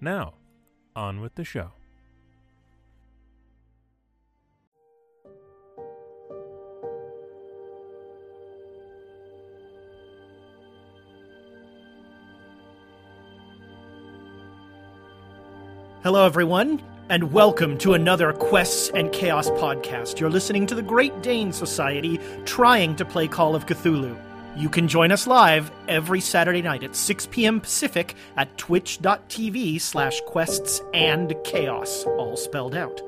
Now, on with the show. Hello, everyone, and welcome to another Quests and Chaos podcast. You're listening to the Great Dane Society trying to play Call of Cthulhu. You can join us live every Saturday night at 6 p.m. Pacific at twitch.tv slash quests and chaos, all spelled out.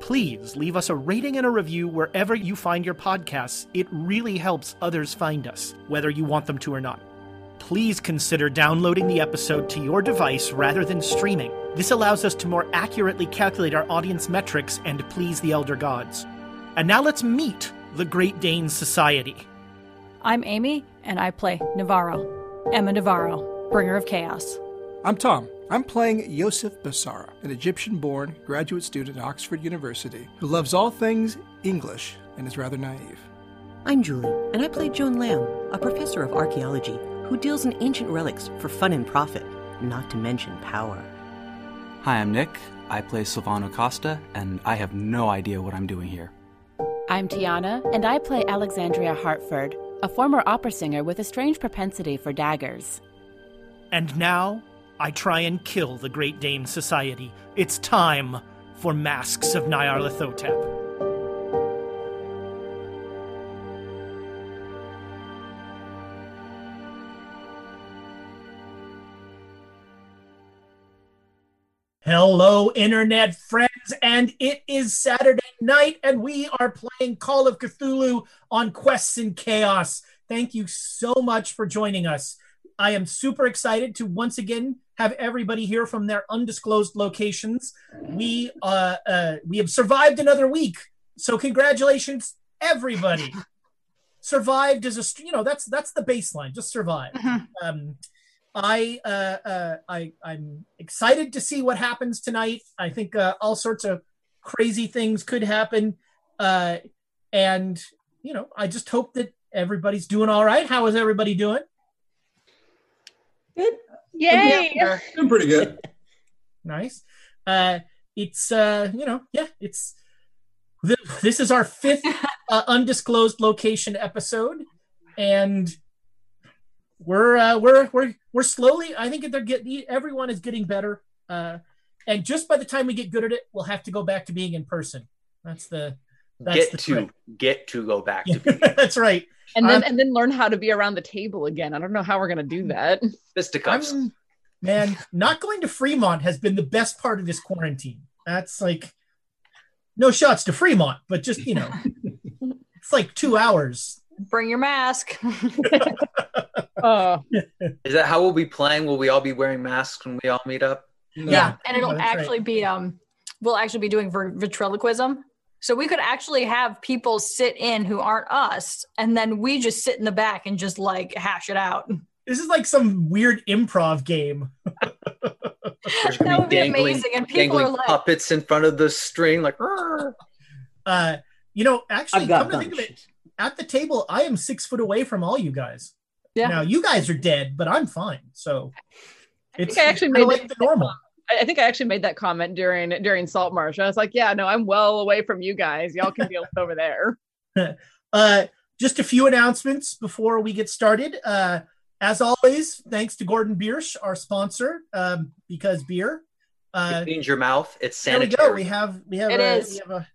Please leave us a rating and a review wherever you find your podcasts. It really helps others find us, whether you want them to or not please consider downloading the episode to your device rather than streaming. This allows us to more accurately calculate our audience metrics and please the Elder Gods. And now let's meet the Great Dane Society. I'm Amy, and I play Navarro, Emma Navarro, bringer of chaos. I'm Tom. I'm playing Yosef Basara, an Egyptian born graduate student at Oxford University who loves all things English and is rather naive. I'm Julie, and I play Joan Lamb, a professor of archaeology who deals in ancient relics for fun and profit, not to mention power. Hi, I'm Nick. I play Silvano Costa, and I have no idea what I'm doing here. I'm Tiana, and I play Alexandria Hartford, a former opera singer with a strange propensity for daggers. And now, I try and kill the Great Dane Society. It's time for Masks of Nyarlathotep. Hello, internet friends, and it is Saturday night, and we are playing Call of Cthulhu on Quests and Chaos. Thank you so much for joining us. I am super excited to once again have everybody here from their undisclosed locations. We uh, uh, we have survived another week, so congratulations, everybody! survived as a you know that's that's the baseline. Just survive. Um, I, uh, uh, I, I'm excited to see what happens tonight. I think uh, all sorts of crazy things could happen, uh, and you know, I just hope that everybody's doing all right. How is everybody doing? Good. Yay! Yeah, I'm pretty good. Nice. Uh, it's uh, you know, yeah, it's this is our fifth uh, undisclosed location episode, and we're uh, we're we're we're slowly. I think they're getting everyone is getting better, uh, and just by the time we get good at it, we'll have to go back to being in person. That's the that's get the to trick. get to go back to be that's right. and then I'm- and then learn how to be around the table again. I don't know how we're gonna do that. fisticuffs. I'm, man, not going to Fremont has been the best part of this quarantine. That's like no shots to Fremont, but just you know, it's like two hours. Bring your mask. Oh, Is that how we'll be playing? Will we all be wearing masks when we all meet up? No. yeah, and it'll That's right. actually be um, we'll actually be doing vir- ventriloquism. So we could actually have people sit in who aren't us, and then we just sit in the back and just like hash it out. This is like some weird improv game. There's gonna That would be dangling, amazing, and people are like, puppets in front of the string, like. "Rrr." Uh, you know, actually, I've got come to think of it, bunches. At the table, I am six foot away from all you guys. Yeah. Now you guys are dead, but I'm fine. So it's I actually kinda made like the normal. I I think I actually made that comment during during Salt Marsh. I was like, yeah, no, I'm well away from you guys. Y'all can deal with over there. Uh, just a few announcements before we get started. Uh, as always, thanks to Gordon Biersch, our sponsor, um, because beer. Uh, it cleans your mouth. It's there we go. We have we have It a, is. we have a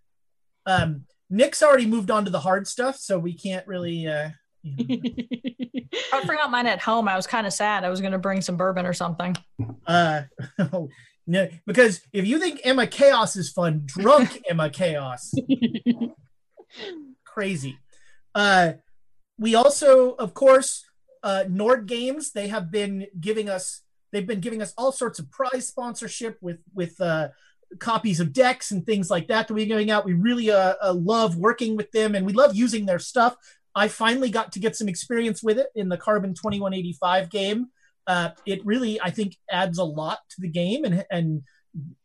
um, Nick's already moved on to the hard stuff, so we can't really. Uh, you know, I forgot mine at home. I was kind of sad. I was going to bring some bourbon or something. uh, no, because if you think Emma Chaos is fun, drunk Emma Chaos, crazy. Uh, we also, of course, uh, Nord Games. They have been giving us they've been giving us all sorts of prize sponsorship with with uh, copies of decks and things like that that we're going out. We really uh, uh, love working with them and we love using their stuff. I finally got to get some experience with it in the Carbon 2185 game. Uh, it really, I think, adds a lot to the game, and and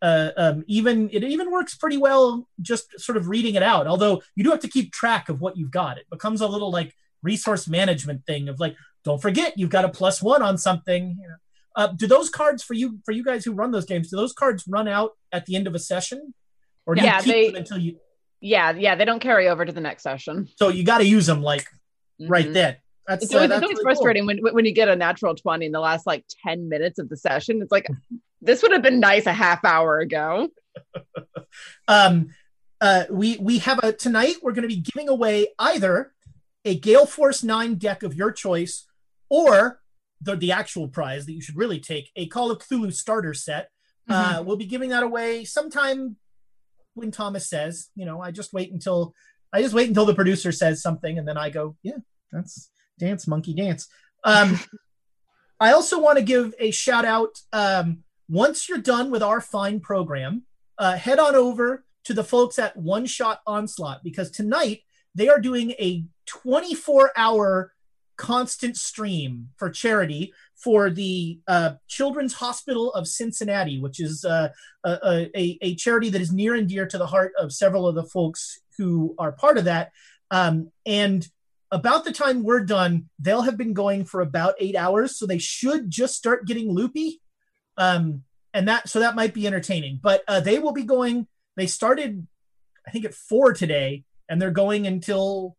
uh, um, even it even works pretty well just sort of reading it out. Although you do have to keep track of what you've got. It becomes a little like resource management thing of like, don't forget you've got a plus one on something. You know. Uh, do those cards for you for you guys who run those games? Do those cards run out at the end of a session, or do Yeah, you keep they- them until you? Yeah, yeah, they don't carry over to the next session. So you got to use them like right Mhm. then. That's, It's uh, always, that's it's always really cool. frustrating when when you get a natural 20 in the last like 10 minutes of the session. It's like this would have been nice a half hour ago. um, uh, we we have a tonight. We're going to be giving away either a Gale Force Nine deck of your choice, or the the actual prize that you should really take a Call of Cthulhu starter set. Uh, we'll be giving that away sometime when Thomas says. You know, I just wait until I just wait until the producer says something, and then I go, yeah, that's dance monkey dance. Um, I also want to give a shout out. Um, once you're done with our fine program, uh, head on over to the folks at One Shot Onslaught because tonight they are doing a 24 hour constant stream for charity for the uh, Children's Hospital of Cincinnati, which is uh, a, a, a charity that is near and dear to the heart of several of the folks who are part of that. Um, and about the time we're done, they'll have been going for about eight hours, so they should just start getting loopy. Um, and that so that might be entertaining. But uh, they will be going. They started, I think, at four today, and they're going until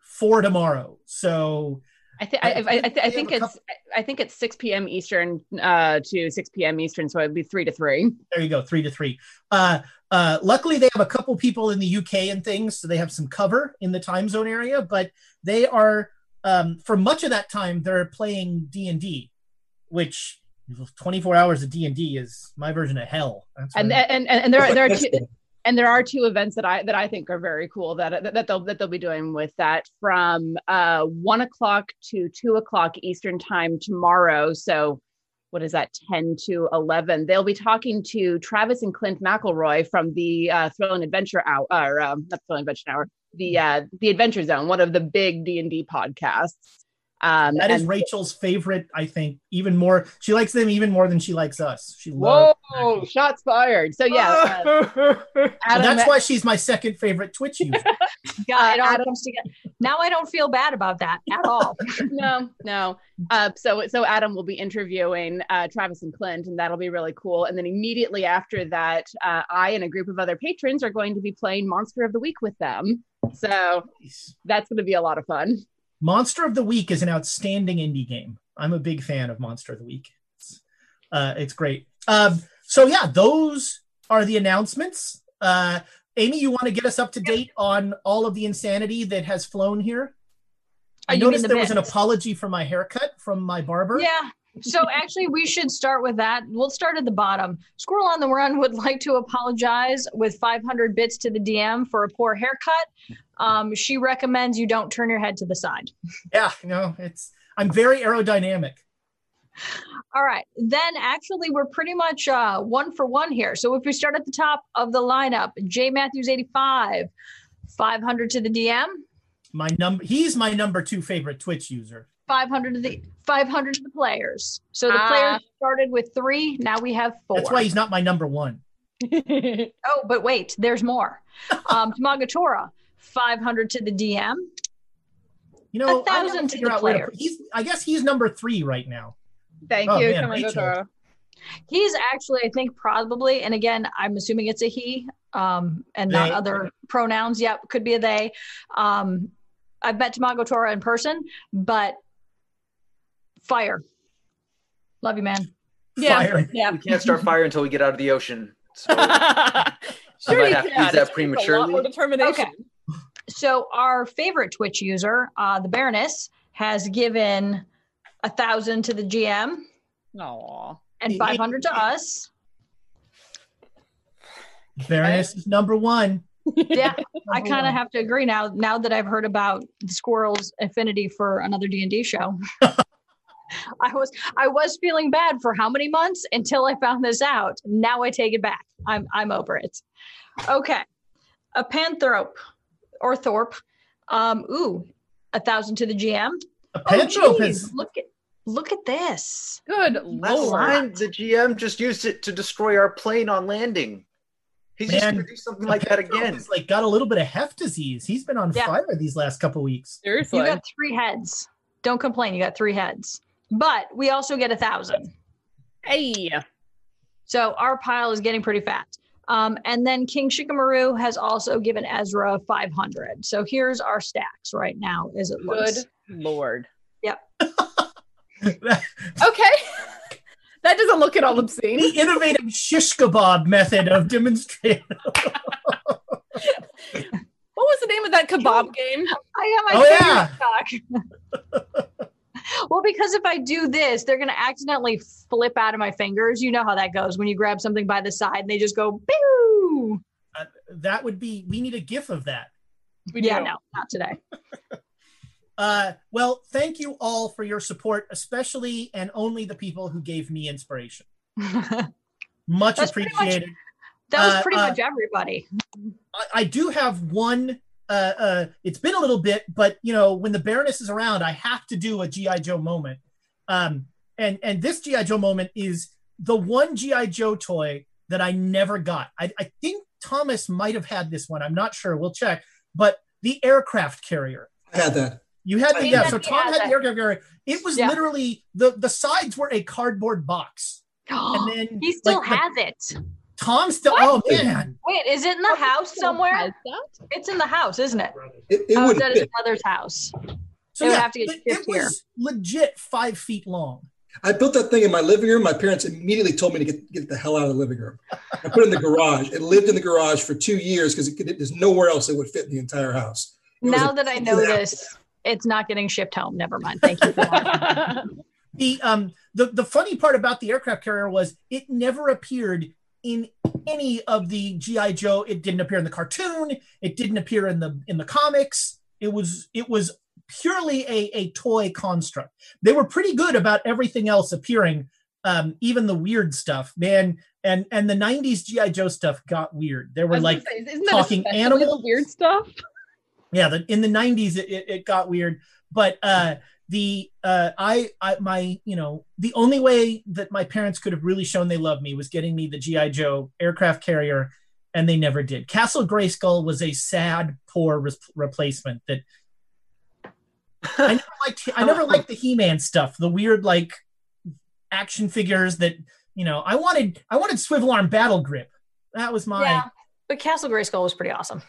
four tomorrow. So I think I, I, I, they I think it's I think it's 6 p.m. Eastern uh, to 6 p.m. Eastern, so it'd be three to three. there you go, three to three. Uh, uh, luckily, they have a couple people in the UK and things, so they have some cover in the time zone area. But they are um, for much of that time they're playing D and D, which 24 hours of D and D is my version of hell. That's And, and and and there are there are two, and there are two events that I that I think are very cool that that, they'll that they'll be doing with that from uh, one o'clock to two o'clock Eastern time tomorrow. So what is that? 10 to 11 they'll be talking to travis and clint mcelroy from the uh, thrill and adventure hour or um, not thrill and adventure hour the uh, the adventure zone one of the big d&d podcasts um that is Rachel's favorite. I think even more. She likes them even more than she likes us. She whoa loves. shots fired so yeah uh, And Adam- that's why she's my second favorite Twitch user. God, it all Adam- comes together. Now I don't feel bad about that at all. no, no. Uh, so so Adam will be interviewing uh, Travis and Clint, and that'll be really cool. And then immediately after that, uh, I and a group of other patrons are going to be playing Monster of the Week with them. So that's going to be a lot of fun. Monster of the Week is an outstanding indie game. I'm a big fan of Monster of the Week. It's, uh, it's great. Um, so yeah, those are the announcements. Uh, Amy, you want to get us up to date on all of the insanity that has flown here? I you noticed the there was an apology for my haircut from my barber. Yeah. So actually, we should start with that. We'll start at the bottom. Squirrel on the Run would like to apologize with 500 bits to the DM for a poor haircut. Um, she recommends you don't turn your head to the side. Yeah, no, it's I'm very aerodynamic. All right. Then actually, we're pretty much uh, one for one here. So if we start at the top of the lineup, J Matthews 85, 500 to the DM, My number he's my number two favorite Twitch user. 500 to the 500 to the players. So the Ah. players started with three. Now we have four. That's why he's not my number one. Oh, but wait, there's more. Um, Tamagatora, 500 to the DM. You know, A thousand I gotta to figure the out where to he's I guess he's number three right now. Thank Oh, you, man, Tamagotoro. Rachel. He's actually, I think, probably, and again, I'm assuming it's a he um, and not They. other pronouns. Yep, could be a they. Um, I've met Tamagotora in person, but fire. Love you, man. Yeah, Fire. yeah. We can't start fire until we get out of the ocean. So sure might you have to use that It takes A lot prematurely. more determination. Okay. So our favorite Twitch user, uh, the Baroness, has given a thousand to the GM Aw. and 500 to us. Baroness is number one. Yeah, I kind of have to agree now. Now that I've heard about the squirrel's affinity for another D and D show. I was I was feeling bad for how many months until I found this out. Now I take it back. I'm I'm over it. Okay. A panthrope or thorpe. Um, ooh, a thousand to the GM. A Oh, panthrope geez, is look at look at this. Good Last lord. the GM just used it to destroy our plane on landing. He's just gonna do something like that again. is, like got a little bit of heft disease. He's been on Yeah. fire these last couple weeks. Seriously. You got three heads. Don't complain. You got three heads. But we also get a thousand. hey. So our pile is getting pretty fat. Um, and then King Shikamaru has also given Ezra 500. So here's our stacks right now as it looks. Good lord. Yep. Okay. that doesn't look at all obscene. the innovative shish kebab method of demonstrating. What was the name of that kebab game? I got my Oh, finger stuck. Well, because if I do this, they're going to accidentally flip out of my fingers. You know how that goes when you grab something by the side and they just go, boo. Uh, that would be. We need a GIF of that. We Yeah, do. no, not today. Uh, well, thank you all for your support, especially and only the people who gave me inspiration. Much That's pretty much- appreciated. was Uh, pretty uh, much everybody. I, I do have one. Uh, uh, it's been a little bit, but you know, when the Baroness is around, I have to do a GI Joe moment. Um, and and this GI Joe moment is the one GI Joe toy that I never got. I, I think Thomas might have had this one. I'm not sure. We'll check. But the aircraft carrier. I had that. You had the yeah. So Tom had had the aircraft carrier. It was Yeah. literally the the sides were a cardboard box, and then he still like, has it. Tom still. Oh man, Wait, is it in the house somewhere? It's in the house, isn't it? It, it oh, wouldn't at his fit. mother's house. so It would yeah, have to get it, shipped it was legit five feet long. I built that thing in my living room. My parents immediately told me to get, get the hell out of the living room. I put it in the garage. It lived in the garage for two years because there's nowhere else it would fit in the entire house. It Now a that I know apple. this, it's not getting shipped home. Never mind. Thank you. The um the the funny part about the aircraft carrier was it never appeared in any of the GI Joe. It didn't appear in the cartoon. It didn't appear in the in the comics. It was it was purely a a toy construct. They were pretty good about everything else appearing, um, even the weird stuff, man. And and the '90s GI Joe stuff got weird. There were like say, talking the weird stuff? yeah the, in the 90s it, it, it got weird but uh the uh I, I my you know the only way that my parents could have really shown they loved me was getting me the gi joe aircraft carrier and they never did. Castle grayskull was a sad poor re- replacement that i never liked i never liked the he-man stuff the weird like action figures that you know i wanted i wanted swivel arm battle grip. That was my yeah, but Castle Grayskull was pretty awesome.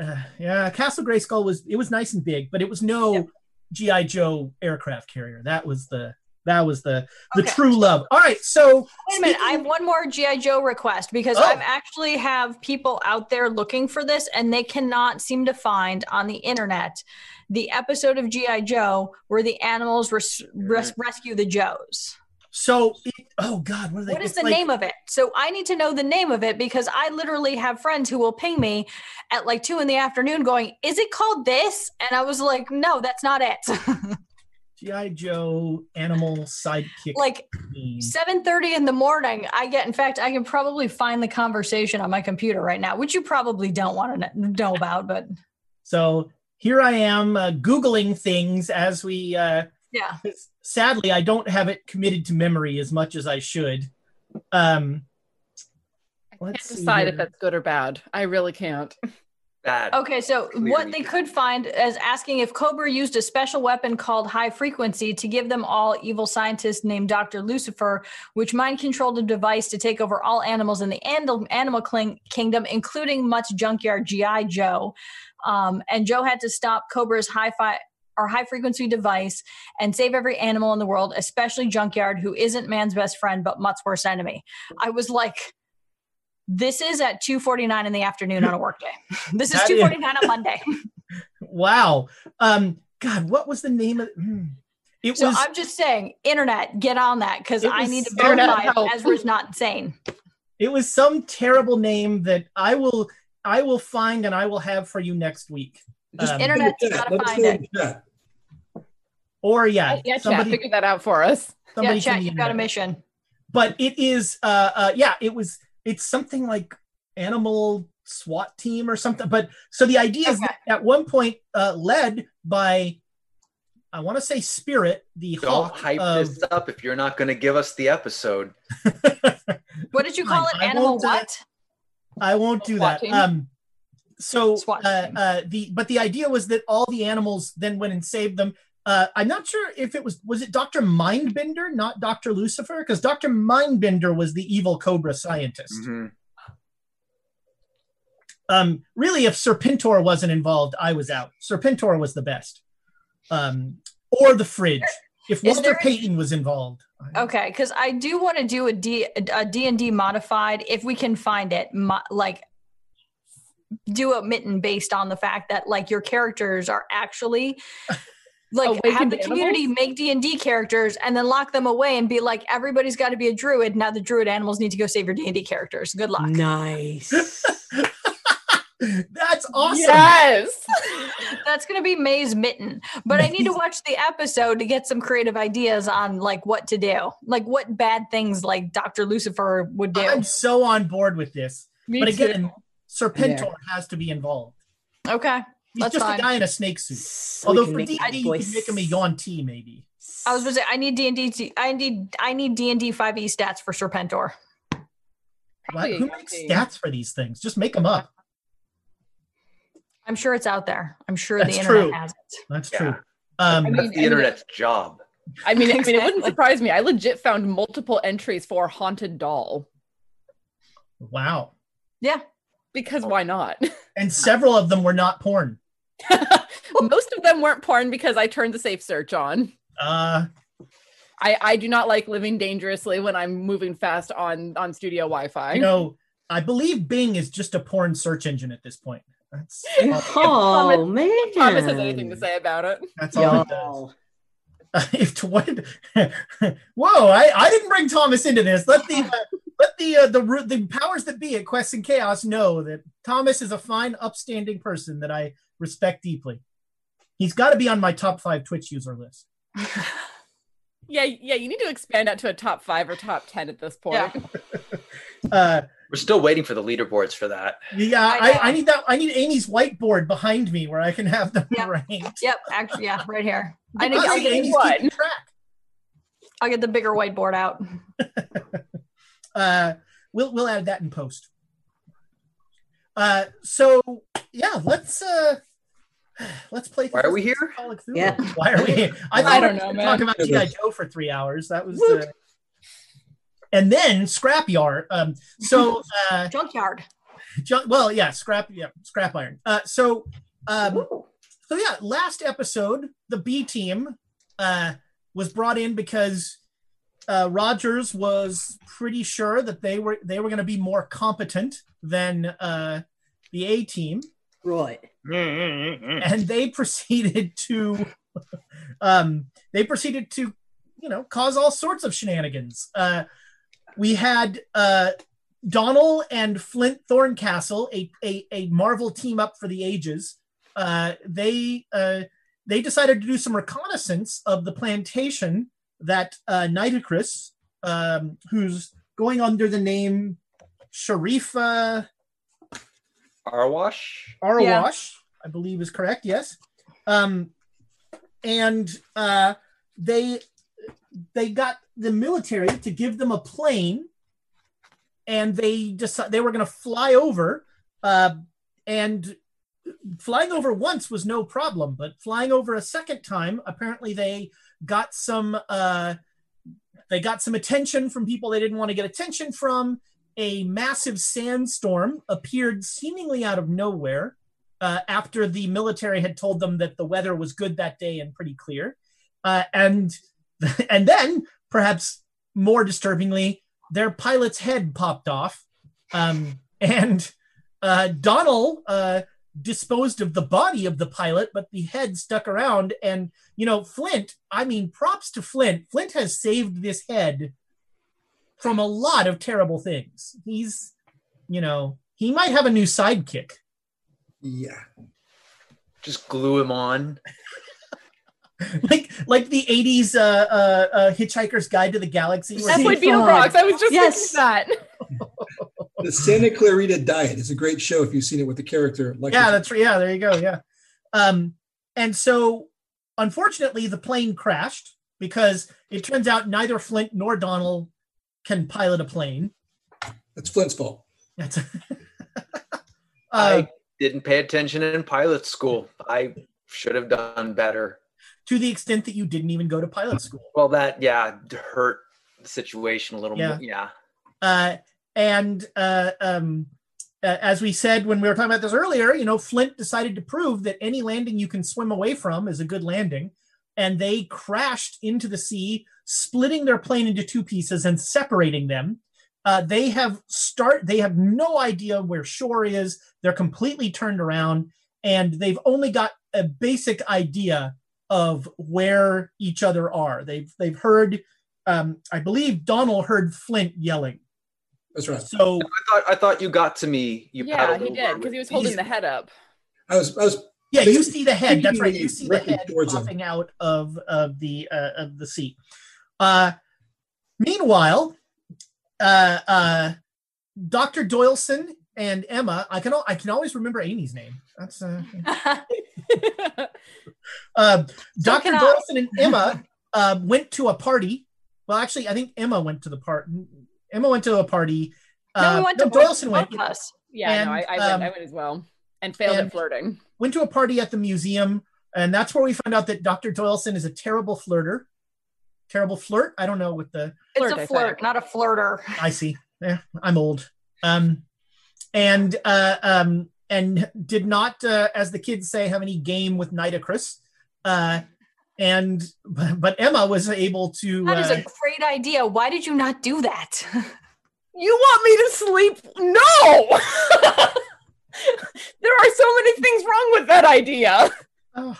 uh, yeah, Castle Grayskull was it was nice and big, but it was no GI Joe aircraft carrier. That was the that was the the Okay. true love. All right, so Wait a minute. I have one more GI Joe request because Oh. I've actually have people out there looking for this and they cannot seem to find on the internet the episode of GI Joe where the animals res- res- rescue the Joes. So it, oh god, what are they? What is the like- name of it? So I need to know the name of it because I literally have friends who will ping me at like two in the afternoon going, Is it called this? And I was like, No, that's not it. GI Joe animal sidekick. like team. 7:30 in the morning. I get in fact, I can probably find the conversation on my computer right now, which you probably don't want to know about, but So here I am uh, googling things as we. Uh, yeah. Sadly, I don't have it committed to memory as much as I should. Um, I Let's can't see decide here. if that's good or bad. I really can't. Bad. Okay, so Clearly what they could find is asking if Cobra used a special weapon called high frequency to give them all evil scientists named Dr. Lucifer, which mind controlled a device to take over all animals in the animal, animal kingdom, including much junkyard GI Joe. Um, and Joe had to stop Cobra's high fi- or high frequency device and save every animal in the world, especially Junkyard, who isn't man's best friend but Mutt's worst enemy. I was like, this is at 2:49 in the afternoon on a workday. this is That is- 2:49 on Monday. wow. Um, God, what was the name of? hmm. It So was. I'm just saying, internet, get on that because I need to so- verify Internet if Ezra's not insane. It was some terrible name that I will I will find and I will have for you next week. Just Um, put it in Internet's the chat. gotta find it. In the chat. or yeah, yeah, chat, somebody, figure that out for us. somebody yeah, chat, you've got a mission. but it is uh, uh yeah it was it's something like animal swat team or something but so the idea is that at one point uh led by i want to say spirit the Don't hawk hype of, this up if you're not going to give us the episode. What did you call Fine, it? I Animal uh, what? i won't do SWAT that team? um so SWAT uh, team. uh the but the idea was that all the animals then went and saved them uh, I'm not sure if it was was it Dr. Mindbender, not Dr. Lucifer, because Dr. Mindbender was the evil Cobra scientist. Mhm. um really if serpentor wasn't involved i was out serpentor was the best um or the fridge if Is walter there- payton was involved Okay, because I do want to do a D a D and D modified if we can find it. Mo- like do a mitten based on the fact that like your characters are actually like have Awakened the community animals? make D and D characters and then lock them away and be like everybody's got to be a druid. Now the druid animals need to go save your D and D characters. Good luck. Nice. that's awesome Yes. That's gonna be May's mitten. But I need to watch the episode to get some creative ideas on like what to do, like what bad things like Doctor Lucifer would do. i'm so on board with this Me but too. again serpentor has to be involved Okay, he's That's just fine. a guy in a snake suit So although we can for make d&d you voice. could make him a yuan-ti maybe I was gonna say I need D and D. I need I need D and D five E stats for Serpentor. Why- who makes stats for these things just make them up I'm sure it's out there. I'm sure That's the internet true. has it. that's Yeah. true um I mean, That's the internet's job. I mean, I mean, it wouldn't surprise me. I legit found multiple entries for haunted doll wow Yeah, because why not? and several of them were not porn Most of them weren't porn because I turned the safe search on. uh I, I do not like living dangerously when I'm moving fast on on studio Wi-Fi. you know, I believe Bing is just a porn search engine at this point. That's Oh man. Thomas has anything to say about it. that's all it does. Y'all. if to what? Whoa! I, I didn't bring Thomas into this. Let the uh, let the uh, the the powers that be at Quest and Chaos know that Thomas is a fine, upstanding person that I respect deeply. He's got to be on my top five Twitch user list. Yeah, yeah, you need to expand out to a top five or top ten at this point. Yeah. Uh, We're still waiting for the leaderboards for that. yeah, I. I, I need that. I need Amy's whiteboard behind me where I can have them Yeah. ranked. yep. Actually, yeah, right here. I need I'll get, Amy's one. keeping track. I'll get the bigger whiteboard out. uh we'll we'll add that in post uh so yeah let's uh let's play Why are we here? Call of Cthulhu. Yeah. why are we here i, thought I don't were know, gonna man. talk about gi joe for three hours that was uh, and then scrapyard um so uh Junkyard. ju- well yeah scrap yeah scrap iron uh so um so yeah last episode the b team uh was brought in because uh rogers was pretty sure that they were they were going to be more competent than uh the a team Right. and they proceeded to um they proceeded to you know cause all sorts of shenanigans uh we had uh Donald and Flint Thorncastle, a, a, a Marvel team up for the ages. Uh, they uh, they decided to do some reconnaissance of the plantation that uh, Nitocris, um, who's going under the name Sharifa Arwash? Arawash, Yeah. I believe is correct. Yes, um, and uh, they they got the military to give them a plane, and they decided they were going to fly over, uh, and flying over once was no problem, but flying over a second time, apparently they got some uh, they got some attention from people they didn't want to get attention from. A massive sandstorm appeared seemingly out of nowhere uh, after the military had told them that the weather was good that day and pretty clear. Uh, and and then, perhaps more disturbingly, their pilot's head popped off, um, and uh, Donald uh, disposed of the body of the pilot, but the head stuck around. And you know, Flint. I mean, props to Flint. Flint has saved this head from a lot of terrible things. He's, you know, he might have a new sidekick. Yeah. Just glue him on. like like the 80s uh, uh, uh, Hitchhiker's Guide to the Galaxy. where That's he- what Beeblebrox. I was just Yes. thinking The Santa Clarita Diet is a great show if you've seen it with the character. Like yeah, that's right. Yeah, there you go. Yeah. Um, and so unfortunately the plane crashed because it turns out neither Flint nor Donald can pilot a plane. that's Flint's fault. That's uh, I didn't pay attention in pilot school. I should have done better. to the extent that you didn't even go to pilot school. Well, that yeah hurt the situation a little Yeah. more. Yeah. Uh, and uh, um, uh, as we said when we were talking about this earlier, you know, Flint decided to prove that any landing you can swim away from is a good landing. And they crashed into the sea, splitting their plane into two pieces and separating them. Uh, they have start. They have no idea where shore is. They're completely turned around, and they've only got a basic idea of where each other are. They've they've heard. Um, I believe Donald heard Flint yelling. That's right. So I thought I thought you got to me. You Yeah, paddled he did because he was holding the head up. I was I was yeah, you see the head. That's right. You see the head towards him. popping out of of the uh, of the seat. Uh, meanwhile, uh, uh, Doctor Doyleson and Emma. I can al- I can always remember Amy's name. That's uh, uh, Doctor. Doyleson and Emma uh, went to a party. Well, actually, I think Emma went to the part. Emma went to a party. no, Uh, we went to no, both, Doyleson went. us. Yeah, no, I, And, I, went, um, I went as well and failed and- at flirting. went to a party at the museum, and that's where we found out that Dr. Doyleson is a terrible flirter. Terrible flirt? I don't know what the It's Flirt, I a flirt, not a flirter. I see. Yeah, I'm old. Um, and uh, um, and did not, uh, as the kids say, have any game with Nitocris. Uh, and but, but Emma was able to. That is uh, a great idea. Why did you not do that? You want me to sleep? No! there are so many things wrong with that idea. oh,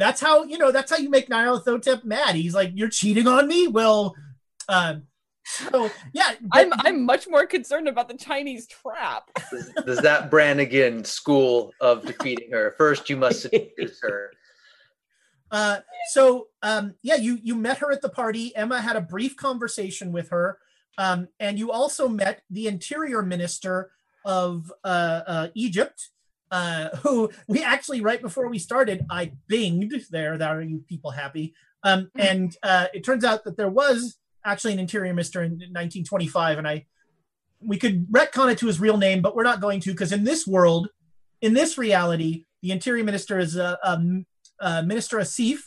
that's how you know. That's how you make Nyarlathotep mad. He's like, "You're cheating on me." Well, um, so yeah, I'm I'm much more concerned about the Chinese trap. Does, does that Brannigan school of defeating her? First, you must seduce her. Uh, so um, yeah, you you met her at the party. Emma had a brief conversation with her, um, and you also met the interior minister of uh, uh, Egypt, uh, who we actually right before we started, I binged there. There are you people happy? Um, and uh, it turns out that there was actually an interior minister in 1925, and I we could retcon it to his real name, but we're not going to because in this world, in this reality, the interior minister is a, um, uh, Minister Asif,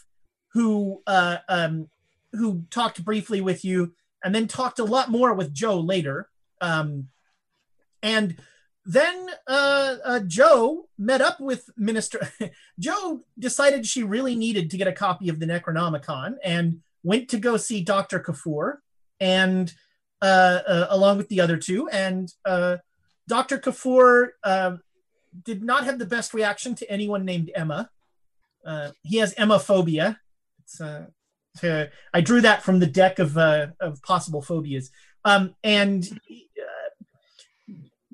who uh, um, who talked briefly with you, and then talked a lot more with Joe later. Um, and then uh, uh, Joe met up with Minister. Joe decided she really needed to get a copy of the Necronomicon and went to go see Doctor Kafur, and uh, uh, along with the other two, and uh, Doctor Kafur uh, did not have the best reaction to anyone named Emma. He has uh, to, I drew that from the deck of of possible phobias. Um, and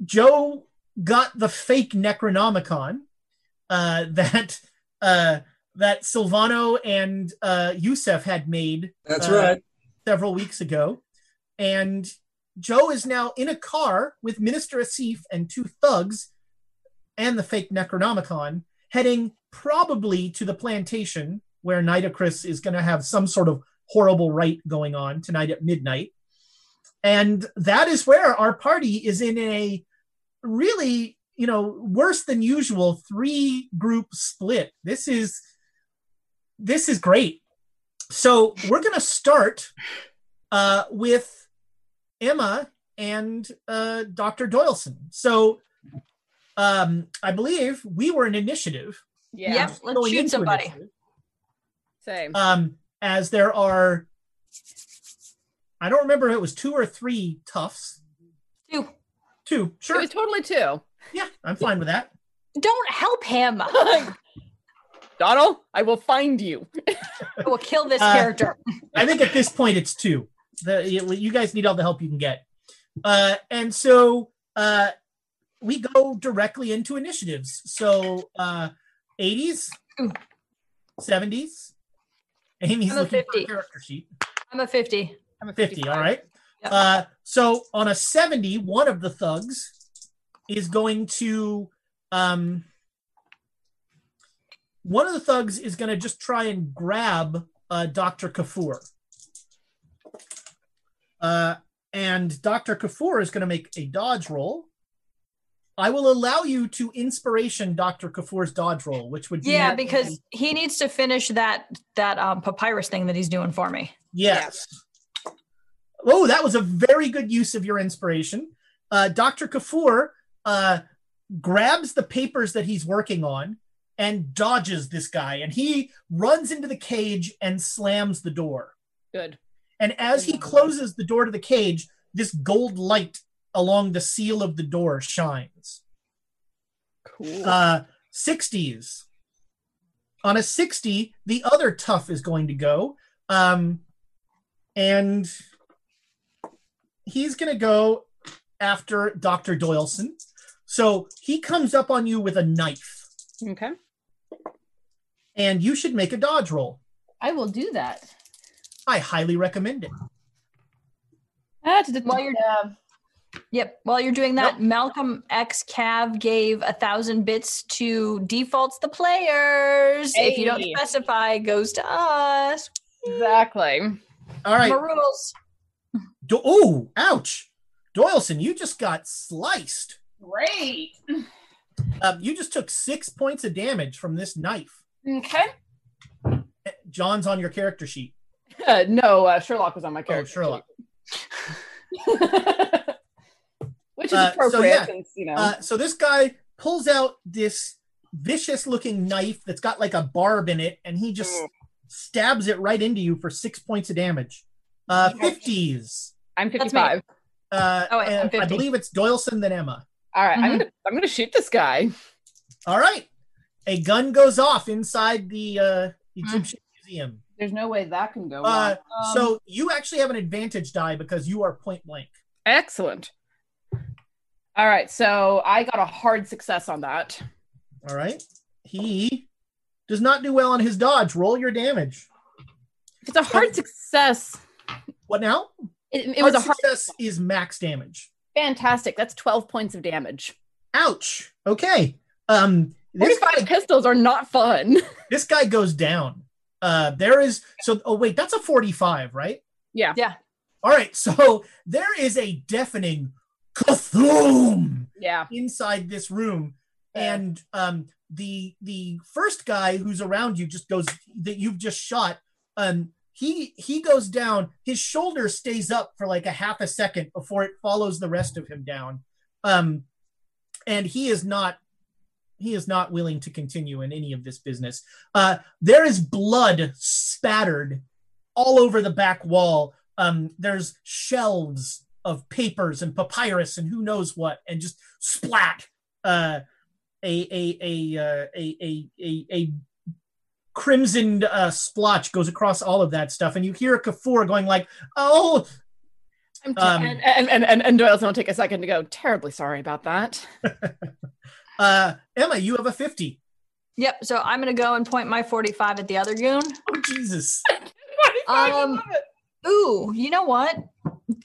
Joe got the fake Necronomicon uh, that uh, that Silvano and uh, Yusef had made. That's uh, right. Several weeks ago, and Joe is now in a car with Minister Asif and two thugs and the fake Necronomicon, heading probably to the plantation where Nitocris is going to have some sort of horrible rite going on tonight at midnight. And that is where our party is in a really, you know, worse than usual three group split. This is this is great. So we're going to start uh, with Emma and uh, Dr. Doyleson. So um, I believe we were an initiative. Yeah, Yep, let's going shoot somebody. same. Um, as there are, I don't remember if it was two or three toughs. Two. Two, It sure. was totally two. Yeah, I'm fine with that. Don't help him. Donald, I will find you. I will kill this Uh, character. I think at this point it's two. The, you, you guys need all the help you can get. Uh, and so uh, we go directly into initiatives. So uh, 80s, Ooh. 70s, Amy's I'm a looking for a character sheet. I'm a 50. I'm a 50, all 55. right. Yep. Uh, so on a 70, one of the thugs is going to um one of the thugs is going to just try and grab uh, Dr. Kafur. Uh, and Dr. Kafur is going to make a dodge roll. I will allow you to inspiration Dr. Kafur's dodge roll, which would be Yeah, because he needs to finish that that um, papyrus thing that he's doing for me. Yes. Oh, that was a very good use of your inspiration. Uh, Dr. Kafur uh, grabs the papers that he's working on and dodges this guy, and he runs into the cage and slams the door. Good. And as he closes the door to the cage, this gold light along the seal of the door shines. Cool. Uh, 60s. On a 60, the other tough is going to go. Um, and he's going to go after Dr. Doyleson. So he comes up on you with a knife, okay. and you should make a dodge roll. I will do that. I highly recommend it. Ah, to the, While you're- uh, Yep. While you're doing that, Malcolm X Cav gave a thousand bits to defaults the players. If you don't specify, goes to us. exactly. All right. Rules. Do- oh, ouch. Doyleson, you just got sliced. Great. Um, you just took six points of damage from this knife. Okay. John's on your character sheet. Uh, no, uh, Sherlock was on my Oh, character. Sherlock. sheet. Which is Uh, so appropriate yeah, since, you know. Uh, so this guy pulls out this vicious looking knife that's got like a barb in it, and he just Mm. stabs it right into you for six points of damage. Uh, 50s. I'm 55. Uh, Oh, wait, I'm and I believe it's Doyleson than Emma. All right, Mhm. I'm gonna I'm gonna shoot this guy. All right. A gun goes off inside the uh, Mm. Egyptian museum. There's no way that can go Uh, wrong. Um, so you actually have an advantage die because you are point blank. excellent. All right, so I got a hard success on that. All right. He does not do well on his dodge. Roll your damage. It's a hard success. What now? It, it was a hard success is max damage. fantastic. That's 12 points of damage. Ouch. Okay. Um this 45 guy, pistols are not fun. this guy goes down. Uh there is so oh wait, that's a 45, right? Yeah. Yeah. All right. So there is a deafening kathoom Yeah. inside this room and um the the first guy who's around you just goes that you've just shot um he he goes down his shoulder stays up for like a half a second before it follows the rest of him down. Um and he is not he is not willing to continue in any of this business. Uh there is blood spattered all over the back wall. Um there's shelves of papers and papyrus and who knows what and just splat uh a a a uh, a a a, a crimsoned uh, splotch goes across all of that stuff, and you hear Kafur going like, "Oh, I'm t- Um, and, and, and, and, and Doyle's going to take a second to go, terribly sorry about that. uh, Emma, you have a fifty. Yep. So I'm gonna go and point my 45 at the other goon. Oh Jesus! Um, Ooh, you know what?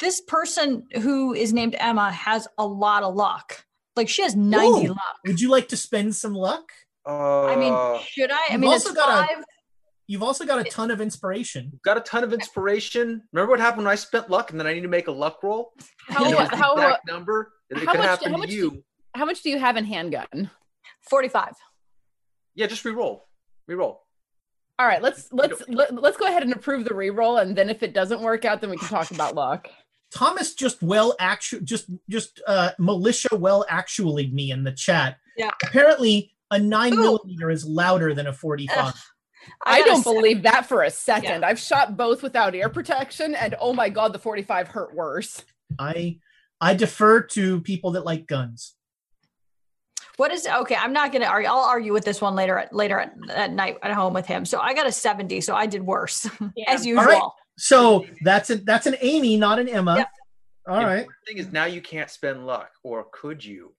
This person who is named Emma has a lot of luck. Like she has 90 Ooh. luck. Would you like to spend some luck? Uh, I mean, should I? I You've mean, it's also got a- You've also got a ton of inspiration. got a ton of inspiration. Remember what happened when I spent luck and then I need to make a luck roll? How, And it was the how, number. And it how could much- happen how to much you. do- how much do you have in handgun? 45. Yeah, just re-roll. Re-roll. All right, let's let's let, let's go ahead and approve the reroll, and then if it doesn't work out, then we can talk about luck. Thomas just well actu just just uh militia well actually me in the chat. Yeah. Apparently a nine Ooh. millimeter is louder than a 45. Ugh. I, got a don't seven. believe that for a second. I've shot both without ear protection, and oh my god, the 45 hurt worse. I I defer to people that like guns. What is okay? I'm not gonna argue. I'll argue with this one later at later at, at night at home with him. So I got a 70. So I did worse as usual. All right. So that's a that's an Amy, not an Emma. Yep. All The right. important thing is now you can't spend luck, or could you?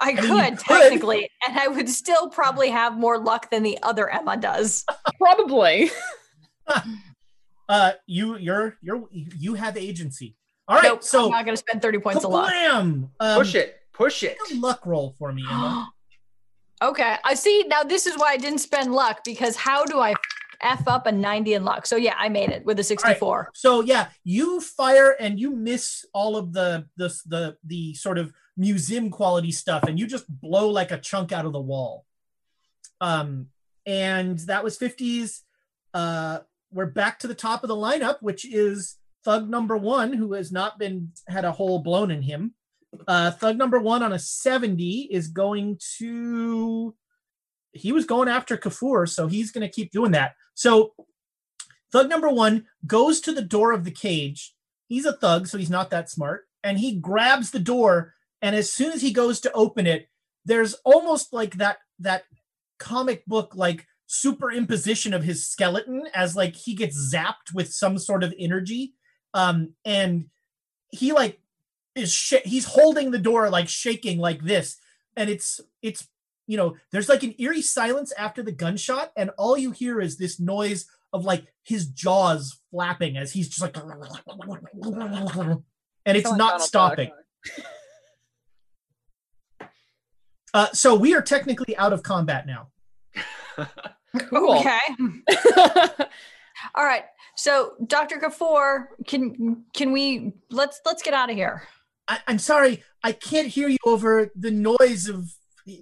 I mean, you could could. technically, and I would still probably have more luck than the other Emma does. Probably. Uh, you you're you're you have agency. All right, Nope, so I'm not going to spend 30 points of luck. Um, Push it. Push it. a luck roll for me, Emma. Okay, I see. Now this is why I didn't spend luck because how do I f up a 90 in luck? So yeah, I made it with a 64. So yeah, you fire and you miss all of the the the the sort of museum quality stuff, and you just blow like a chunk out of the wall. Um, and that was fifties. Uh, we're back to the top of the lineup, which is Thug number one, who has not been had a hole blown in him. Uh, Thug number one on a seventy is going to. He was going after Kafour, so he's going to keep doing that. So Thug number one goes to the door of the cage. He's a thug, so he's not that smart. And he grabs the door. And as soon as he goes to open it, there's almost like that that comic book like superimposition of his skeleton as like he gets zapped with some sort of energy. Um, and he like is sh- he's holding the door like shaking like this, and it's it's you know there's like an eerie silence after the gunshot, and all you hear is this noise of like his jaws flapping as he's just like and it's not Donald stopping uh, so we are technically out of combat now Cool. Okay. All right. So Dr. Kafour, can can we let's let's get out of here. I, i'm sorry i can't hear you over the noise of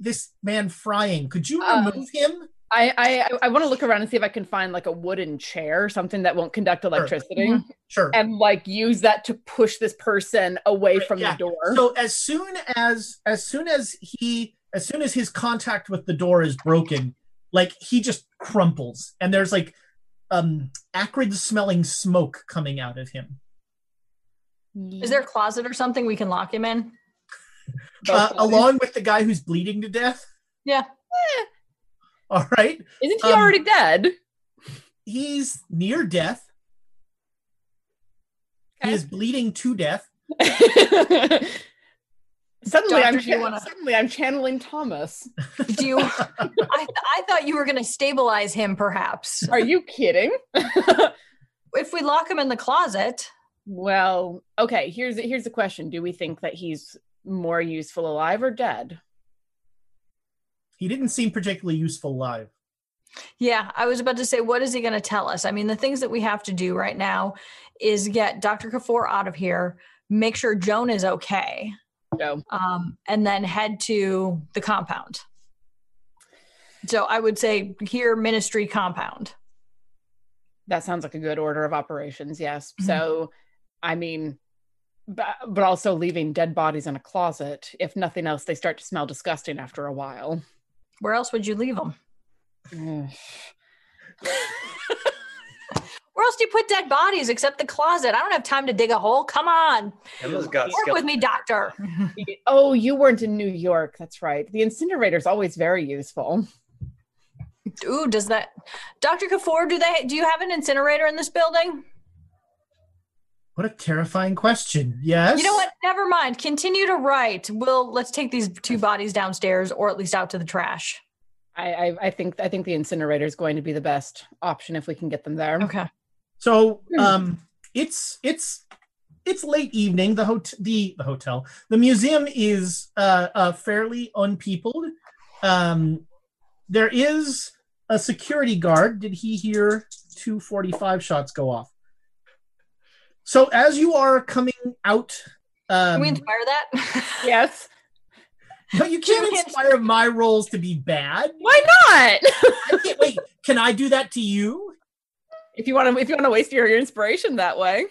this man frying could you Um, remove him I I, I want to look around and see if I can find like a wooden chair, something that won't conduct electricity, Mhm. sure and like use that to push this person away from Yeah. the door. so as soon as as soon as he as soon as his contact with the door is broken like he just crumples and there's like um acrid smelling smoke coming out of him Is there a closet or something we can lock him in? Uh, along with the guy who's bleeding to death Yeah. all right Isn't he um, already dead? he's near death he is bleeding to death suddenly, I'm Doctor, do you cha- wanna- suddenly I'm channeling Thomas. Do you I, I thought you were going to stabilize him perhaps. Are you kidding? If we lock him in the closet, Well, okay. Here's here's the question: Do we think that he's more useful alive or dead? he didn't seem particularly useful live Yeah, I was about to say, what is he going to tell us? I mean, the things that we have to do right now is get Dr. Kafour out of here, make sure Joan is okay, No. um, and then head to the compound. So I would say here, ministry compound. That sounds like a good order of operations. Yes. Mhm. So, I mean, but, but also leaving dead bodies in a closet. If nothing else, they start to smell disgusting after a while. Where else would you leave them? Where else do you put dead bodies except the closet? I don't have time to dig a hole. Come on. Emma's got Work with me, doctor. oh, you weren't in New York. That's right. The incinerator's always very useful. Ooh, does that Dr. Kafour, do they do you have an incinerator in this building? What a terrifying question yes You know what? Never mind. Continue to write. We'll let's take these two bodies downstairs or at least out to the trash. I, I, I think I think the incinerator is going to be the best option if we can get them there. Okay. So um it's it's it's late evening. The hotel the, the hotel. The museum is uh, uh fairly unpeopled. Um there is a security guard. Did he hear two forty-five shots go off? So as you are coming out um Can we inspire that? Yes. no, you can't inspire my rolls to be bad. Why not? I can't wait. Can I do that to you? if you want to if you want to waste your, your inspiration that way.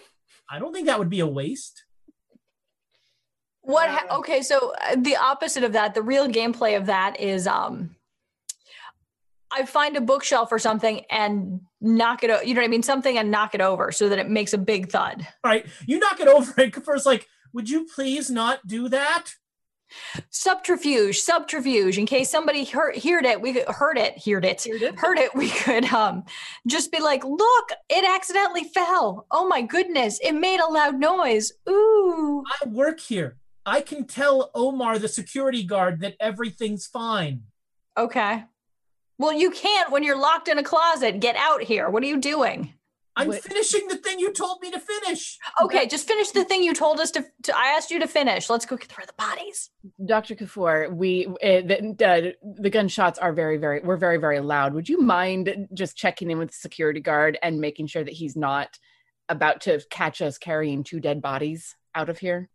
I don't think that would be a waste. what ha- okay, so uh, the opposite of that, the real gameplay of that is um I find a bookshelf or something and knock it o- you know what I mean, something and knock it over so that it makes a big thud. Right. you knock it over and first like, would you please not do that? subterfuge subterfuge in case somebody heard, heard it we could heard it heard it heard it we could um just be like look it accidentally fell oh my goodness it made a loud noise ooh I work here. I can tell Omar, the security guard, that everything's fine. okay well you can't when you're locked in a closet get out here what are you doing I'm Wait. finishing the thing you told me to finish. Okay, just finish the thing you told us to, to. I asked you to finish. Let's go through the bodies. Dr. Kafour, we uh, the, the the gunshots are very very we're very very loud. Would you mind just checking in with the security guard and making sure that he's not about to catch us carrying two dead bodies out of here?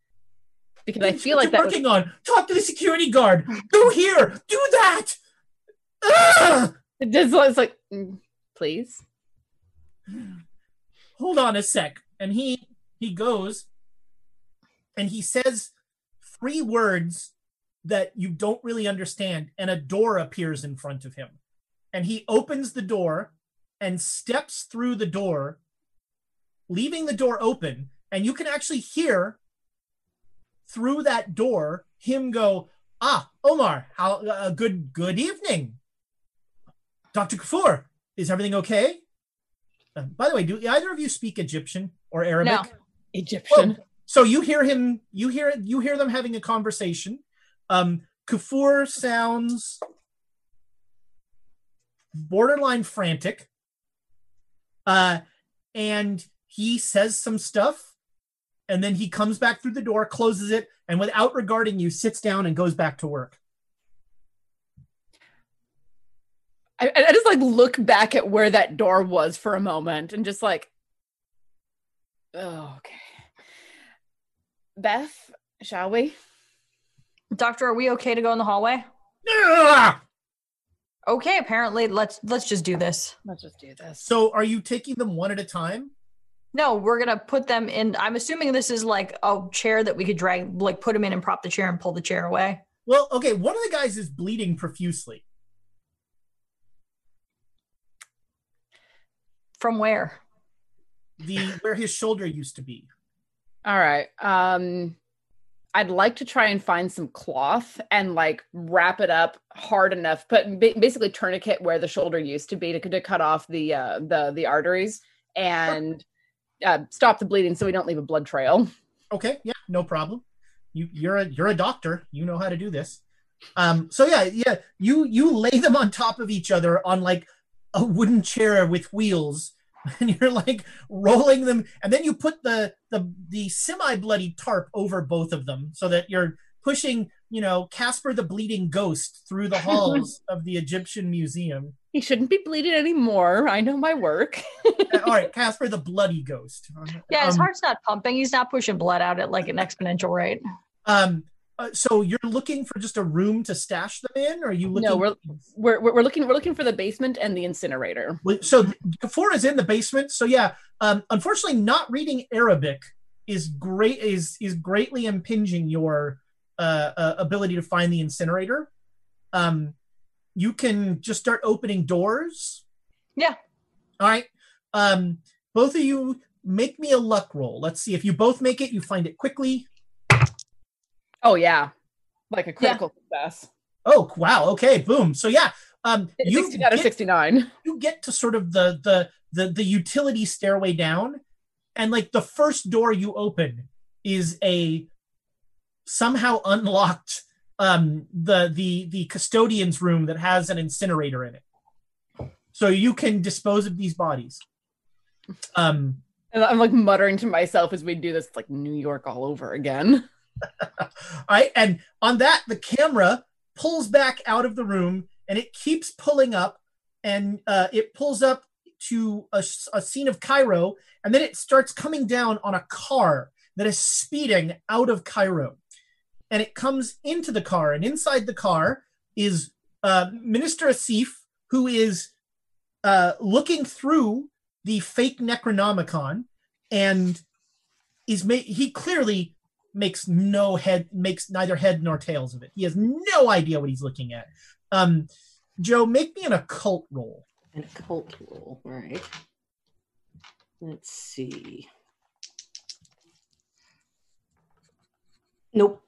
Because I feel what like you're that was, working on. Talk to the security guard. Go here. Do that. It just was like mm, please. hold on a sec. And he he goes and he says three words that you don't really understand and a door appears in front of him. And he opens the door and steps through the door leaving the door open. And you can actually hear through that door him go ah omar how uh, good good evening dr kafour is everything okay uh, by the way, do either of you speak Egyptian or Arabic? No. Egyptian. So you hear him, you hear you hear them having a conversation. Um, Kafour sounds borderline frantic. Uh, and he says some stuff, and then he comes back through the door, closes it, and without regarding you, sits down and goes back to work. I, I just like look back at where that door was for a moment and just like, oh, okay. Beth, shall we? Doctor, are we okay to go in the hallway? Ah! Okay, apparently let's let's just do this. Let's just do this. So, are you taking them one at a time? No, we're gonna put them in. I'm assuming this is like a chair that we could drag, like put them in and prop the chair and pull the chair away. Well, okay, one of the guys is bleeding profusely. From where? The where his shoulder used to be. All right. Um I'd like to try and find some cloth and like wrap it up hard enough, put basically tourniquet where the shoulder used to be to, to cut off the uh the the arteries and uh, stop the bleeding so we don't leave a blood trail. Okay, yeah, no problem. You you're a you're a doctor. You know how to do this. Um so yeah, yeah, you you lay them on top of each other on like a wooden chair with wheels and you're like rolling them and then you put the the the semi bloody tarp over both of them so that you're pushing, you know, Casper the bleeding ghost through the halls of the Egyptian museum. He shouldn't be bleeding anymore. I know my work. All right, Casper the bloody ghost. Yeah, his Um, heart's not pumping. He's not pushing blood out at like an exponential rate. Um, uh, so you're looking for just a room to stash them in, or are you looking? No, we're, we're we're looking we're looking for the basement and the incinerator. So Kafour is in the basement. So yeah, um, unfortunately, not reading Arabic is great is is greatly impinging your uh, uh, ability to find the incinerator. Um, you can just start opening doors. Yeah. All right. Um, both of you make me a luck roll. Let's see if you both make it. You find it quickly. Oh yeah, like a critical success. Oh wow. Okay. Boom. So yeah. Um, you 16 out of get- 69. you get to sort of the the the the utility stairway down and like the first door you open is a somehow unlocked um the the the custodian's room that has an incinerator in it so you can dispose of these bodies um And I'm like muttering to myself as we do this, like New York all over again. all right and on that the camera pulls back out of the room and it keeps pulling up and uh, it pulls up to a scene of cairo and then it starts coming down on a car that is speeding out of cairo. And it comes into the car and inside the car is uh, minister asif who is uh, looking through the fake necronomicon and is ma- he clearly makes no head makes neither head nor tails of it he has no idea what he's looking at um joe make me an occult roll An occult roll. All right. Let's see. Nope.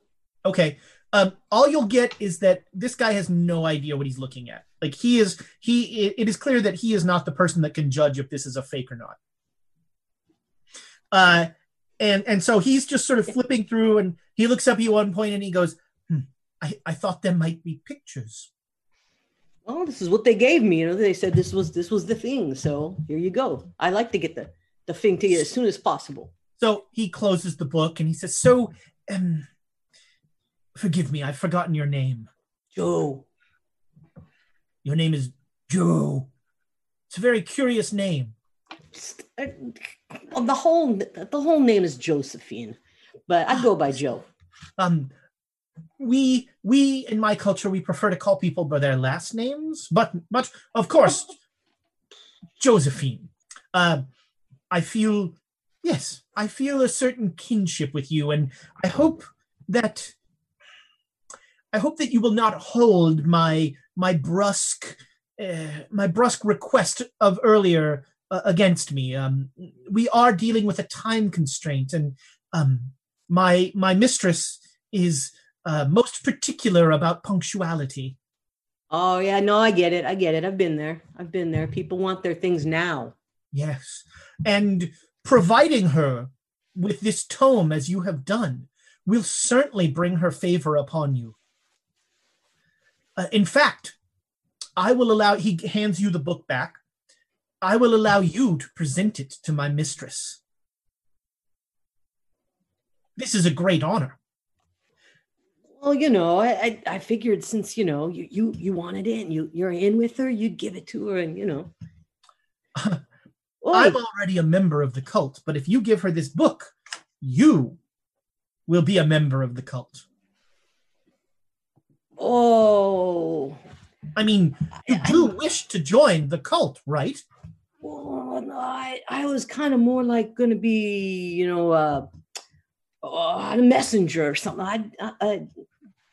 okay um all you'll get is that this guy has no idea what he's looking at like he is he it, it is clear that he is not the person that can judge if this is a fake or not uh and and so he's just sort of flipping through and he looks up at you one point and he goes hmm, I, I thought there might be pictures oh this is what they gave me. You know, they said this was this was the thing. So here you go. I like to get the the thing to you as soon as possible. So he closes the book and he says, So, um, forgive me, I've forgotten your name. Joe. Your name is Joe. It's a very curious name. Well, the whole the whole name is Josephine, but I go by Joe. Um, we we in my culture we prefer to call people by their last names, but but of course, Josephine. Uh, I feel yes, I feel a certain kinship with you, and I hope that I hope that you will not hold my my brusque uh, my brusque request of earlier uh, against me. Um, we are dealing with a time constraint, and um, my my mistress is uh, most particular about punctuality. Oh yeah, no, I get it. I get it. I've been there. I've been there. People want their things now. Yes, and providing her with this tome as you have done will certainly bring her favor upon you. Uh, in fact, I will allow, he hands you the book back. I will allow you to present it to my mistress. This is a great honor. Well, you know, I, I, figured since you know you you you wanted in, you you're in with her, you'd give it to her, and you know. I'm already a member of the cult, but if you give her this book, you will be a member of the cult. Oh, I mean, you do wish to join the cult, right? Well, no, I, I was kind of more like going to be, you know, uh, uh, a messenger or something. I, I, I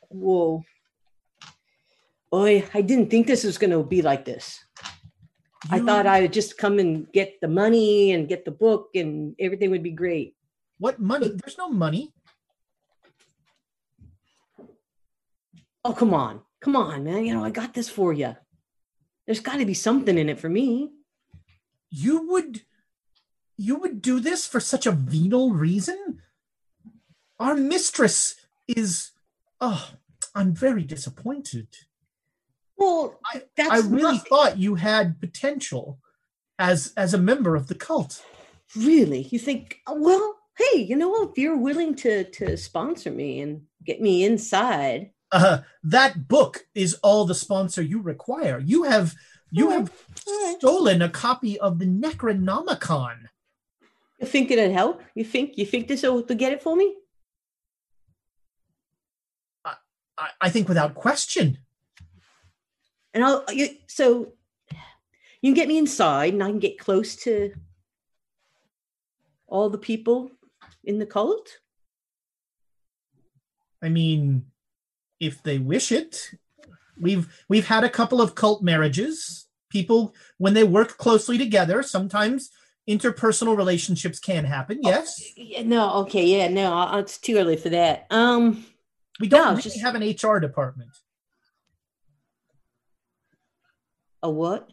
whoa. Boy, I didn't think this was going to be like this. I thought I would just come and get the money and get the book and everything would be great. What money? There's no money. Oh, come on. Come on, man. You know, I got this for you. There's got to be something in it for me. You would you would do this for such a venal reason? Our mistress is oh, I'm very disappointed. Well, I, that's I really not- thought you had potential as as a member of the cult. Really? You think, well, hey, you know, if you're willing to to sponsor me and get me inside, Uh, that book is all the sponsor you require. You have you have stolen a copy of the Necronomicon. you think it'll help? You think you think this will to get it for me? I, I think without question. And I'll you, so you can get me inside, and I can get close to all the people in the cult. I mean, if they wish it, we've we've had a couple of cult marriages. People, when they work closely together, sometimes interpersonal relationships can happen. Yes, Yeah, no, okay, yeah, no, it's too early for that. Um, we don't no, really just- have an HR department. a what?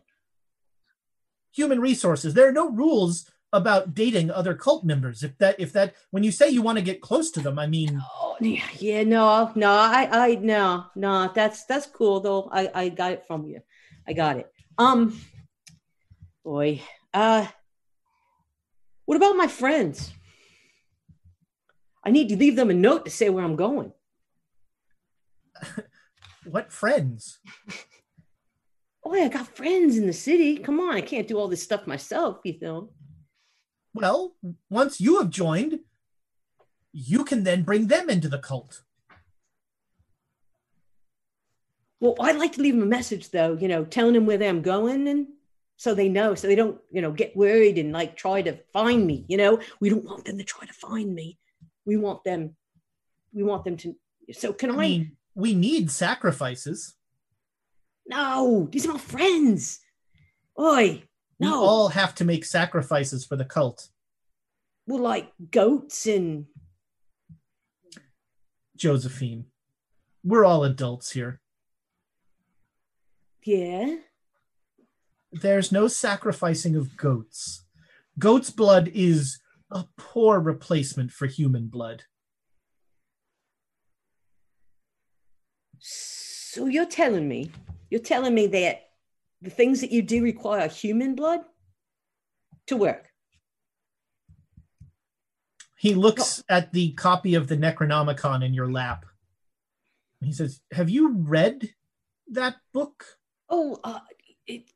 Human resources. There are no rules about dating other cult members. If that, if that, when you say you want to get close to them, I mean, Oh, yeah, yeah, no, no, I, I, no, no, that's that's cool though. I, I got it from you. I got it. Um, boy, uh, what about my friends? I need to leave them a note to say where I'm going. what friends? Oh, I got friends in the city. Come on, I can't do all this stuff myself, you know. Well, once you have joined, you can then bring them into the cult. Well, I'd like to leave them a message though, you know, telling them where I'm going and so they know, so they don't, you know, get worried and like try to find me. You know, we don't want them to try to find me. We want them, we want them to. So can I? I mean, we need sacrifices. no, these are my friends. Oi, We no, all have to make sacrifices for the cult. well, like goats and Josephine, we're all adults here. Yeah. There's no sacrificing of goats. Goat's blood is a poor replacement for human blood. So you're telling me, you're telling me that the things that you do require human blood to work. He looks at the copy of the Necronomicon in your lap. He says, "Have you read that book?" Oh, uh, it.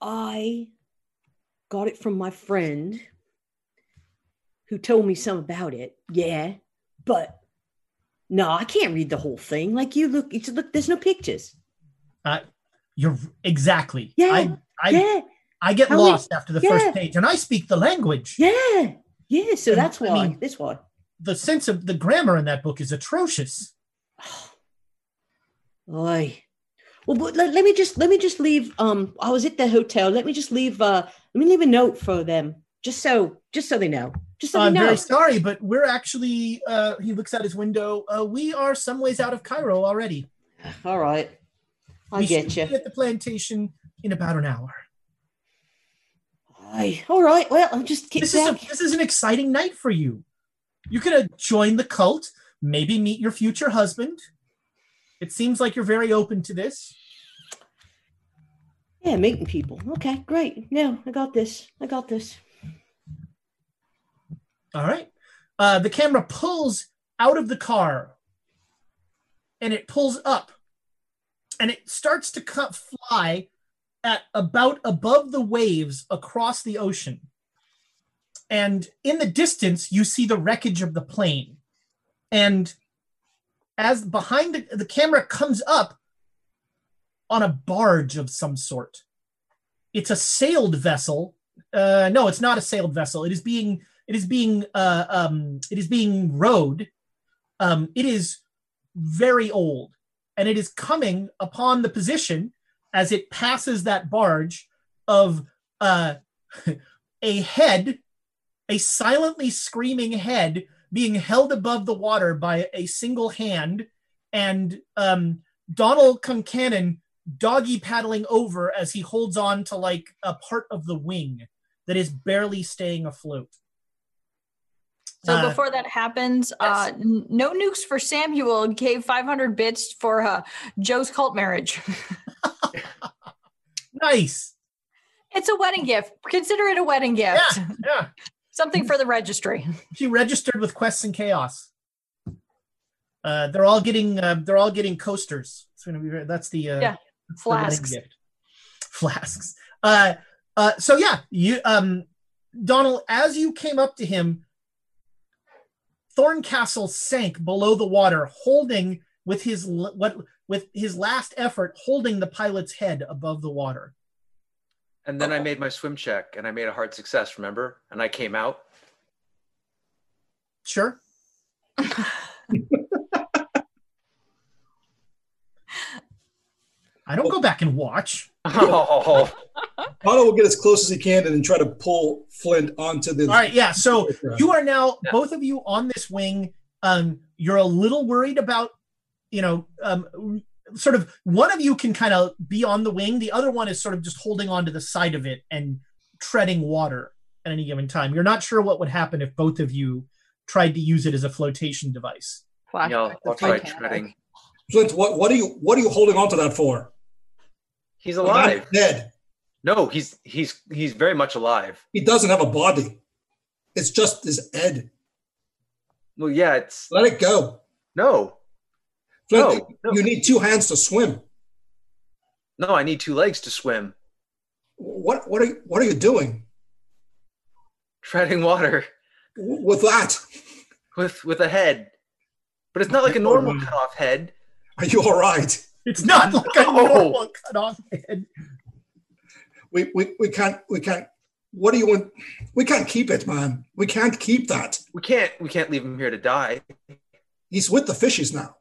I got it from my friend who told me some about it. Yeah, but no, I can't read the whole thing. Like you look, it's look. There's no pictures. Uh, you're exactly. Yeah, I, I, yeah. I get How we- lost after the yeah. first page, and I speak the language. Yeah, yeah. So And, that's I why. mean- this why. The sense of the grammar in that book is atrocious. Oi. Well, but let, let me just let me just leave. Um, I was at the hotel. Let me just leave. Uh, let me leave a note for them, just so just so they know. Just so I'm they know. very sorry, but we're actually. Uh, he looks out his window. Uh, we are some ways out of Cairo already. All right, I we get you. be at the plantation in about an hour. Aye. All right. Well, I'll just get This is a, this is an exciting night for you. You could joined the cult, maybe meet your future husband. It seems like you're very open to this. Yeah, meeting people. Okay, great. No, I got this. I got this. All right. Uh, the camera pulls out of the car and it pulls up and it starts to cut fly at about above the waves across the ocean. And in the distance, you see the wreckage of the plane. And as behind the, the camera comes up on a barge of some sort, it's a sailed vessel. Uh, no, it's not a sailed vessel. It is being it is being uh, um, it is being rowed. Um, it is very old, and it is coming upon the position as it passes that barge of uh, a head, a silently screaming head being held above the water by a single hand, and um, Donald Concannon doggy paddling over as he holds on to like a part of the wing that is barely staying afloat. So Uh, before that happens, uh, no nukes for Samuel gave 500 bits for uh, Joe's cult marriage. Nice. It's a wedding gift. Consider it a wedding gift. Yeah, yeah. Something for the registry. She registered with Quests and Chaos. Uh, they're all getting uh, they're all getting coasters. It's gonna be that's the uh, Yeah, the flasks. gift. Flasks. Uh, uh, so yeah, you um, Donald, as you came up to him, Thorncastle sank below the water, holding with his what with his last effort, holding the pilot's head above the water. And then I made my swim check and I made a hard success, remember? And I came out. Sure. I don't go back and watch. Oh, Otto will get as close as he can and then try to pull Flint onto the. All right, yeah. So you are now both of you on this wing. Um, you're a little worried about, you know, um, sort of one of you can kind of be on the wing. The other one is sort of just holding on to the side of it and treading water at any given time. You're not sure what would happen if both of you tried to use it as a flotation device. no, I'll try treading. Flint, what what are you what are you holding on to that for? He's alive. Dead. No, he's he's he's very much alive. He doesn't have a body. It's just his head. Well, yeah, it's Let it go. no, Flint, No, no. you need two hands to swim. no. I need two legs to swim. What what are you, what are you doing Treading water with that? with with a head, but it's not like a normal cut off head. Are you all right? It's not like a normal cut off head. We, we we can't we can't. What do you want? We can't keep it, man. We can't keep that. We can't we can't leave him here to die. He's with the fishes now.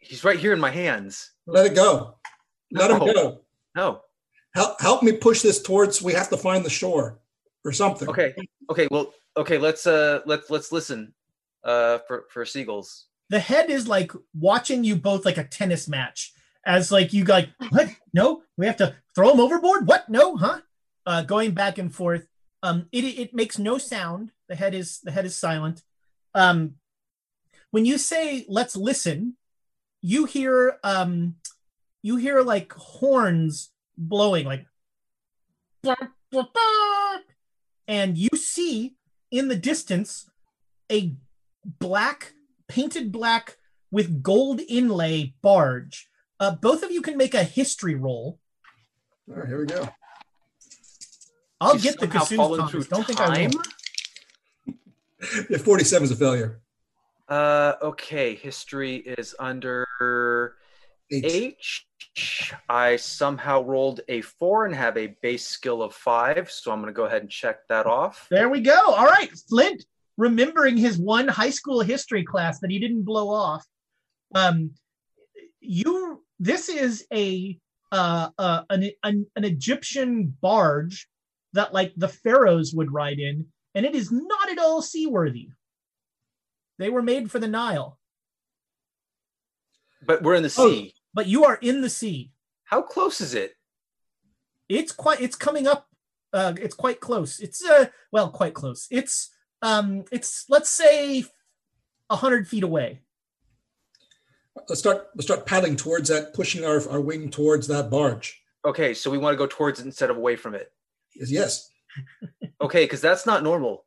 It- he's right here in my hands. Let it go. Let him go. No. Help help me push this towards. We have to find the shore or something. Okay. Okay. Well. Okay. Let's uh let's let's listen uh for for seagulls. the head is like watching you both like a tennis match as like you like what no we have to throw him overboard what no huh uh going back and forth um it it makes no sound the head is the head is silent um when you say let's listen you hear um you hear like horns blowing like and you see in the distance a black, painted black with gold inlay barge. Uh, both of you can make a history roll. All right, here we go. I'll You've get the somehow Kassoon's fallen comments. through Don't think I time? will. Yeah, 47 is a failure. Uh, okay, history is under H. I somehow rolled a four and have a base skill of five, so I'm going to go ahead and check that off. There we go. All right, Flint, remembering his one high school history class that he didn't blow off. Um, you. This is a uh, uh an, an an Egyptian barge that like the pharaohs would ride in, and it is not at all seaworthy. They were made for the Nile, But we're in the Oh. sea. but you are in the sea. How close is it? It's quite. It's coming up. Uh, it's quite close. It's uh, well, quite close. It's um, it's let's say a hundred feet away. Let's start. Let's start paddling towards that, pushing our, our wing towards that barge. Okay, so we want to go towards it instead of away from it. Yes, Yes, Okay, because that's not normal.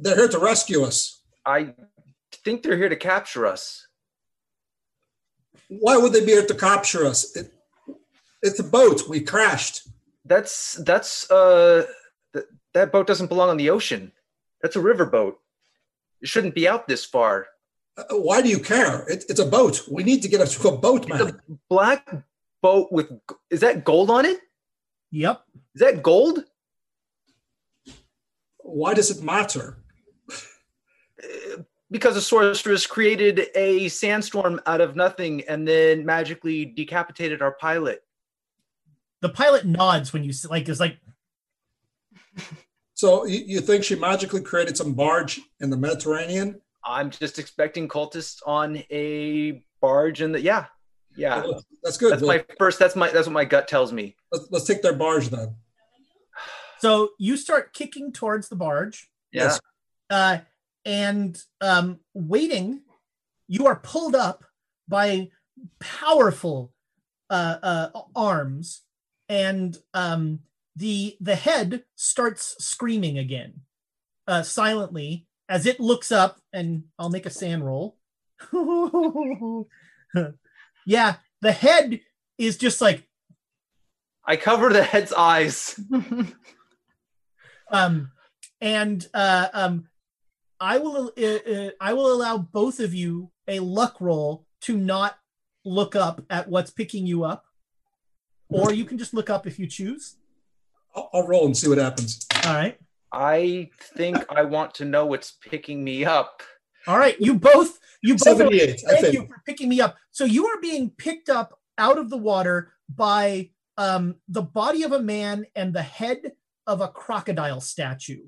they're here to rescue us. I think they're here to capture us. Why would they be here to capture us? It, it's a boat. We crashed. That's that's uh th- that boat doesn't belong on the ocean. That's a river boat. It shouldn't be out this far. Uh, why do you care? It, it's a boat. We need to get us to a boat, It's man. a black boat with is that gold on it? Yep. Is that gold? Why does it matter? Because a sorceress created a sandstorm out of nothing and then magically decapitated our pilot. The pilot nods when you s- like is like So you, you think she magically created some barge in the Mediterranean? I'm just expecting cultists on a barge and the yeah. Yeah. That's good. That's Well, my first that's my that's what my gut tells me. let's, let's take their barge then. so you start kicking towards the barge Yeah. Yes. uh and um waiting you are pulled up by powerful uh uh arms and um the the head starts screaming again uh silently as it looks up and I'll make a sand roll yeah the head is just like I cover the head's eyes. um and uh um i will uh, uh, i will allow both of you a luck roll to not look up at what's picking you up or you can just look up if you choose I'll, I'll roll and see what happens. all right I think I want to know what's picking me up. all right you both you both 78. I thank think. you for picking me up so you are being picked up out of the water by um the body of a man and the head of a crocodile statue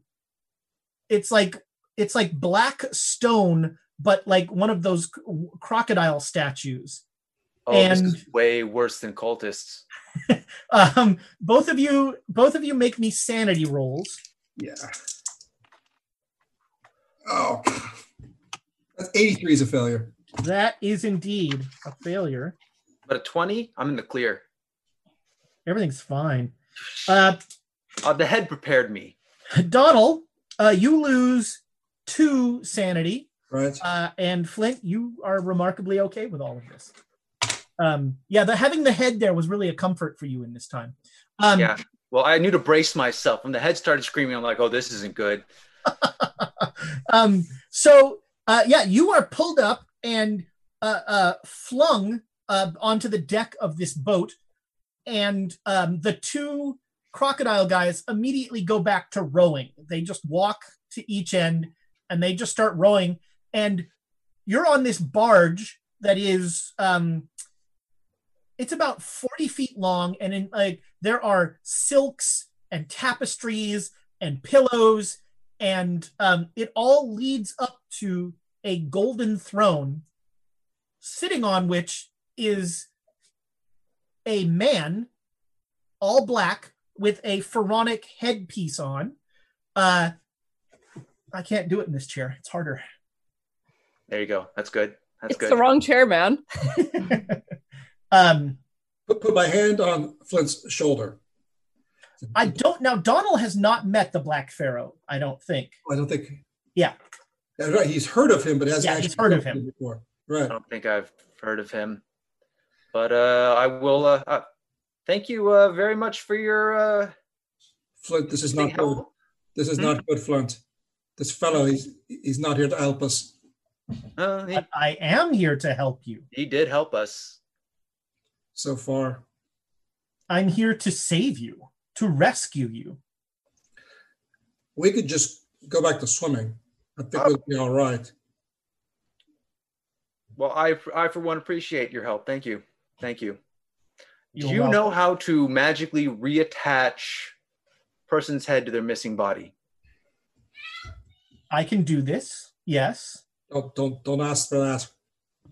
it's like it's like black stone but like one of those crocodile statues Oh, this And- is way worse than cultists. um both of you both of you make me sanity rolls Yeah. Oh, that's 83 is a failure. that is indeed a failure But a 20, I'm in the clear. everything's fine uh Uh, the head prepared me. donald uh you lose two sanity Right. uh, and Flint, you are remarkably okay with all of this. Um, yeah, the having the head there was really a comfort for you in this time. Um, yeah. Well, I knew to brace myself. When the head started screaming, I'm like, oh, this isn't good. um, so uh, yeah, you are pulled up and uh, uh, flung uh, onto the deck of this boat, and um, the two crocodile guys immediately go back to rowing. They just walk to each end and they just start rowing. And you're on this barge that is um, it's about 40 feet long and in like there are silks and tapestries and pillows and um, it all leads up to a golden throne sitting on which is a man all black with a pharaonic headpiece on uh i can't do it in this chair it's harder There you go. That's good. That's it's good. the wrong chair, man. um Put, put my hand on Flint's shoulder. I don't now. Donald has not met the Black Pharaoh. I don't think. I don't think. Yeah. That's right. He's heard of him, but hasn't Yeah, actually he's heard of spoken him. before. Right. I don't think I've heard of him, but uh, I will. Uh, uh, thank you uh, very much for your. Uh, Flint, this is not good. This is Hmm? not good, Flint. This fellow, he's he's not here to help us. Uh, he, I am here to help you. he did help us. so far. I'm here to save you, to rescue you. We could just go back to swimming. I think Oh. we'll be all right. Well, I I for one appreciate your help. Thank you. Thank you. You're Do you know how to magically reattach person's head to their missing body? I can do this. Yes. Don't don't don't ask for that.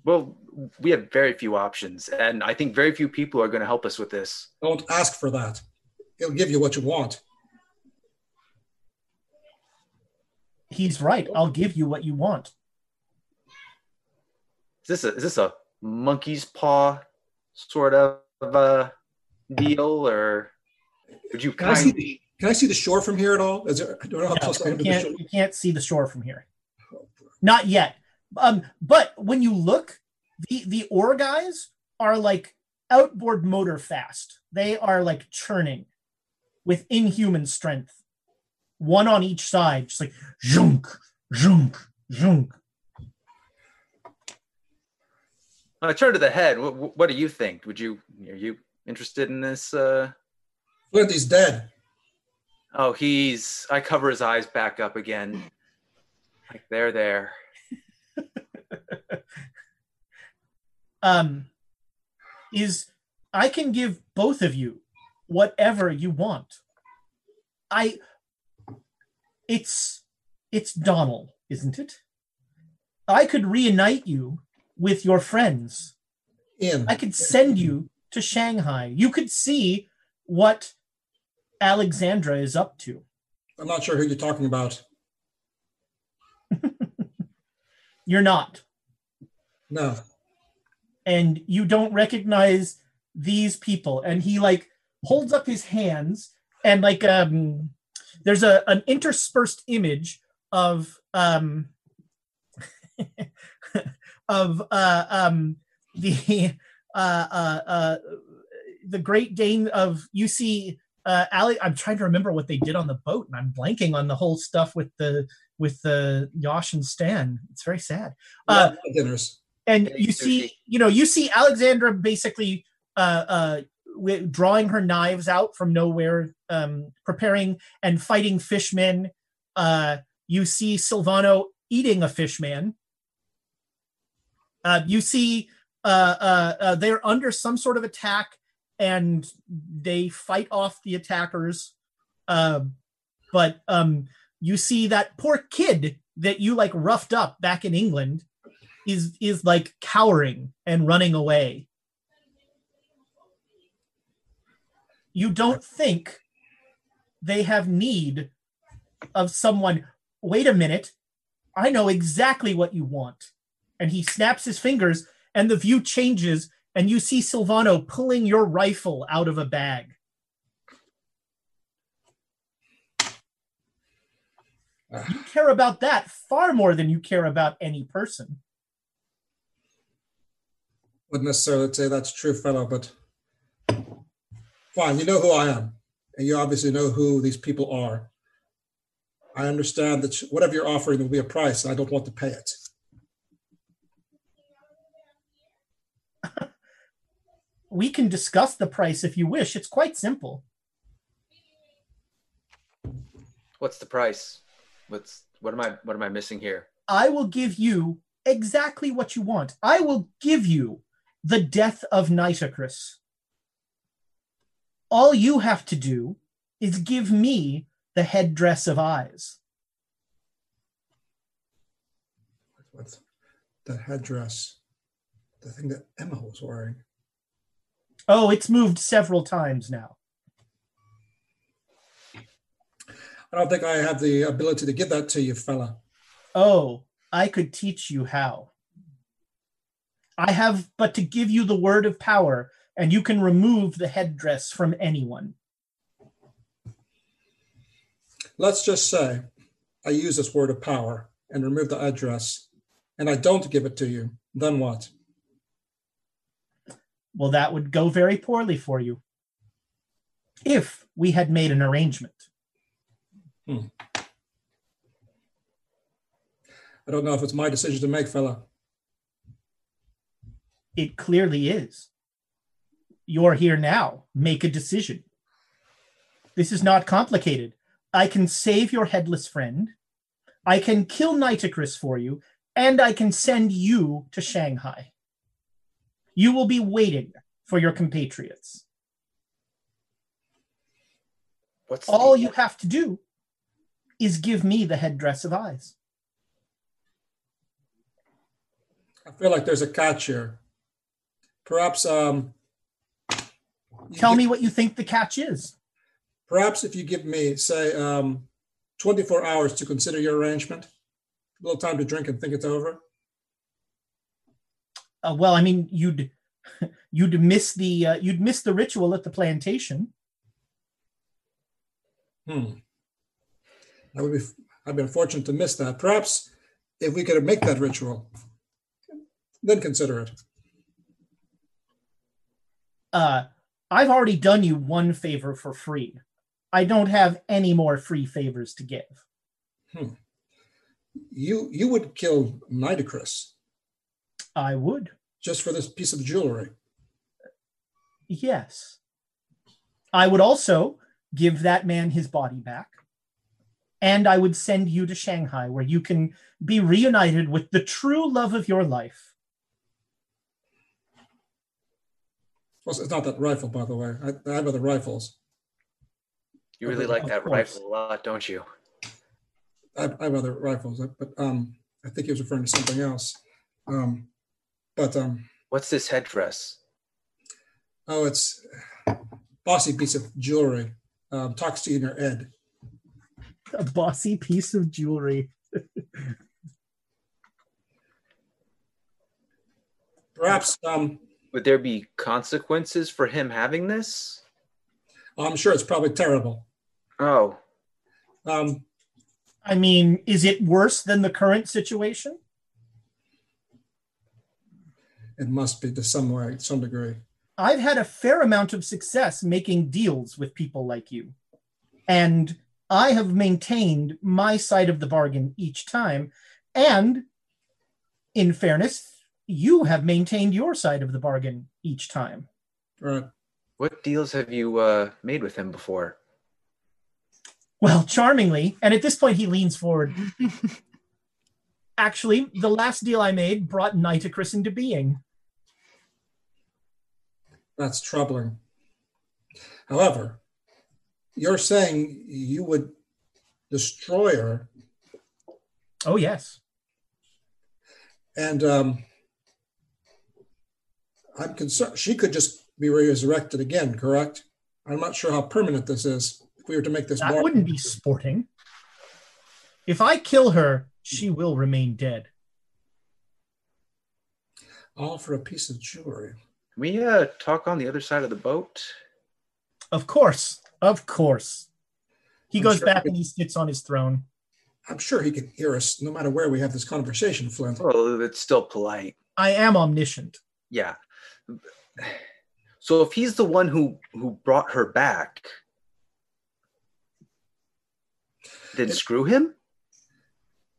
Well, we have very few options, and I think very few people are going to help us with this. Don't ask for that. He'll give you what you want. He's right. I'll give you what you want. Is this a is this a monkey's paw sort of uh, deal, or would you Can I see kind? the, can I see the shore from here at all? Is there, I don't know how No, close I am you to the shore. can't, you can't see the shore from here. Not yet. Um, but when you look, the the oar guys are like outboard motor fast. They are like churning with inhuman strength. One on each side, just like zhunk, zhunk, zhunk. I turn to the head. What, what do you think? Would you are you interested in this? Uh... Flint, he's dead. Oh, he's. I cover his eyes back up again. Like they're there. um, is I can give both of you whatever you want. I it's it's Donald, isn't it? I could reunite you with your friends. In. I could send you to Shanghai. You could see what Alexandra is up to. I'm not sure who you're talking about. You're not. No. and you don't recognize these people and he like holds up his hands and like um there's a an interspersed image of um of uh um the uh uh uh the great dane of you see uh Ali I'm trying to remember what they did on the boat and I'm blanking on the whole stuff with the with the Yosh and Stan. It's very sad. Uh dinners. and you see you know you see alexandra basically uh uh wi- drawing her knives out from nowhere um preparing and fighting fishmen. Uh you see silvano eating a fishman. Uh you see uh, uh uh they're under some sort of attack and they fight off the attackers uh, but um you see that poor kid that you like roughed up back in england is is like cowering and running away. You don't think they have need of someone. Wait a minute. I know exactly what you want. And he snaps his fingers, and the view changes, and you see Silvano pulling your rifle out of a bag. You ah. care about that far more than you care about any person. Wouldn't necessarily say that's true, fellow, but fine. You know who I am, and you obviously know who these people are. I understand that whatever you're offering will be a price, and I don't want to pay it. We can discuss the price if you wish. It's quite simple. What's the price? What's what am I what am I missing here? I will give you exactly what you want. I will give you the death of Nitocris. All you have to do is give me the headdress of eyes. What's the headdress? The thing that Emma was wearing. Oh, it's moved several times now. I don't think I have the ability to give that to you, fella. Oh, I could teach you how. I have but to give you the word of power, and you can remove the headdress from anyone. let's just say I use this word of power and remove the address, and I don't give it to you. Then what? Well, that would go very poorly for you if we had made an arrangement. Hmm. I don't know if it's my decision to make, fella. It clearly is. You're here now. Make a decision. This is not complicated. I can save your headless friend. I can kill Nitocris for you, and I can send you to Shanghai. You will be waiting for your compatriots. What's All the- you have to do is give me the headdress of eyes. I feel like there's a catch here. Perhaps, um, Tell give- me what you think the catch is. Perhaps if you give me, say, um, 24 hours to consider your arrangement, a little time to drink and think it over. Uh, well, I mean, you'd you'd miss the uh, you'd miss the ritual at the plantation. Hmm. I would be. I've been fortunate to miss that. Perhaps if we could make that ritual, then consider it. Uh, I've already done you one favor for free. I don't have any more free favors to give. Hmm. You you would kill Nitocris I would. just for this piece of jewelry. Yes. I would also give that man his body back. And I would send you to Shanghai where you can be reunited with the true love of your life. Well, it's not that rifle, by the way. I, I have other rifles. You really like that rifle a lot, don't you? I have, I have other rifles, but um, I think he was referring to something else. Um, but um, What's this headdress? oh, it's a bossy piece of jewelry. Um, talks to you in your head. A bossy piece of jewelry. Perhaps um, Would there be consequences for him having this? I'm sure it's probably terrible. Oh, Um, I mean, is it worse than the current situation? It must be to some way, some degree. I've had a fair amount of success making deals with people like you. And I have maintained my side of the bargain each time. And in fairness, you have maintained your side of the bargain each time. Right. what deals have you uh, made with him before? Well, charmingly, and at this point he leans forward. Actually, the last deal I made brought Nitocris into being. That's troubling. However, you're saying you would destroy her, Oh, yes. and um, I'm concerned she could just be resurrected again. Correct? I'm not sure how permanent this is. If we were to make this, That wouldn't be sporting. If I kill her, she will remain dead. all for a piece of jewelry. Can we uh, talk on the other side of the boat? Of course. Of course. He I'm goes sure back he- and he sits on his throne. I'm sure he can hear us no matter where we have this conversation, Flint. Well, it's still polite. I am omniscient. Yeah. So if he's the one who who brought her back, then screw him.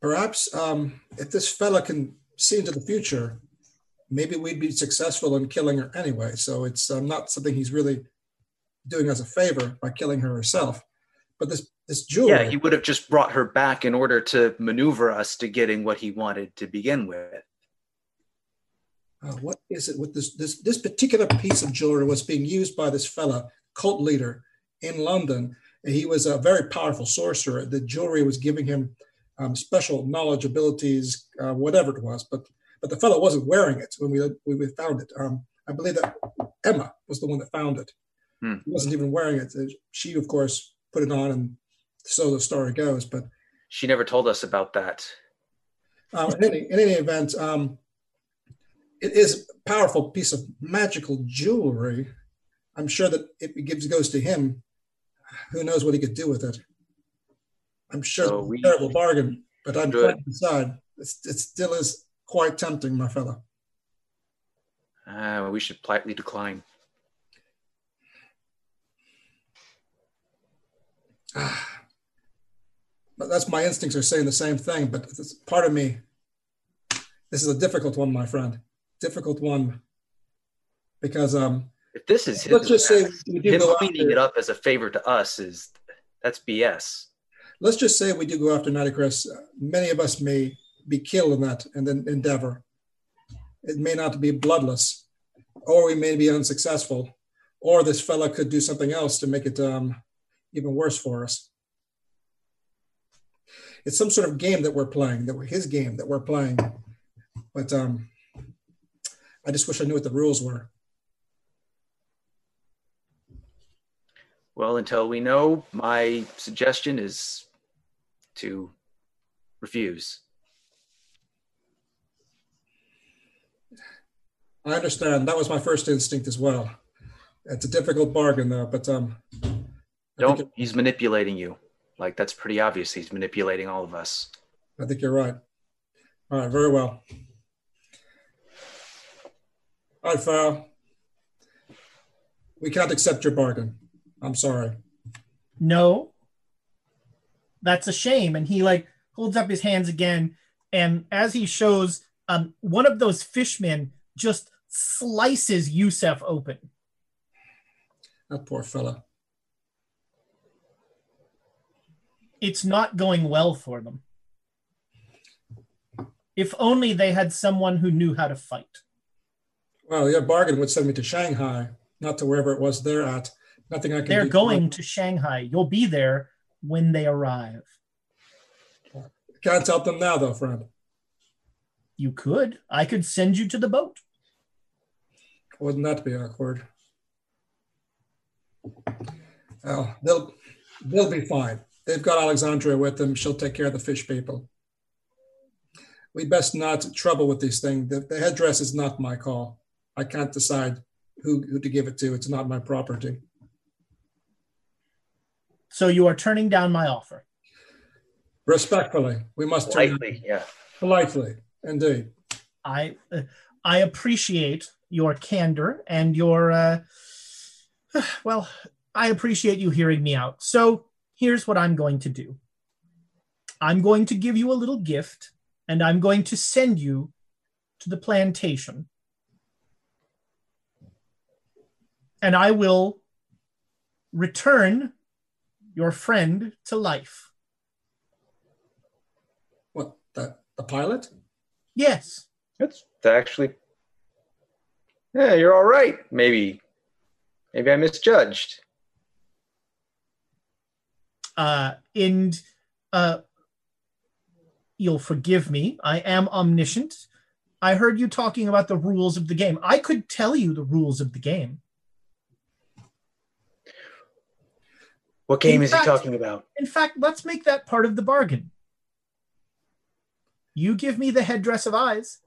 Perhaps um, if this fella can see into the future, maybe we'd be successful in killing her anyway. So it's um, not something he's really doing us a favor by killing her herself. But this this jewelry, Yeah, he would have just brought her back in order to maneuver us to getting what he wanted to begin with. uh, what is it with this this this particular piece of jewelry was being used by this fella cult leader in London. And he was a very powerful sorcerer. The jewelry was giving him um, special knowledge, abilities, uh, whatever it was. But but the fellow wasn't wearing it when we when we found it. Um, I believe that Emma was the one that found it. Hmm. He wasn't even wearing it. Uh, She, of course, put it on, and so the story goes. But She never told us about that. uh, in, any, in any event, um, it is a powerful piece of magical jewelry. I'm sure that it gives goes to him. Who knows what he could do with it? I'm sure So it's we- a terrible bargain, but I'm Good. to decide. It's, it still is quite tempting, my fellow. Uh, we should politely decline. But that's my instincts are saying the same thing. But it's part of me. This is a difficult one, my friend. Difficult one, because um, If this is his, Let's just say him cleaning it up as a favor to us is that's BS. Let's just say we do go after Nitocris. Uh, many of us may be killed in that in the endeavor. It may not be bloodless, or we may be unsuccessful, or this fella could do something else to make it um, even worse for us. It's some sort of game that we're playing, that we're, his game that we're playing. But um, I just wish I knew what the rules were. Well, until we know, my suggestion is to refuse. I understand. That was my first instinct as well. It's a difficult bargain, though. But um, Don't. He's manipulating you. Like that's pretty obvious. He's manipulating all of us. I think you're right. All right, very well. All right, Farrell. We can't accept your bargain. I'm sorry. no that's a shame. And he like holds up his hands again. And as he shows um one of those fishmen just slices yusef open. That poor fella. it's not going well for them. If only they had someone who knew how to fight. Well, your bargain would send me to Shanghai, not to wherever it was they're at. Nothing I can they're going to shanghai. You'll be there when they arrive Can't help them now, though, friend. you could i could send you to the boat Wouldn't that be awkward? Well, they'll they'll be fine. They've got Alexandria with them. She'll take care of the fish people. We best not trouble with these things. The, the headdress is not my call. I can't decide who, who to give it to. It's not my property. So you are turning down my offer Respectfully, we must turn Politely, yeah. politely, indeed. I uh, I appreciate your candor and your uh, well, I appreciate you hearing me out. So here's what I'm going to do. I'm going to give you a little gift, and I'm going to send you to the plantation, and I will return your friend to life. What the the pilot? Yes. That's actually. Yeah, you're all right. Maybe, maybe I misjudged. uh, and uh, you'll forgive me. I am omniscient. I heard you talking about the rules of the game. I could tell you the rules of the game. What game In is fact- he talking about? In fact, let's make that part of the bargain. You give me the headdress of eyes.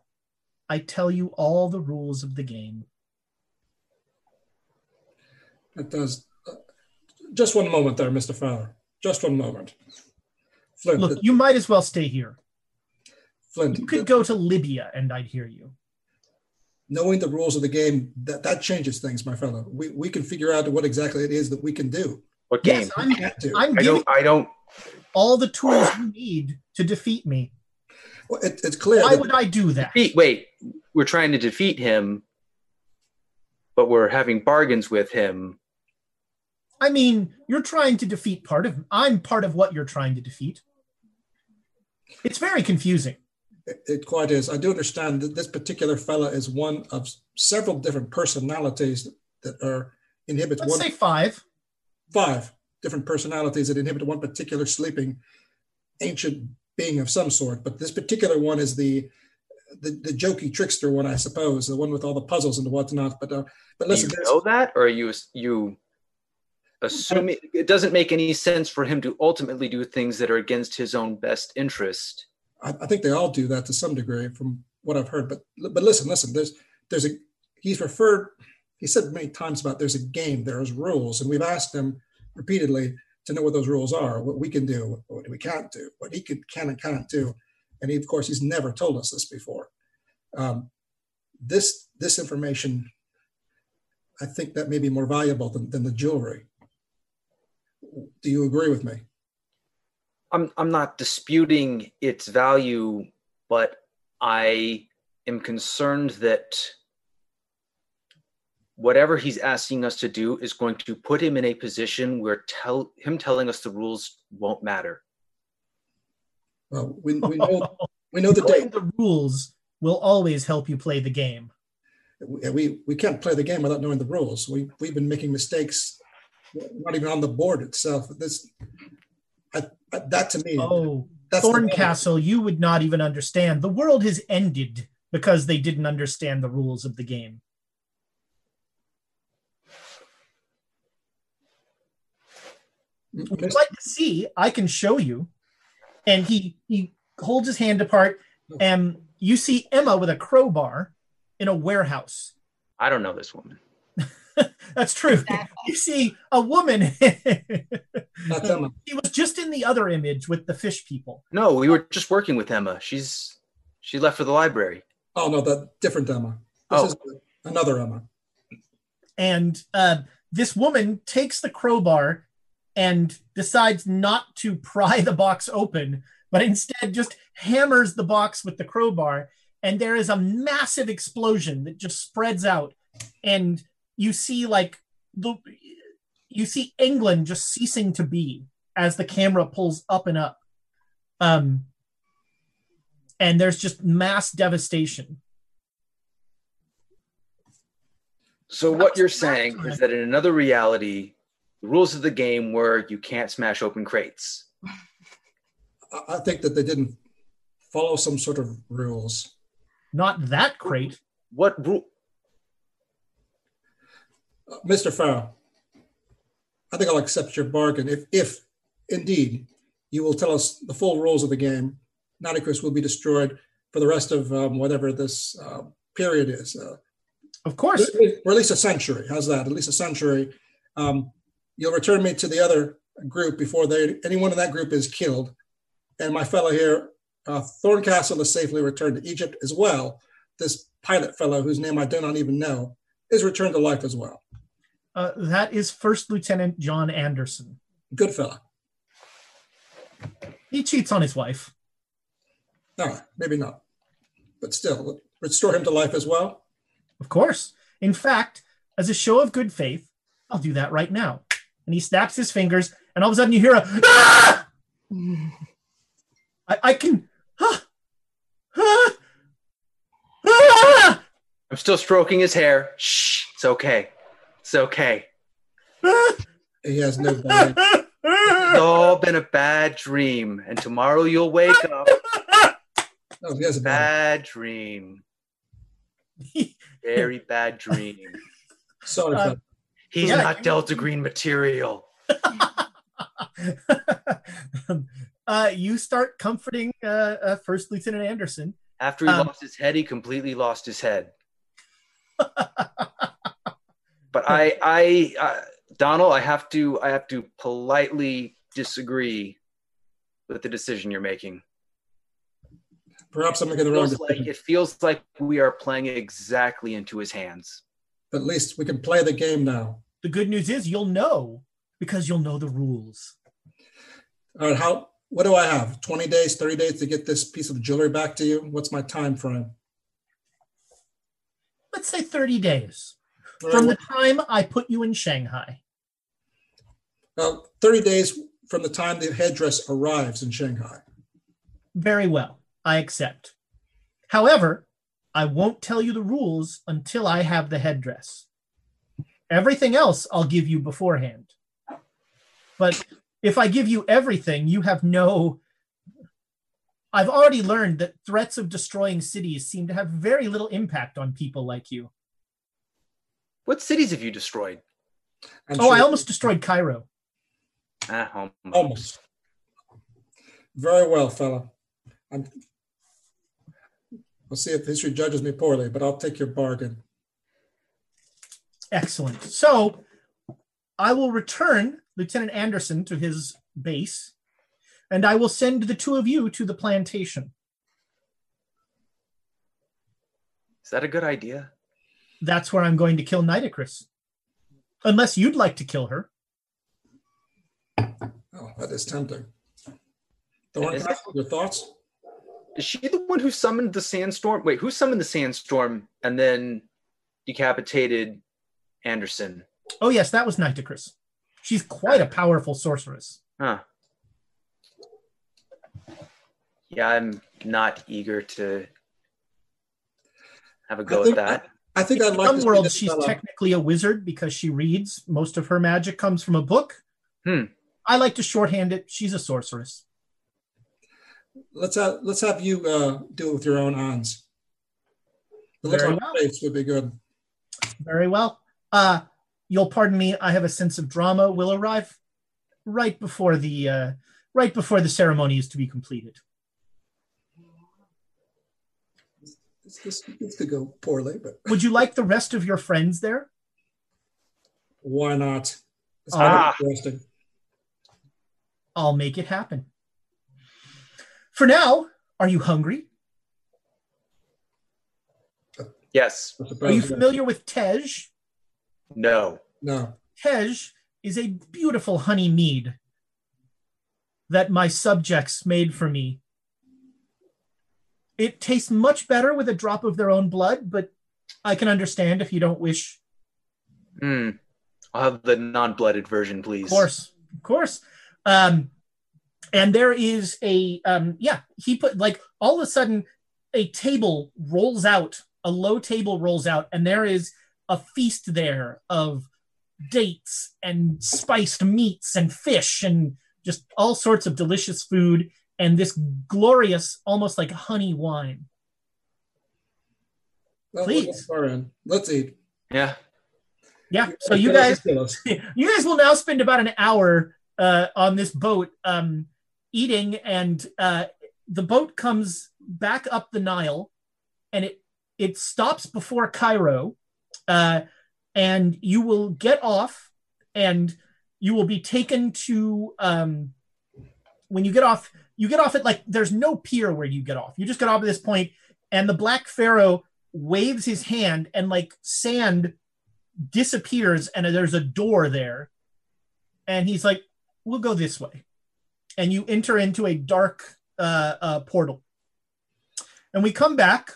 I tell you all the rules of the game. It does. uh, just one moment there, Mr. Fowler. Just one moment. Flint, Look, you might as well stay here. Flint, You could go to Libya and I'd hear you. knowing the rules of the game, that, that changes things, my fellow. We, we can figure out what exactly it is that we can do. What game? Yes, I'm, Can't. I'm I don't. I don't. all the tools you need to defeat me. Well, it, it's clear. Why that- would I do that? Defeat. Wait, we're trying to defeat him, but we're having bargains with him. I mean, you're trying to defeat part of I'm part of what you're trying to defeat. It's very confusing. It, it quite is. I do understand that this particular fella is one of several different personalities that are inhibits Let's one say five. Five different personalities that inhibit one particular sleeping ancient being of some sort. But this particular one is the the, the jokey trickster one, I suppose, the one with all the puzzles and whatnot. But uh, but Do listen, you know that, or are you you assuming it doesn't make any sense for him to ultimately do things that are against his own best interest? I, I think they all do that to some degree, from what I've heard. But but listen, listen. There's there's a he's referred. He said many times about there's a game, there's rules, and we've asked him repeatedly to know what those rules are, what we can do, what we can't do, what he can, can and can't do. And he, of course, he's never told us this before. Um, this this information, I think that may be more valuable than, than the jewelry. Do you agree with me? I'm I'm not disputing its value, but I am concerned that whatever he's asking us to do is going to put him in a position where tell him telling us the rules won't matter. Well, we, we know we know the Knowing the rules will always help you play the game. we, we we can't play the game without knowing the rules. We we've been making mistakes, not even on the board itself. This, I, I, that to me, Oh, that's Thorncastle, you would not even understand. The world has ended because they didn't understand the rules of the game. Would you like to see? I can show you. And he he holds his hand apart, and you see Emma with a crowbar in a warehouse. I don't know this woman. That's true. You see a woman. That's Emma. He was just in the other image with the fish people. No, we were just working with Emma. She's she left for the library. Oh no, that different Emma. This Oh. is another Emma. and uh, this woman takes the crowbar and decides not to pry the box open, but instead just hammers the box with the crowbar. And there is a massive explosion that just spreads out, and you see like the you see England just ceasing to be as the camera pulls up and up. Um, and there's just mass devastation. So what you're saying is that in another reality, the rules of the game were you can't smash open crates. I- I think that they didn't follow some sort of rules. Not that crate. What rule? Uh, Mr. Farrell, I think I'll accept your bargain if, if indeed you will tell us the full rules of the game. Nitocris will be destroyed for the rest of um, whatever this uh, period is. Uh, Of course. or at least a century. How's that? At least a century. Um, you'll return me to the other group before they, anyone in that group is killed. And my fellow here, uh, Thorncastle, is safely returned to Egypt as well. This pilot fellow, whose name I do not even know, is returned to life as well. Uh, that is First Lieutenant John Anderson. Good fella. He cheats on his wife. No, maybe not. But still, restore him to life as well. Of course. In fact, as a show of good faith, I'll do that right now. And he snaps his fingers, and all of a sudden you hear a "Ah!" I, I can. Ah! Ah! Ah! I'm still stroking his hair. Shh, it's okay. It's okay. He has no body. It's all been a bad dream, and tomorrow you'll wake up. No, he has a body. Bad dream. Very bad dream. Sorry, Uh, fella. He's Yeah, not Delta Green material. uh, you start comforting uh, uh, First Lieutenant Anderson. After he Um, lost his head, he completely lost his head. but I, I, uh, Donald, I have to, I have to politely disagree with the decision you're making. Perhaps I'm making the It wrong feels like, it feels like we are playing exactly into his hands. At least we can play the game now. The good news is you'll know because you'll know the rules. All right, how? What do I have? Twenty days, thirty days to get this piece of jewelry back to you. What's my time frame? Let's say 30 days All from right, the time I put you in Shanghai. well, thirty days from the time the headdress arrives in Shanghai. Very well. I accept. However, I won't tell you the rules until I have the headdress. Everything else I'll give you beforehand. But if I give you everything, you have no. I've already learned that threats of destroying cities seem to have very little impact on people like you. What cities have you destroyed? I'm oh, I sure- almost destroyed Cairo. Ah, home. almost. Very well, fella. I'm. We'll see if history judges me poorly, but I'll take your bargain. Excellent. So I will return Lieutenant Anderson to his base, and I will send the two of you to the plantation. Is that a good idea? That's where I'm going to kill Nitocris. Unless you'd like to kill her. Oh, that is tempting. Thorncastle, your thoughts? Is she the one who summoned the sandstorm? Wait, who summoned the sandstorm and then decapitated Anderson? Oh yes, that was Nitocris. She's quite a powerful sorceress. Huh. Yeah, I'm not eager to have a go think- at that. I think I'd In like some to worlds, she's fella- technically a wizard because she reads. Most of her magic comes from a book. Hmm. I like to shorthand it. She's a sorceress. Let's have let's have you uh, do it with your own hands. The look Very on well. face would be good. Very well. Uh, you'll pardon me. I have a sense of drama. Will arrive right before the uh, right before the ceremony is to be completed. This, this, this could go poorly, but Would you like the rest of your friends there? why not? It's Ah. interesting. I'll make it happen. For now, are you hungry? Yes. Are you familiar with Tej? No. No. Tej is a beautiful honey mead that my subjects made for me. It tastes much better with a drop of their own blood, but I can understand if you don't wish. Hmm. I'll have the non-blooded version, please. Of course, of course. Um, and there is a um, yeah. He put like all of a sudden a table rolls out, a low table rolls out, and there is a feast there of dates and spiced meats and fish and just all sorts of delicious food and this glorious, almost like honey wine. Well, Please. Let's, far in. let's eat. Yeah. Yeah. So you guys, let's kill us. you guys will now spend about an hour uh, on this boat um, eating, and uh, the boat comes back up the Nile, and it it stops before Cairo, uh, and you will get off, and you will be taken to. Um, when you get off, you get off at like there's no pier where you get off. You just get off at this point, and the Black Pharaoh waves his hand, and like sand disappears and there's a door there and he's like we'll go this way and you enter into a dark uh, uh, portal and we come back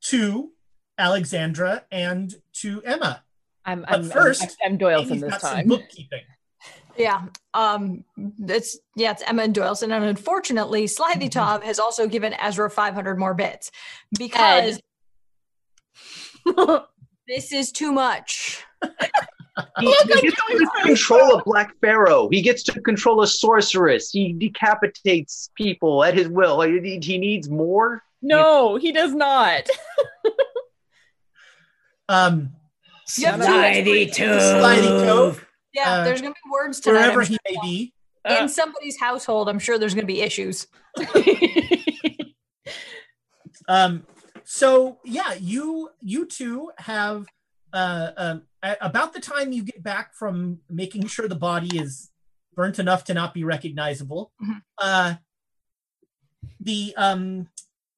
to alexandra and to emma I'm, but I'm, first I'm, I'm Doyleson this got some time. bookkeeping Yeah. Um it's yeah, it's Emma and Doyleson. And unfortunately, Slightly Tob has also given Ezra 500 more bits because this is too much. He, he gets to control a black pharaoh. He gets to control a sorceress. He decapitates people at his will. Like, he, he needs more. No, he does not. um You have Slidey explain- Slidey Cove, Yeah, uh, there's gonna be words tonight. wherever he may be In somebody's household, I'm sure there's gonna be issues. um so yeah you you two have uh um a- about the time you get back from making sure the body is burnt enough to not be recognizable Mhm. uh the um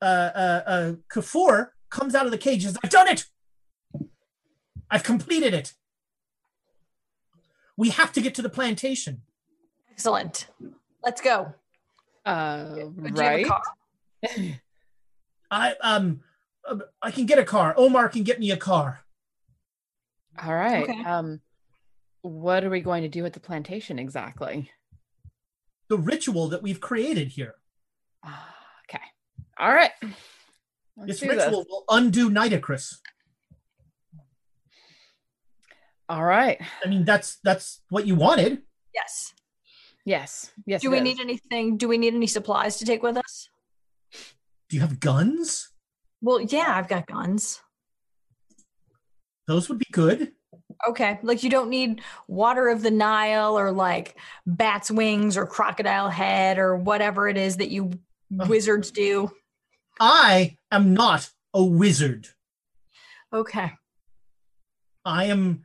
uh uh, uh Kafour comes out of the cage and says i've done it i've completed it we have to get to the plantation Excellent. Let's go. Uh, Do you have a right. i um uh, i can get a car omar can get me a car All right. Okay. Um, what are we going to do at the plantation exactly? the ritual that we've created here Ah, Okay. All right. Let's this do ritual will undo Nitocris. All right. I mean, that's that's what you wanted. Yes. Yes. Yes. Do we is. need anything? Do we need any supplies to take with us? Do you have guns? Well, yeah, I've got guns. Those would be good. Okay. Like you don't need water of the Nile or like bat's wings or crocodile head or whatever it is that you Oh. wizards do. I am not a wizard. Okay. I am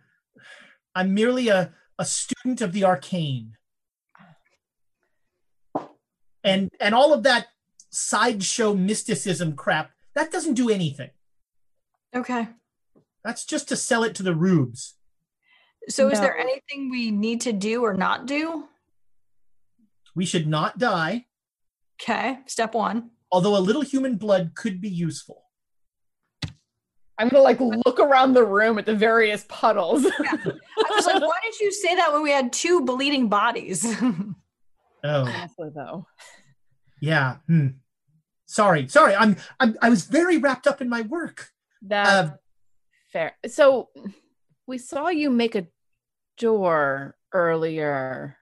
I'm merely a a student of the arcane. And and all of that sideshow mysticism crap, that doesn't do anything. Okay. That's just to sell it to the rubes. So, is there anything we need to do or not do? We should not die, Okay. Step one. although a little human blood could be useful. I'm gonna like look around the room at the various puddles. I was like, why did you say that when we had two bleeding bodies? Oh, Honestly, though. yeah. Hmm. Sorry, sorry. I'm, I'm I was very wrapped up in my work. That's fair. So we saw you make a door earlier.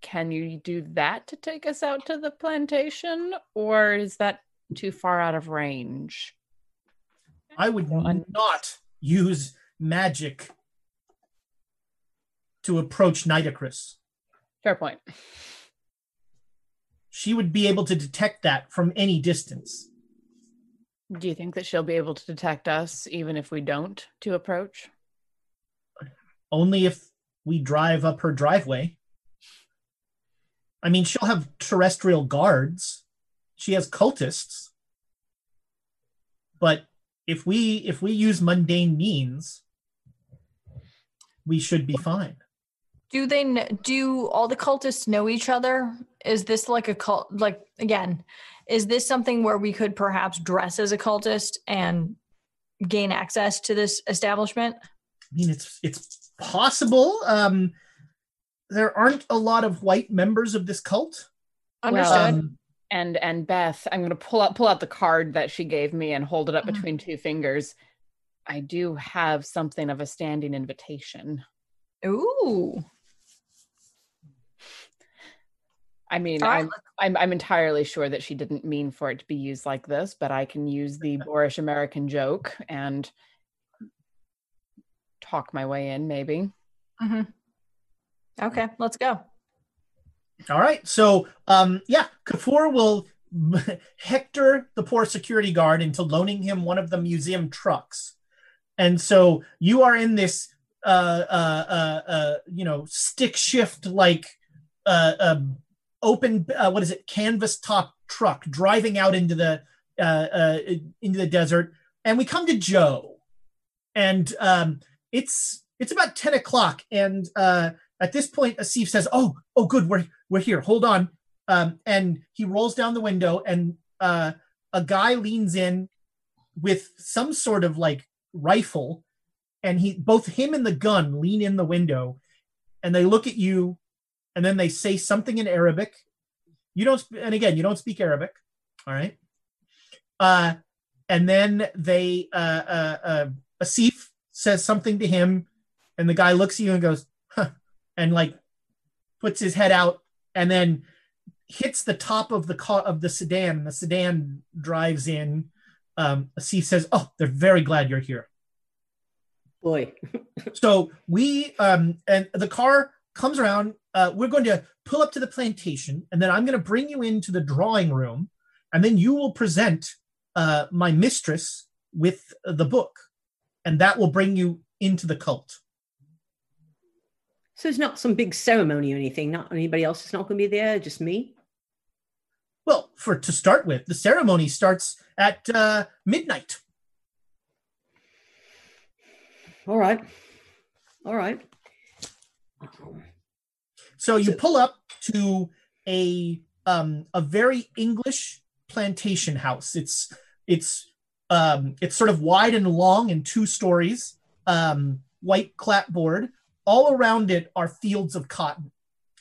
Can you do that to take us out to the plantation, or is that too far out of range? I would not use magic to approach Nitocris. Fair point. She would be able to detect that from any distance. Do you think that she'll be able to detect us even if we don't to approach? Only if we drive up her driveway. I mean, she'll have terrestrial guards. She has cultists. But if we if we use mundane means, we should be fine. Do they kn- do all the cultists know each other? Is this like a cult? Like again, is this something where we could perhaps dress as a cultist and gain access to this establishment? I mean, it's it's possible. Um, there aren't a lot of white members of this cult. Understood. Um, and and Beth, I'm gonna pull out pull out the card that she gave me and hold it up Mhm. between two fingers. I do have something of a standing invitation. Ooh. I mean, All right, I'm, I'm I'm entirely sure that she didn't mean for it to be used like this, but I can use the boorish American joke and talk my way in, maybe. hmm Okay, let's go. All right. So, um, yeah, Kafour will hector the poor security guard into loaning him one of the museum trucks. And so you are in this, uh, uh, uh, uh you know, stick shift like uh, uh, open, uh, what is it, canvas top truck driving out into the uh, uh, into the desert. And we come to Joe, and um, it's it's about ten o'clock, and uh, at this point, Asif says, "Oh, oh, good, we're we're here. Hold on." Um, and he rolls down the window, and uh, a guy leans in with some sort of like rifle, and he both him and the gun lean in the window, and they look at you, and then they say something in Arabic. You don't, and again, you don't speak Arabic, all right? Uh, and then they, uh, uh, uh, Asif says something to him, and the guy looks at you and goes, huh, and like puts his head out and then hits the top of the car of the sedan and the sedan drives in um Asif says oh they're very glad you're here Boy. so we um and the car comes around uh we're going to pull up to the plantation and then i'm going to bring you into the drawing room and then you will present uh my mistress with the book and that will bring you into the cult So it's not some big ceremony or anything. Not anybody else is not going to be there. Just me. well for to start with the ceremony starts at uh midnight All right. All right. So you pull up to a um, a very English plantation house. It's it's um, it's sort of wide and long and two stories, um, white clapboard. All around it are fields of cotton,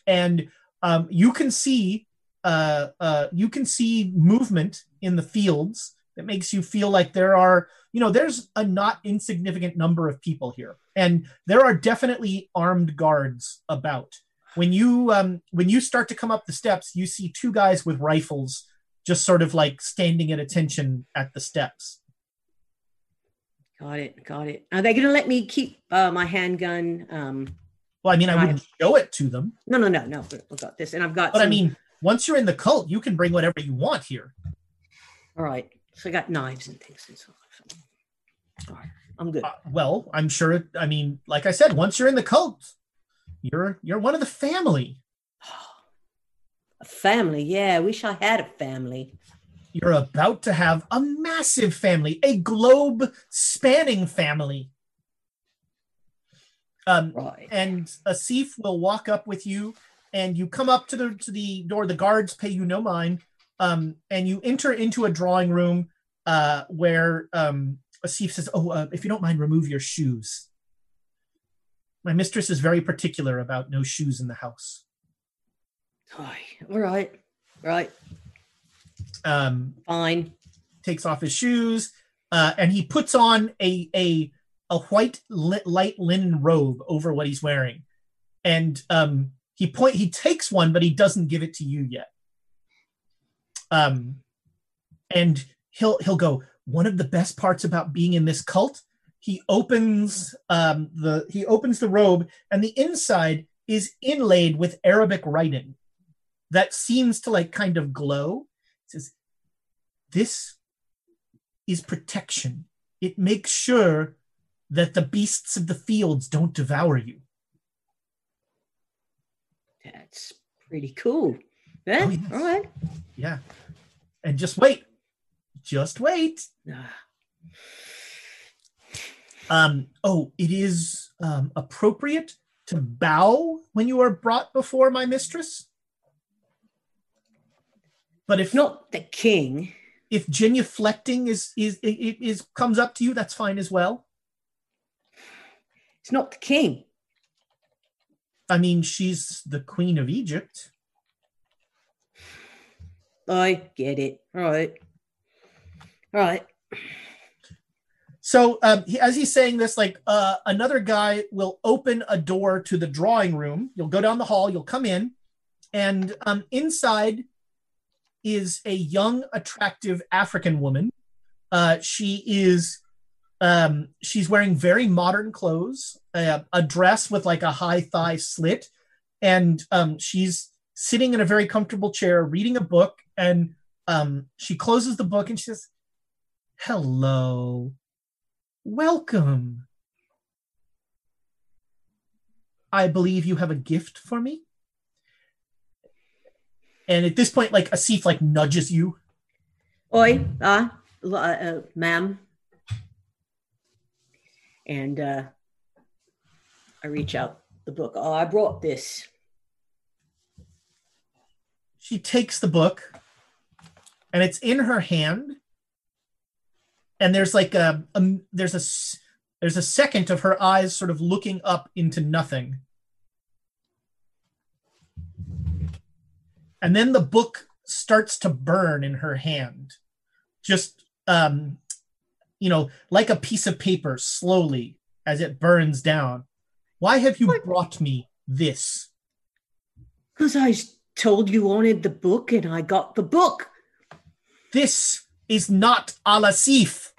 and um, you can see uh, uh, you can see movement in the fields that makes you feel like there are you know there's a not insignificant number of people here, and there are definitely armed guards about when you um, when you start to come up the steps, you see two guys with rifles just sort of like standing at attention at the steps. Got it. Got it. Are they going to let me keep uh, my handgun? Um, Well, I mean, I I- wouldn't show it to them, no, no, no, no. I've got this, and I've got. but I mean, once you're in the cult, you can bring whatever you want here. all right. So I got knives and things. And so, all right. I'm good. Uh, well, I'm sure. I mean, like I said, once you're in the cult, You're you're one of the family. A family, yeah. I wish I had a family. You're about to have a massive family, a globe spanning family. Um, Right. and Asif will walk up with you, and you come up to the to the door. The guards pay you no mind, um, and you enter into a drawing room uh, where um, Asif says, "Oh, uh, if you don't mind, remove your shoes. My mistress is very particular about no shoes in the house." Aye, All right. Right. Um, Fine. takes off his shoes, uh, and he puts on a a a white li- light linen robe over what he's wearing, and um, he point he takes one, but he doesn't give it to you yet. Um, and he'll he'll go. One of the best parts about being in this cult, he opens um, the he opens the robe, and the inside is inlaid with Arabic writing that seems to like kind of glow. It says, "This is protection. It makes sure that the beasts of the fields don't devour you." That's pretty cool. Yeah. Oh, yes. All right. Yeah. And just wait. Just wait. Um, oh, it is um, appropriate to bow when you are brought before my mistress. But if Not the king. if genuflecting is is is, is comes up to you, that's fine as well. It's not the king. I mean, she's the queen of Egypt. I get it. Right. All right. So um, he, as he's saying this, like uh, another guy will open a door to the drawing room. You'll go down the hall. You'll come in, and um, inside is a young, attractive African woman. Uh, she is um, she's wearing very modern clothes, uh, a dress with like a high thigh slit, and um, she's sitting in a very comfortable chair reading a book. And um, she closes the book and she says, "Hello." Welcome. I believe you have a gift for me. And at this point, like Asif like nudges you. Oi, l- uh, uh, ma'am. And uh, I reach out the book. Oh, I brought this. She takes the book and it's in her hand. And there's like a, a there's a there's a second of her eyes sort of looking up into nothing. And then the book starts to burn in her hand. Just um you know, like a piece of paper slowly as it burns down. Why have you brought me this? Because I told you wanted the book and I got the book. This is not Al Azif.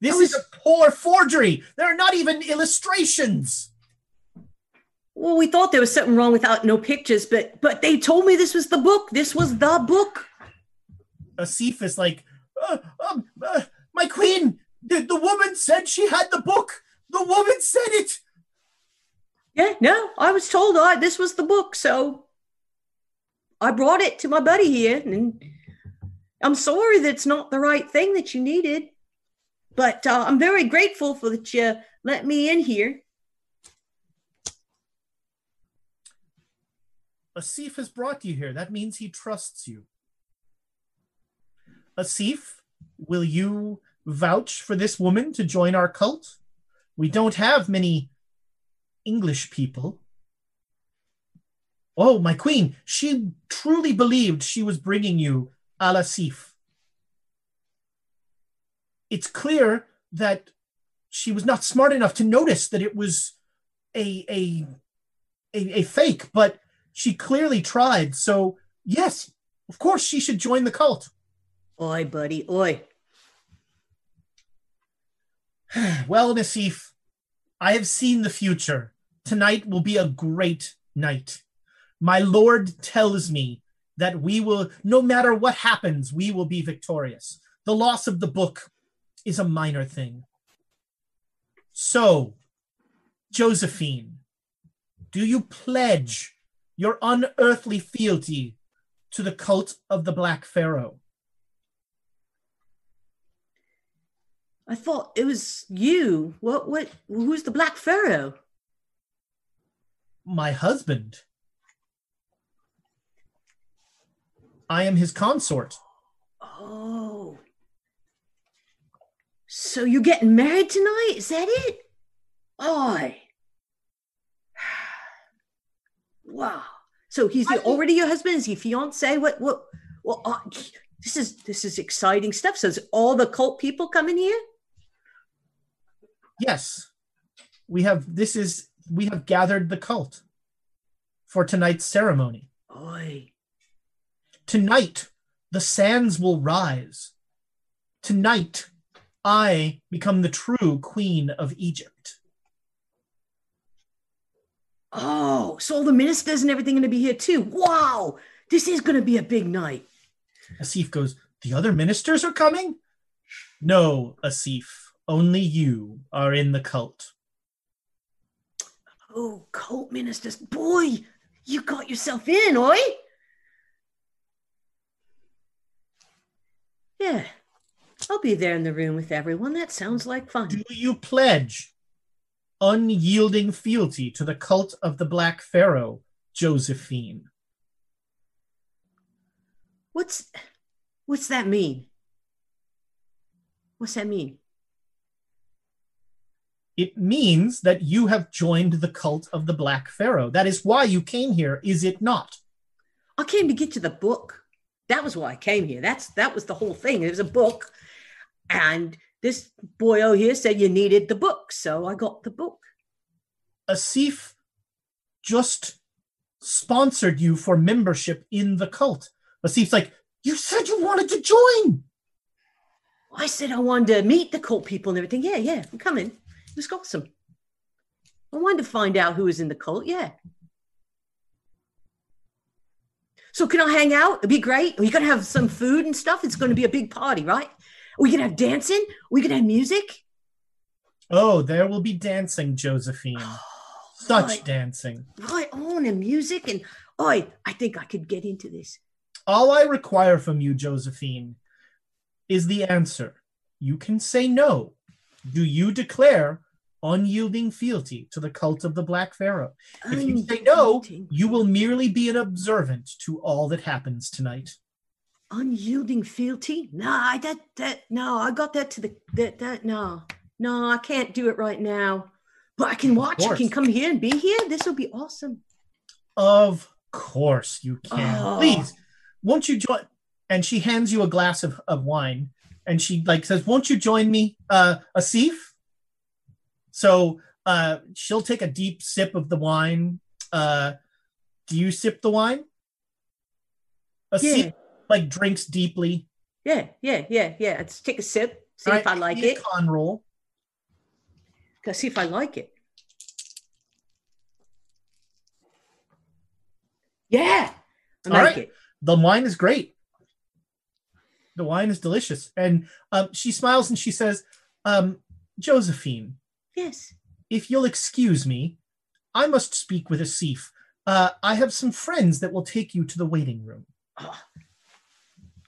This I is a poor forgery. There are not even illustrations. Well, we thought there was something wrong without no pictures, but but they told me this was the book. This was the book. Asif is like, uh, um, uh, my queen, the, the woman said she had the book. The woman said it. Yeah, no, I was told I this was the book, so I brought it to my buddy here, and I'm sorry that's not the right thing that you needed, but uh, I'm very grateful for that you let me in here. Asif has brought you here. That means he trusts you. Asif, will you vouch for this woman to join our cult? We don't have many English people. Oh, my queen, she truly believed she was bringing you Al Azif. It's clear that she was not smart enough to notice that it was a, a, a, a fake, but she clearly tried. So, yes, of course, she should join the cult. Oi, buddy, oi. Well, Nasif, I have seen the future. Tonight will be a great night. My Lord tells me that we will, no matter what happens, we will be victorious. The loss of the book is a minor thing. So, Josephine, Do you pledge your unearthly fealty to the cult of the Black Pharaoh? I thought it was you. What? What? Who's the Black Pharaoh? My husband. I am his consort. Oh. So you're getting married tonight? Is that it? Oh. Wow. So he's the, already your husband? Is he fiance? What? What? Well, uh, this is this is exciting stuff. So is all the cult people coming here? Yes. We have this is we have gathered the cult for tonight's ceremony. Oi. Tonight the sands will rise. Tonight I become the true queen of Egypt. Oh, so all the ministers and everything are going to be here too. Wow, this is going to be a big night. Asif goes, The other ministers are coming? No, Asif, only you are in the cult. Oh, cult ministers. Boy, you got yourself in, oi? Yeah, I'll be there in the room with everyone. That sounds like fun. Do you pledge unyielding fealty to the cult of the Black Pharaoh, Josephine? What's what's that mean? What's that mean? It means that you have joined the cult of the Black Pharaoh. That is why you came here, is it not? I came to get you the book. That was why I came here. That's that was the whole thing. It was a book, and this boyo here said you needed the book, so I got the book. Asif just sponsored you for membership in the cult. Asif's like, you said you wanted to join. I said I wanted to meet the cult people and everything. Yeah, yeah, I'm coming. It was awesome. I wanted to find out who was in the cult. Yeah. So can I hang out? It'd be great. We're gonna have some food and stuff. It's gonna be a big party, right? We can have dancing. We can have music. Oh, there will be dancing, Josephine. Oh, Such right. dancing. Right on, and music, and oh, I think I could get into this. All I require from you, Josephine, is the answer. You can say no. Do you declare unyielding fealty to the cult of the Black Pharaoh? If you say no, you will merely be an observant to all that happens tonight. Unyielding fealty? No, I that that no, I got that to the that that no. No, I can't do it right now. But I can watch. I can come here and be here. This will be awesome. Of course you can. Oh. Please, won't you join? And she hands you a glass of, of wine and she like says, Won't you join me, uh, Asif? So uh, she'll take a deep sip of the wine. Uh, do you sip the wine? Asif Yeah. like drinks deeply. Yeah, yeah, yeah, yeah. Let's take a sip. See All if I like a it. Con roll. Gotta see if I like it. Yeah, I All like right. it. The wine is great. The wine is delicious. And um, she smiles and she says, um, Josephine, Yes. if you'll excuse me, I must speak with Asif. Uh, I have some friends that will take you to the waiting room. Oh,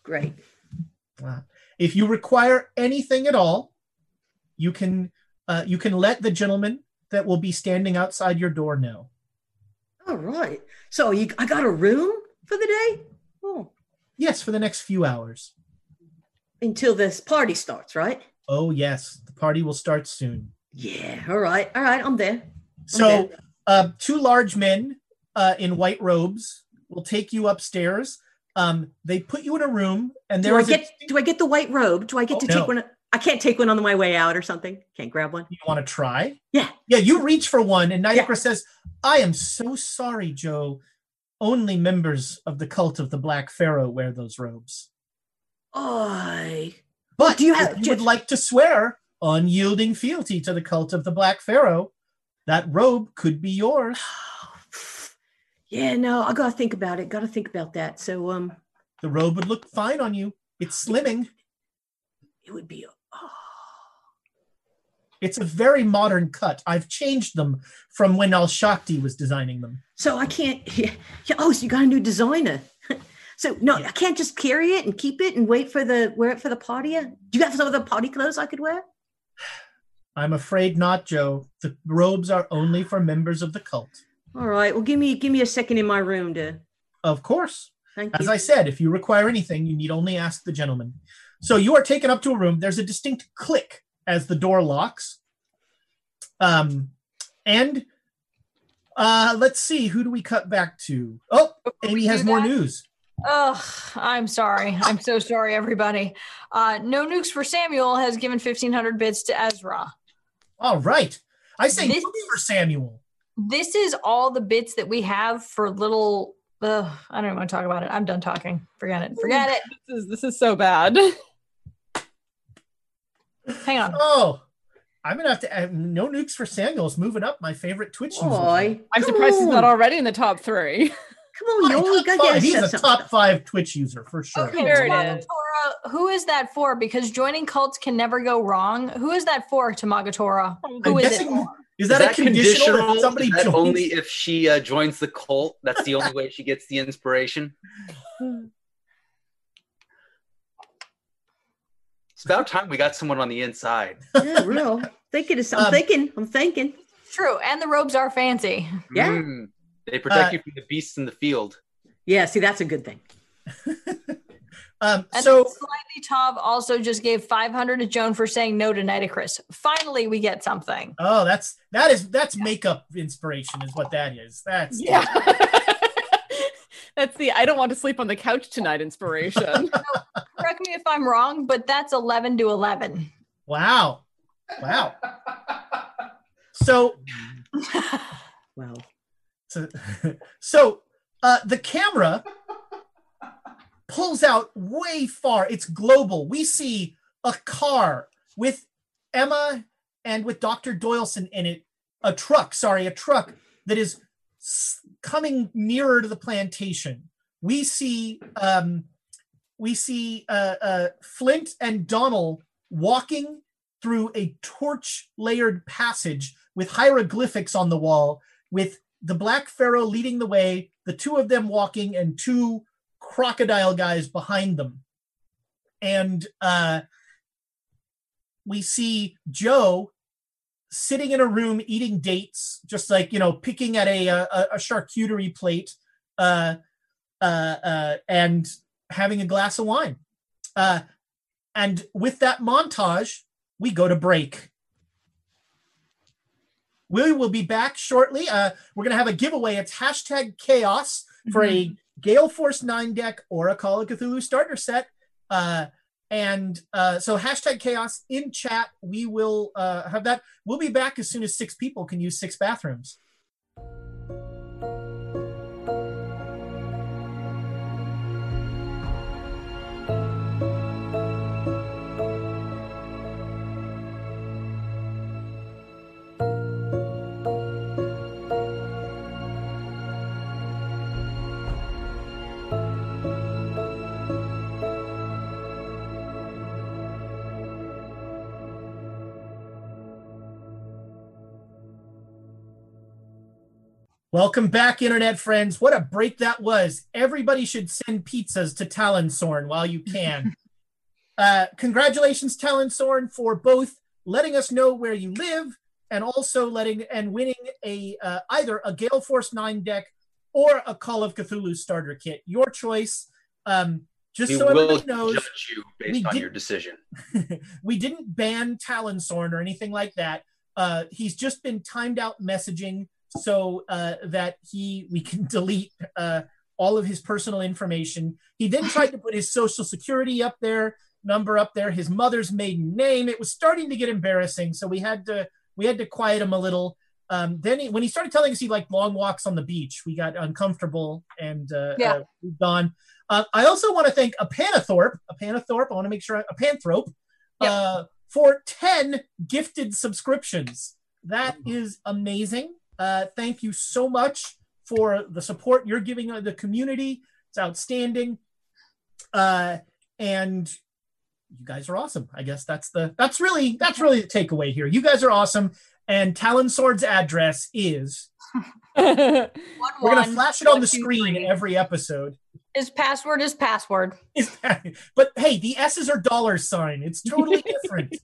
great. Uh, if you require anything at all, you can uh, you can let the gentleman that will be standing outside your door know. All right. So you, I got a room for the day. Oh, Yes, for the next few hours. until this party starts, right? Oh yes, the party will start soon. Yeah. All right. All right. I'm there. So, uh, two large men uh, in white robes will take you upstairs. Um, they put you in a room, and there Do I is a- get do I get the white robe? Do I get Oh, to no. take one? I can't take one on my way out or something. Can't grab one. You want to try? Yeah. Yeah, you reach for one, and Niagara says, I am so sorry, Joe. Only members of the cult of the Black Pharaoh wear those robes. I. But do you have? you would like to swear unyielding fealty to the cult of the Black Pharaoh, that robe could be yours. Yeah. No, I gotta think about it. Gotta think about that. So um, The robe would look fine on you. It's slimming. it would be. It's a very modern cut. I've changed them from when Al Shakti was designing them. So I can't. Yeah, yeah, oh, so you got a new designer. so no, I can't just carry it and keep it and wait for the wear it for the party. Do you have some of the party clothes I could wear? I'm afraid not, Joe. The robes are only for members of the cult. All right. Well, give me give me a second in my room to. Of course. Thank As you. I said, if you require anything, you need only ask the gentleman. So you are taken up to a room. There's a distinct click as the door locks. Um, and uh, let's see, who do we cut back to? Oh, Amy has more news. Oh, I'm sorry. I'm so sorry, everybody. Uh, no nukes for Samuel has given 1,500 bits to Ezra. All right. I say This nukes for Samuel. This is all the bits that we have for little. Uh, I don't even want to talk about it. I'm done talking. Forget it. Forget it. This is this is so bad. Hang on. Oh, I'm gonna have to. Uh, no nukes for Samuel's moving up my favorite Twitch user. Boy, I'm come surprised he's not already in the top three. Come on, you only got to He's a something. top five Twitch user for sure. Okay, There it Tamagatora, is. who is that for? Because joining cults can never go wrong. Who is that for, Tamagatora? I'm Who is it guessing- for? Is that, a conditional? if somebody Is that joins? only if she uh, joins the cult? That's the only way she gets the inspiration. It's about time we got someone on the inside. Yeah, real. Thinking of something. Um, thinking. I'm thinking. True, and the robes are fancy. Yeah. Mm. They protect Uh, you from the beasts in the field. Yeah. See, that's a good thing. Um, And so then Slightly Tav also just gave 500 to Joan for saying no to Nitocris. Finally, we get something. Oh, that's that is that's makeup inspiration is what that is. That's Yeah. That's the I don't want to sleep on the couch tonight inspiration. Correct me if I'm wrong, but that's 11 to 11. wow, wow. So Wow. So, uh, the camera pulls out way far. It's global. We see a car with Emma and with Dr. Doyleson in it. A truck, sorry, a truck that is coming nearer to the plantation. We see um, we see uh, uh, Flint and Donald walking through a torch layered passage with hieroglyphics on the wall, with the Black Pharaoh leading the way, the two of them walking, and two crocodile guys behind them. And uh, we see Joe sitting in a room eating dates, just like, you know, picking at a, a, a charcuterie plate uh, uh, uh, and having a glass of wine. Uh, and with that montage, we go to break. We will be back shortly. Uh, we're going to have a giveaway. It's hashtag chaos for a Gale Force 9 deck or a Call of Cthulhu starter set. Uh, and uh, so hashtag chaos in chat. We will uh, have that. We'll be back as soon as six people can use six bathrooms. Welcome back, internet friends. What a break that was. Everybody should send pizzas to Talonsorn while you can. uh, congratulations, Talonsorn, for both letting us know where you live and also letting and winning a uh, either a Gale Force 9 deck or a Call of Cthulhu starter kit. Your choice. Um, just we so will everybody knows, judge you we based on did- your decision. we didn't ban Talonsorn or anything like that. Uh, he's just been timed out messaging so uh, that he we can delete uh, all of his personal information. He then tried to put his social security up there, number up there, his mother's maiden name. It was starting to get embarrassing, so we had to we had to quiet him a little. Um, then he, when he started telling us he liked long walks on the beach, we got uncomfortable and uh, Yeah. uh, moved on. Uh, I also want to thank a Panathorpe, a Panathorpe. I want to make sure a Panthrope uh, for 10 gifted subscriptions. That is amazing. Uh, thank you so much for the support you're giving uh, the community. It's outstanding. Uh, and you guys are awesome. I guess that's the that's really that's really the takeaway here. You guys are awesome, and Talon Sword's address is. We're gonna flash it on the screen every episode. His password is password. But hey, the S's are dollar sign. It's totally different.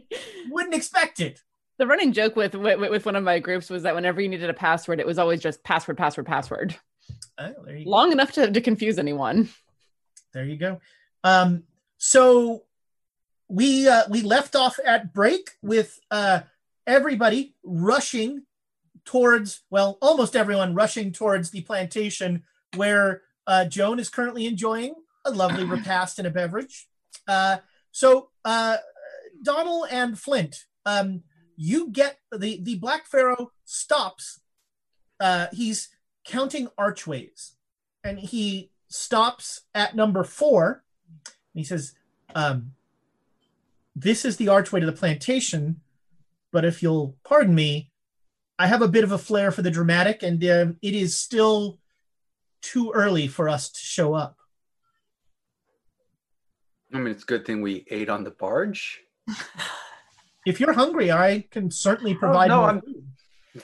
Wouldn't expect it. The running joke with, with with one of my groups was that whenever you needed a password, it was always just password, password, password. Oh, there you Long enough to, to confuse anyone. There you go. Um, so we uh, we left off at break with uh, everybody rushing towards well, almost everyone rushing towards the plantation where uh, Joan is currently enjoying a lovely repast and a beverage. Uh, so uh, Donald and Flint, um, you get the the Black Pharaoh stops. Uh, he's counting archways, and he stops at number four. And he says, um, "This is the archway to the plantation, but if you'll pardon me, I have a bit of a flair for the dramatic, and um, it is still too early for us to show up." I mean, it's a good thing we ate on the barge. If you're hungry, I can certainly Oh, provide. no, more I'm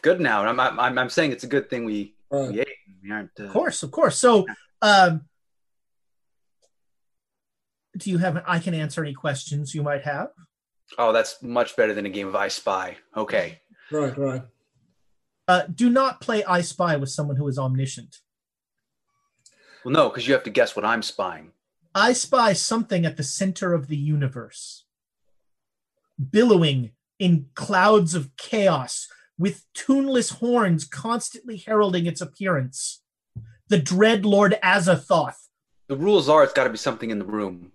good now. I'm, I'm, I'm saying it's a good thing we, we ate. We aren't. Uh, Of course, of course. So, um, do you have? I can answer any questions you might have. Oh, that's much better than a game of I Spy. Okay. Right, right. Uh, do not play I Spy with someone who is omniscient. Well, no, because you have to guess what I'm spying. I spy something at the center of the universe, billowing in clouds of chaos, with tuneless horns constantly heralding its appearance. The dread Lord Azathoth The rules are it's got to be something in the room.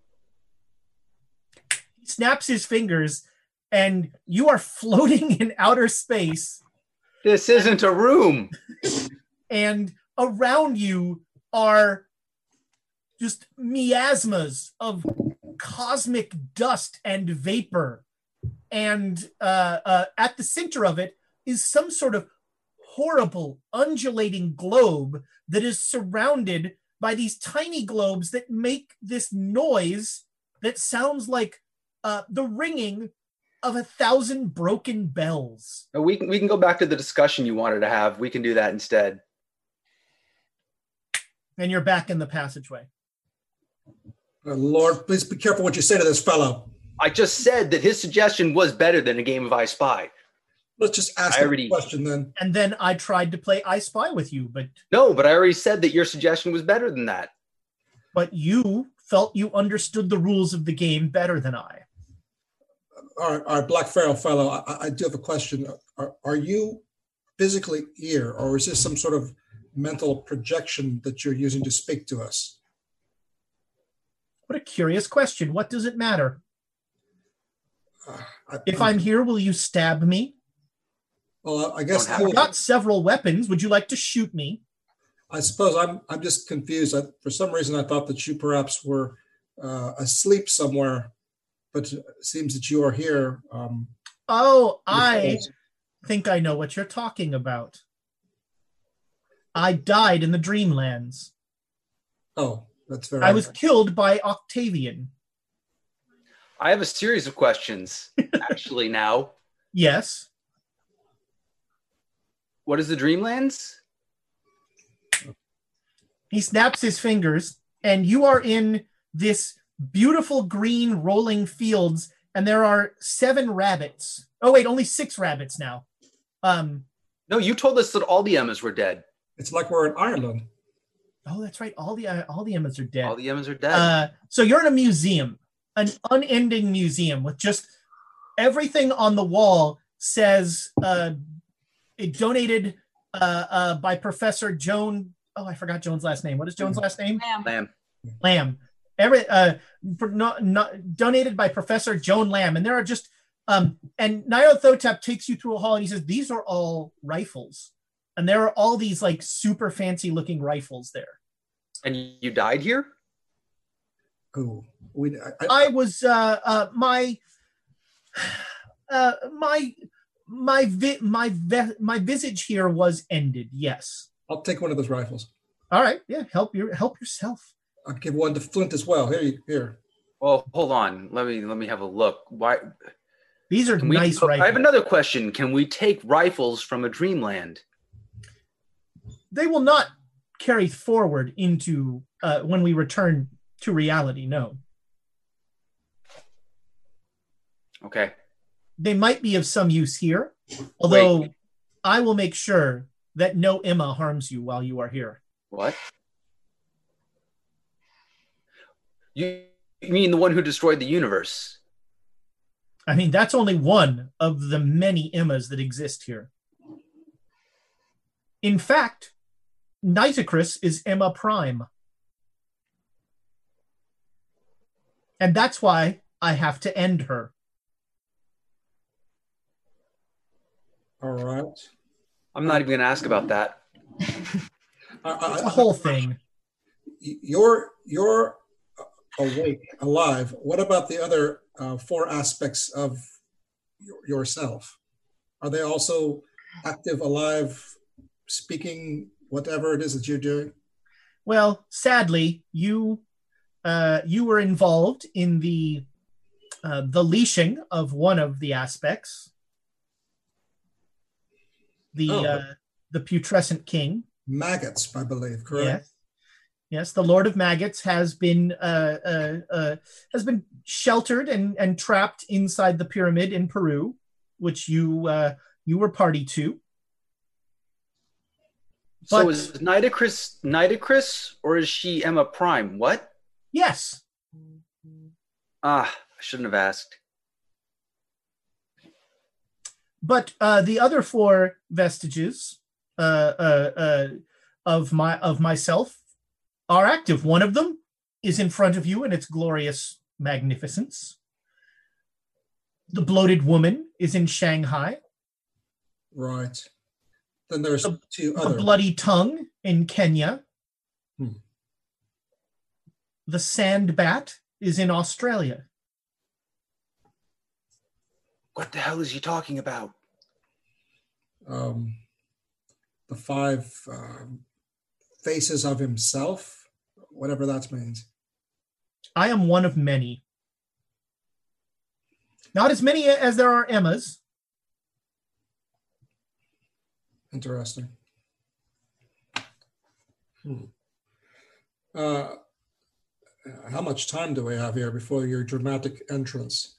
He snaps his fingers, and you are floating in outer space. This isn't a room. and around you are just miasmas of cosmic dust and vapor. And uh, uh, at the center of it is some sort of horrible, undulating globe that is surrounded by these tiny globes that make this noise that sounds like uh, the ringing of a thousand broken bells. We can, we can go back to the discussion you wanted to have. We can do that instead. And you're back in the passageway. Uh, Lord, please be careful what you say to this fellow. I just said that his suggestion was better than a game of I Spy. Let's just ask I already- a question then. And then I tried to play I Spy with you, but No, but I already said that your suggestion was better than that. but you felt you understood the rules of the game better than I. Our, our Black Pharaoh fellow, I, I do have a question. Are, are you physically here, or is this some sort of mental projection that you're using to speak to us? What a curious question. What does it matter? I- If I'm here, will you stab me? Well, I guess I, I've got several weapons. Would you like to shoot me? I suppose I'm I'm just confused. I, for some reason, I thought that you perhaps were uh, asleep somewhere, but it seems that you are here. Um, Oh, I think I know what you're talking about. I died in the Dreamlands. oh, that's very. I was killed by Octavian. I have a series of questions, actually, now. Yes. What is the Dreamlands? He snaps his fingers, and you are in this beautiful green rolling fields, and there are seven rabbits. Oh wait, only six rabbits now. Um, No, you told us that all the Emmas were dead. It's like we're in Ireland. oh, that's right. All the uh, all the Emmas are dead. All the Emmas are dead. Uh, so you're in a museum, an unending museum with just everything on the wall says uh, it donated uh, uh, by Professor Joan. Oh, I forgot Joan's last name. What is Joan's last name? Lamb. Lamb. Every uh, for not, not donated by Professor Joan Lamb, and there are just um, and Nyarlathotep takes you through a hall, and he says these are all rifles, and there are all these like super fancy looking rifles there. And you died here? Oh, we. I, I, I was uh, uh, my uh, my my vi- my ve- my visage here was ended. Yes. I'll take one of those rifles. All right. Yeah. Help your help yourself. I'll give one to Flint as well. Here, you, here. Well, hold on. Let me let me have a look. Why? These are Can we, nice I have another question. Can we take rifles from a dreamland? They will not carry forward into uh, when we return to reality. No, Okay. they might be of some use here. Although I will make sure that no Emma harms you while you are here. What? You, you mean the one who destroyed the universe? I mean, that's only one of the many Emmas that exist here. In fact, Nitocris is Emma Prime. And that's why I have to end her. All right. I'm not even going to ask about that. I, I, It's a whole thing. You're you're awake, alive. What about the other uh, four aspects of yourself? Are they also active, alive, speaking, whatever it is that you're doing? Well, sadly, you uh, you were involved in the uh, the leashing of one of the aspects, the Oh. uh, the putrescent king. Maggots, I believe. Correct. Yes. Yes, the Lord of Maggots has been uh, uh, uh, has been sheltered and, and trapped inside the pyramid in Peru, which you uh, you were party to. so is Nitocris Nitocris or is she Emma Prime? What? Yes, Ah, I shouldn't have asked. But uh, the other four vestiges uh, uh, uh, of my of myself are active. One of them is in front of you in its glorious magnificence. The bloated woman is in Shanghai. Right. Then there's two The other. bloody tongue in Kenya. Hmm. The sand bat is in Australia. What the hell is he talking about? um, the five um, faces of himself, whatever that means. I am one of many. Not as many as there are Emmas. Interesting. Hmm. Uh, how much time do we have here before your dramatic entrance?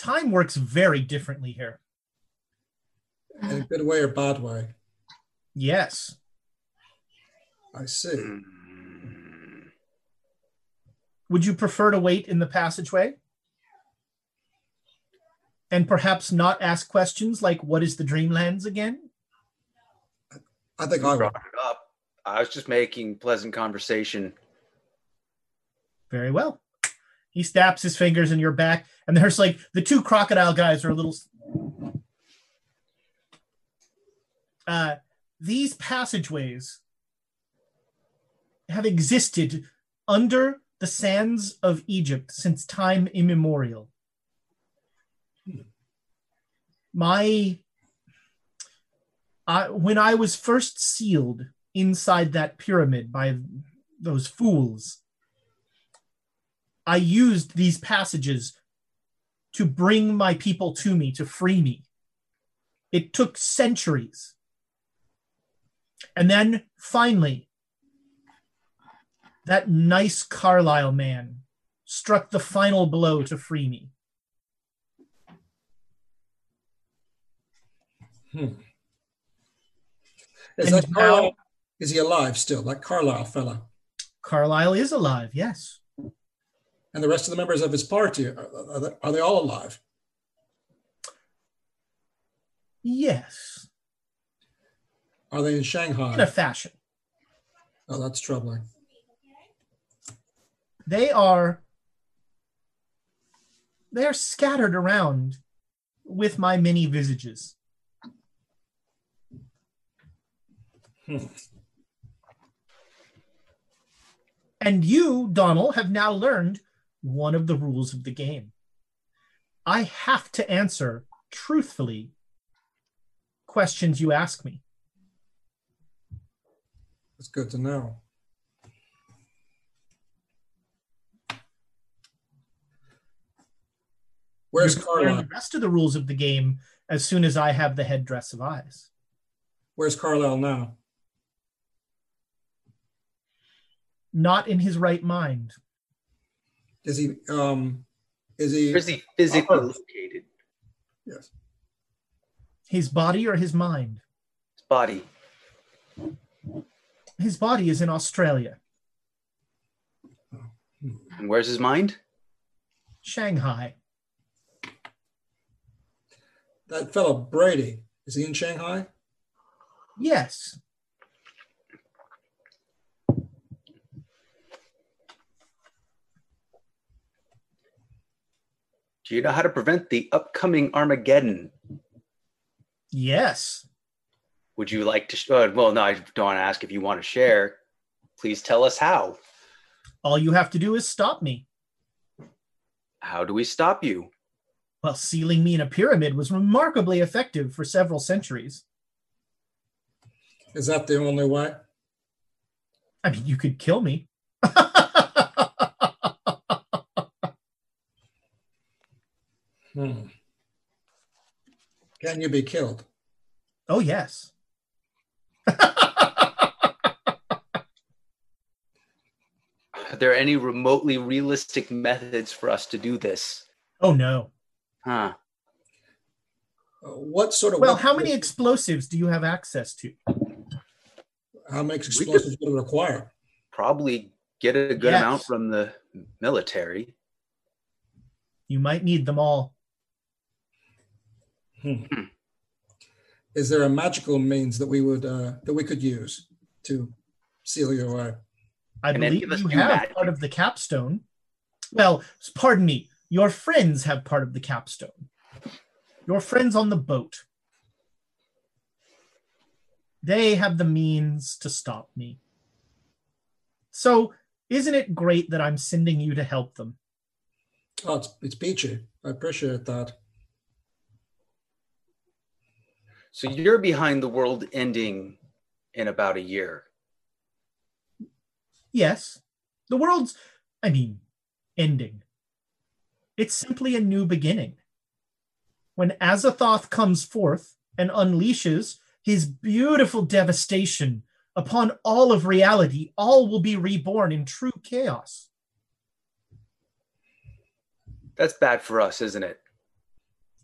Time works very differently here. In a good way or bad way? Yes. I see. Would you prefer to wait in the passageway? And perhaps not ask questions like, what is the Dreamlands again? I think I brought it up. I was just making pleasant conversation. Very well. He snaps his fingers in your back, and there's like the two crocodile guys are a little. Uh, these passageways have existed under the sands of Egypt since time immemorial. My. I, when I was first sealed inside that pyramid by those fools, I used these passages to bring my people to me, to free me. It took centuries. And then finally, that nice Carlyle man struck the final blow to free me. Hmm. Is that Carlyle? Is he alive still? That Carlyle fella? Carlyle is alive, yes. And the rest of the members of his party, are, are, they, are they all alive? Yes, Are they in Shanghai? in a fashion. Oh, that's troubling. They are they are scattered around with my many visages. Hmm. And you, Donald, have now learned one of the rules of the game. I have to answer truthfully questions you ask me. It's good to know. Where's You're gonna learn Carlyle? The rest of the rules of the game as soon as I have the headdress of eyes. Where's Carlyle now? Not in his right mind. Is he? Um, is he? Where's he physically located? Yes. His body or his mind? His body. His body is in Australia, And where's his mind? Shanghai. That fellow Brady. Is he in Shanghai? Yes. Do you know how to prevent the upcoming Armageddon? Yes. Would you like to? Sh- uh, well, no, I don't want to ask if you want to share. Please tell us how. All you have to do is stop me. How do we stop you? Well, sealing me in a pyramid was remarkably effective for several centuries. Is that the only way? I mean, you could kill me. Hmm. Can you be killed? Oh, yes. Are there any remotely realistic methods for us to do this? Oh, no. Huh. Uh, what sort of? Well, how many explosives do you have access to? How many explosives would it require? Probably get a good Yes. amount from the military. You might need them all. Hmm. Is there a magical means that we would uh, that we could use to seal you away? I Can believe you have magic? part of the capstone. Well, pardon me. Your friends have part of the capstone. Your friends on the boat. They have the means to stop me. So, isn't it great that I'm sending you to help them? Oh, it's, it's peachy. I appreciate that. So you're behind the world ending in about a year. Yes, the world's, I mean, ending. It's simply a new beginning. When Azathoth comes forth and unleashes his beautiful devastation upon all of reality, all will be reborn in true chaos. That's bad for us, isn't it?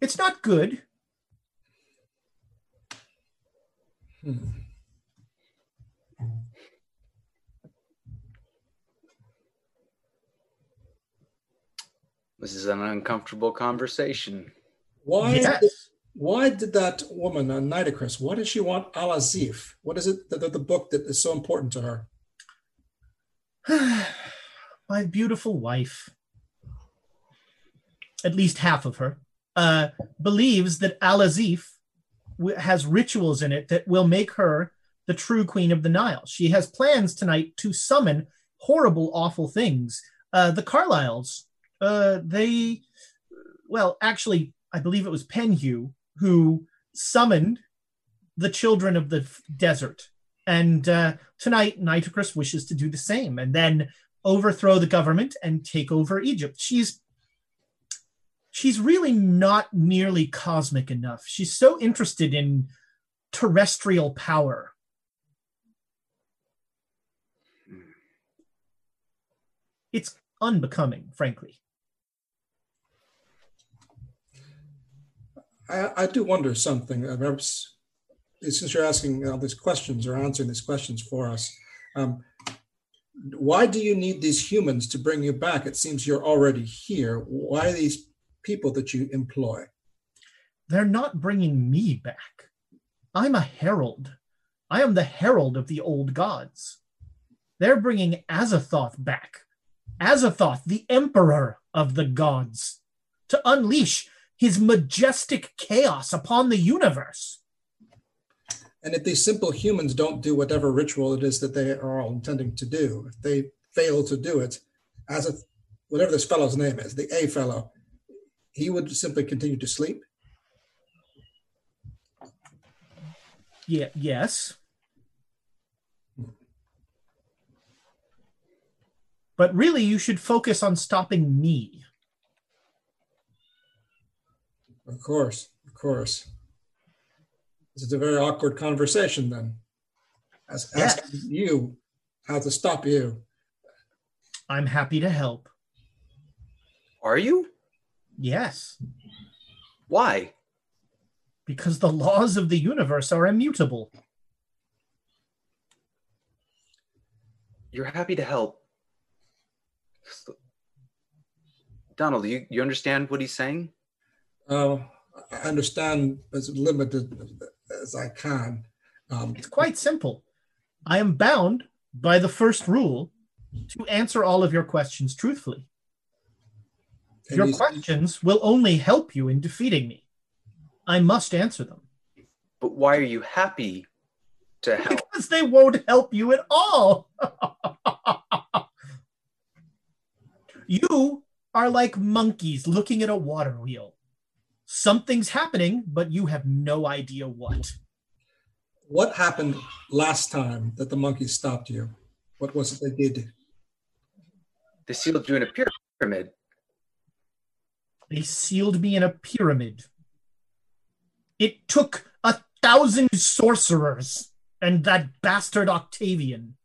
It's not good. Hmm. This is an uncomfortable conversation. Why? Yes. Did, why did that woman, uh, Nitocris, why did she want Al Azif? What is it? The, the, the book that is so important to her. My beautiful wife, at least half of her, uh, believes that Al-Azif w- has rituals in it that will make her the true queen of the Nile. She has plans tonight to summon horrible, awful things. Uh, the Carlyles, uh, they, well, actually, I believe it was Penhew who summoned the children of the f- desert. And uh, tonight, Nitocris wishes to do the same and then overthrow the government and take over Egypt. She's she's really not nearly cosmic enough. She's so interested in terrestrial power. It's unbecoming, frankly. I, I do wonder something. Since you're asking all these questions or answering these questions for us, um, why do you need these humans to bring you back? It seems you're already here. Why these people that you employ? They're not bringing me back. I'm a herald. I am the herald of the old gods. They're bringing Azathoth back. Azathoth, the emperor of the gods, to unleash his majestic chaos upon the universe. And if these simple humans don't do whatever ritual it is that they are all intending to do, if they fail to do it, as a whatever this fellow's name is, the A fellow, he would simply continue to sleep. Yeah, yes. But really, you should focus on stopping me. Of course, of course. This is a very awkward conversation then. As Yes. asking you how to stop you. I'm happy to help. Are you? Yes, Why? because the laws of the universe are immutable. You're happy to help. Donald, you, you understand what he's saying? Uh, I understand as limited as I can. Um, It's quite simple. I am bound by the first rule to answer all of your questions truthfully. And Your he's- questions will only help you in defeating me. I must answer them But why are you happy to help? because they won't help you at all. you are like monkeys looking at a water wheel. Something's happening, but you have no idea what. What happened last time that the monkeys stopped you? What was it they did? They sealed you in a pyramid. They sealed me in a pyramid. It took a thousand sorcerers and that bastard Octavian.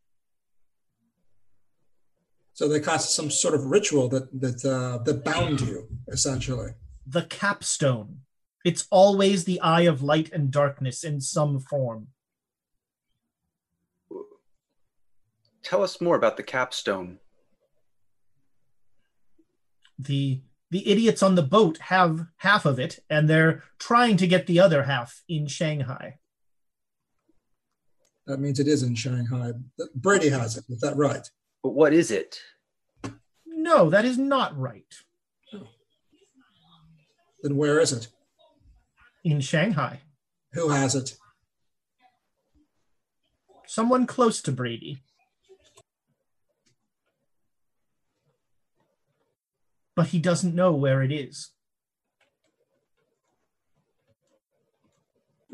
So they cast some sort of ritual that that uh, that bound you, essentially. The capstone. It's always the eye of light and darkness in some form. Tell us more about the capstone. The the idiots on the boat have half of it, and they're trying to get the other half in Shanghai. That means it is in Shanghai. Brady has it. Is that right? But what is it? No, that is not right. Then where is it? In Shanghai. Who has it? Someone close to Brady. But he doesn't know where it is.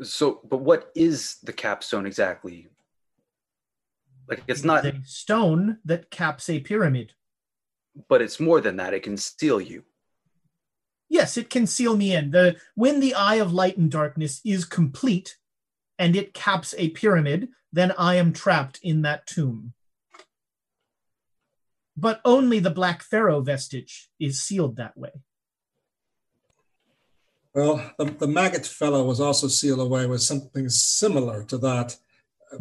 So, but what is the capstone exactly? Like, it's not, a stone that caps a pyramid. but it's more than that. It can seal you. Yes, it can seal me in. The when the eye of light and darkness is complete and it caps a pyramid, then I am trapped in that tomb. But only the Black Pharaoh vestige is sealed that way. Well, the, the maggot fellow was also sealed away with something similar to that.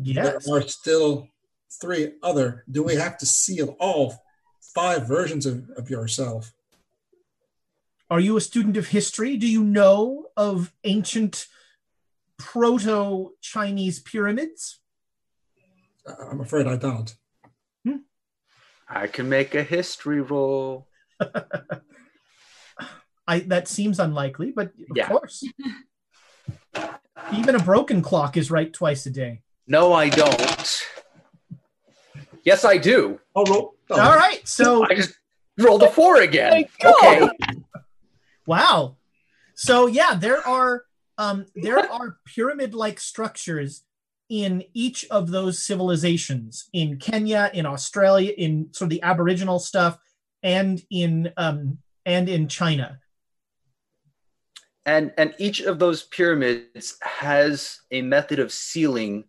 Yes. There are still three other. Do we have to seal all five versions of, of yourself? Are you a student of history? Do you know of ancient proto Chinese pyramids? Uh, I'm afraid I don't. I can make a history roll. I that seems unlikely, but of Yeah. course. Even a broken clock is right twice a day. No, I don't. Yes, I do. Oh, roll. oh, All right, so I just rolled a four again. Okay. Wow. So yeah, there are um, there are pyramid-like structures in each of those civilizations in Kenya, in Australia, in sort of the Aboriginal stuff, and in um, and in China. And and each of those pyramids has a method of sealing.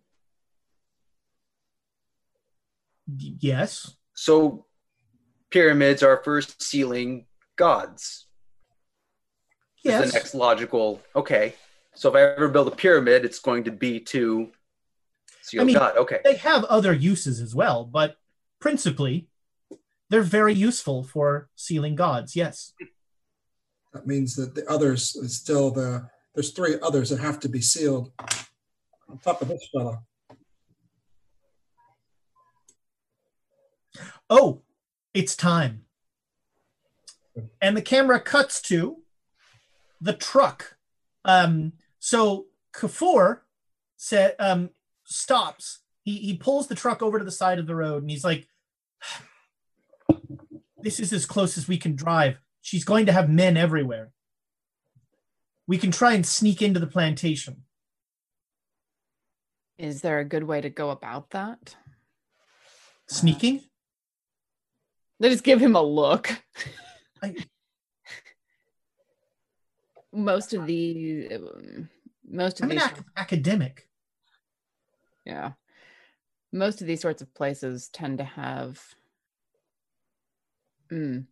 Yes. So pyramids are for sealing gods. Is Yes. the next logical. Okay. So if I ever build a pyramid, it's going to be to seal I mean, God. Okay. They have other uses as well, but principally, they're very useful for sealing gods. Yes. That means that the others is still the. There's three others that have to be sealed on top of this fellow. Oh, it's time. And the camera cuts to the truck. Um, so Kafour said, um, stops. He, he pulls the truck over to the side of the road and he's like, This is as close as we can drive. She's going to have men everywhere. We can try and sneak into the plantation. Is there a good way to go about that? Sneaking? They just give him a look. most of the um, most of I'm an ac- academic. Yeah most of these sorts of places tend to have mm,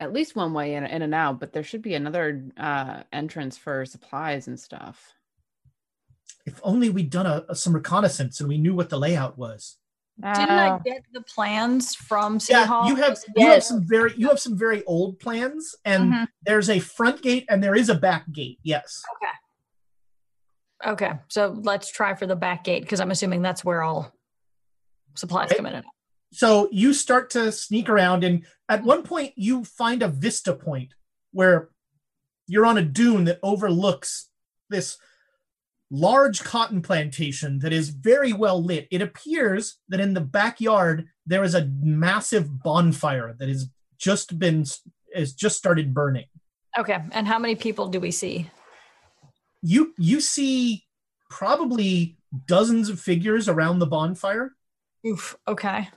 at least one way in, in and out but there should be another uh entrance for supplies and stuff If only we'd done a, some reconnaissance and we knew what the layout was. Didn't Uh, I get the plans from City Yeah, Hall? you have you have some very you have some very old plans, and Mhm. there's a front gate and there is a back gate. Yes. Okay, so let's try for the back gate because I'm assuming that's where all supplies Right. come in. So you start to sneak around, and at one point you find a vista point where you're on a dune that overlooks this large cotton plantation that is very well lit. It appears that in the backyard there is a massive bonfire that has just been has just started burning. Okay, and how many people do we see? You you see probably dozens of figures around the bonfire. Oof. Okay.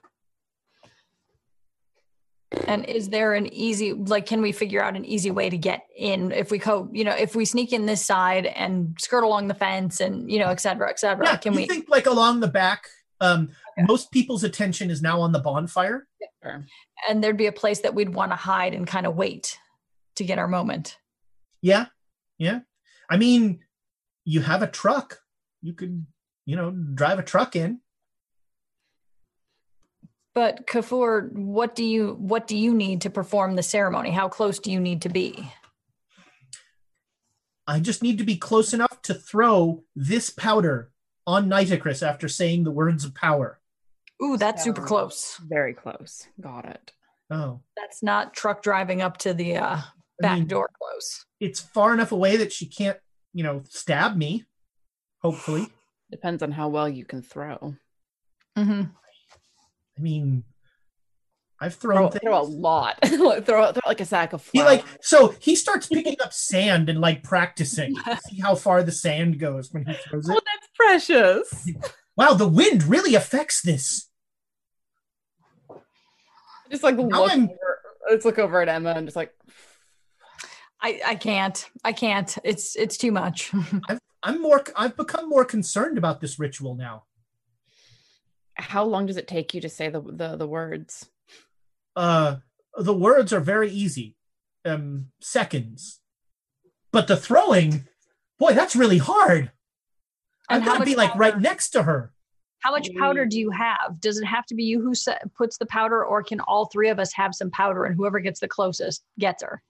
And is there an easy like can we figure out an easy way to get in if we go, you know, if we sneak in this side and skirt along the fence and you know, et cetera, et cetera. Yeah, can you we think like along the back? Um, Most people's attention is now on the bonfire. sure. and there'd be a place that we'd want to hide and kind of wait to get our moment. Yeah, yeah. I mean, you have a truck. You could, you know, drive a truck in. But Kafour, what do you what do you need to perform the ceremony? How close do you need to be? I just need to be close enough to throw this powder on Nitocris after saying the words of power. Ooh, that's super close. very close got it Oh, That's not truck driving up to the uh, I back mean, door close. It's far enough away that she can't, you know, stab me. Hopefully. depends on how well you can throw hmm I mean, I've thrown throw, throw a lot throw, throw like a sack of He like so he starts picking up sand and like practicing. to See how far the sand goes when he throws it. oh that's precious Wow, the wind really affects this. just like Now look I'm- over, let's look over at emma and just like I I can't. I can't. It's it's too much. I've, I'm more I've become more concerned about this ritual now. how long does it take you to say the the, the words Uh the words are very easy. Um seconds. But the throwing, boy, that's really hard. And I've how got to be much like right next to her. How much powder do you have? Does it have to be you who se- puts the powder, or can all three of us have some powder and whoever gets the closest gets her?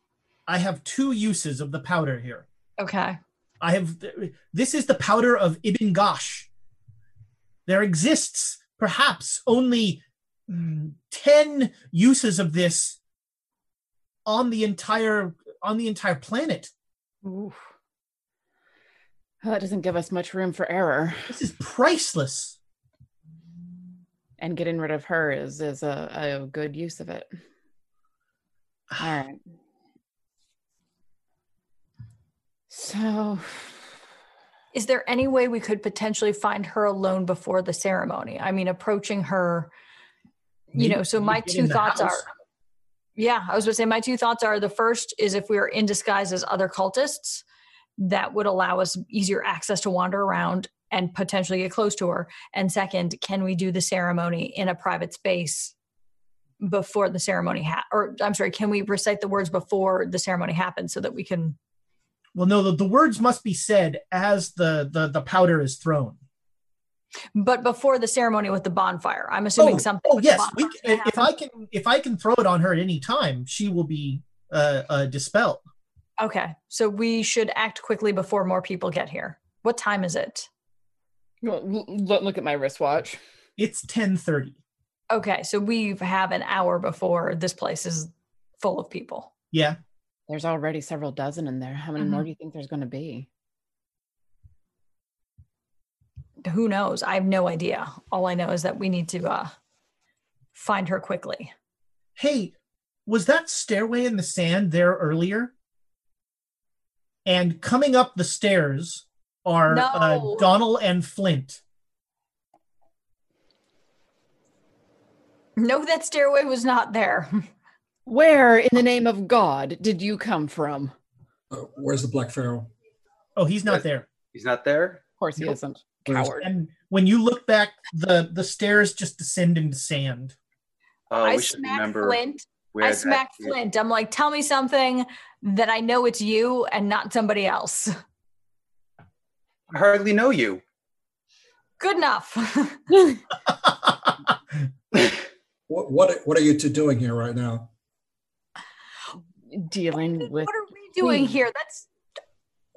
I have two uses of the powder here. Okay. I have this is the powder of Ibn Ghazi. There exists perhaps only mm, 10 uses of this on the entire on the entire planet. Oof. Well, that doesn't give us much room for error This is priceless. and getting rid of her is is a, a good use of it all right so Is there any way we could potentially find her alone before the ceremony? I mean, approaching her, you Maybe know, so we my two thoughts house. are yeah, I was going to say my two thoughts are the first is if we are in disguise as other cultists, that would allow us easier access to wander around and potentially get close to her. And second, can we do the ceremony in a private space before the ceremony ha- or I'm sorry, can we recite the words before the ceremony happens so that we can Well, no, the, the words must be said as the, the the powder is thrown. but before the ceremony with the bonfire? I'm assuming oh, something oh yes, we, bonfire if I can if I can throw it on her at any time, she will be uh, uh, dispelled. Okay, so we should act quickly before more people get here. What time is it? Well, look, look at my wristwatch. It's ten thirty. Okay, so we have an hour before this place is full of people. Yeah, There's already several dozen in there. How many more do you think there's going to be? Who knows? I have no idea. All I know is that we need to uh, find her quickly. hey, was that stairway in the sand there earlier? And coming up the stairs are uh, Donald and Flint. No, that stairway was not there. Where in the name of God did you come from? Uh, where's the Black Pharaoh? Oh, he's not there. He's not there. Of course, he Nope. isn't. Coward. And when you look back, the the stairs just descend into sand. Oh, I we should smack remember Flint. where I that smack is. Flint. I'm like, tell me something that I know it's you and not somebody else. I hardly know you. Good enough. What what what are you two doing here right now? Dealing with what are we doing here? That's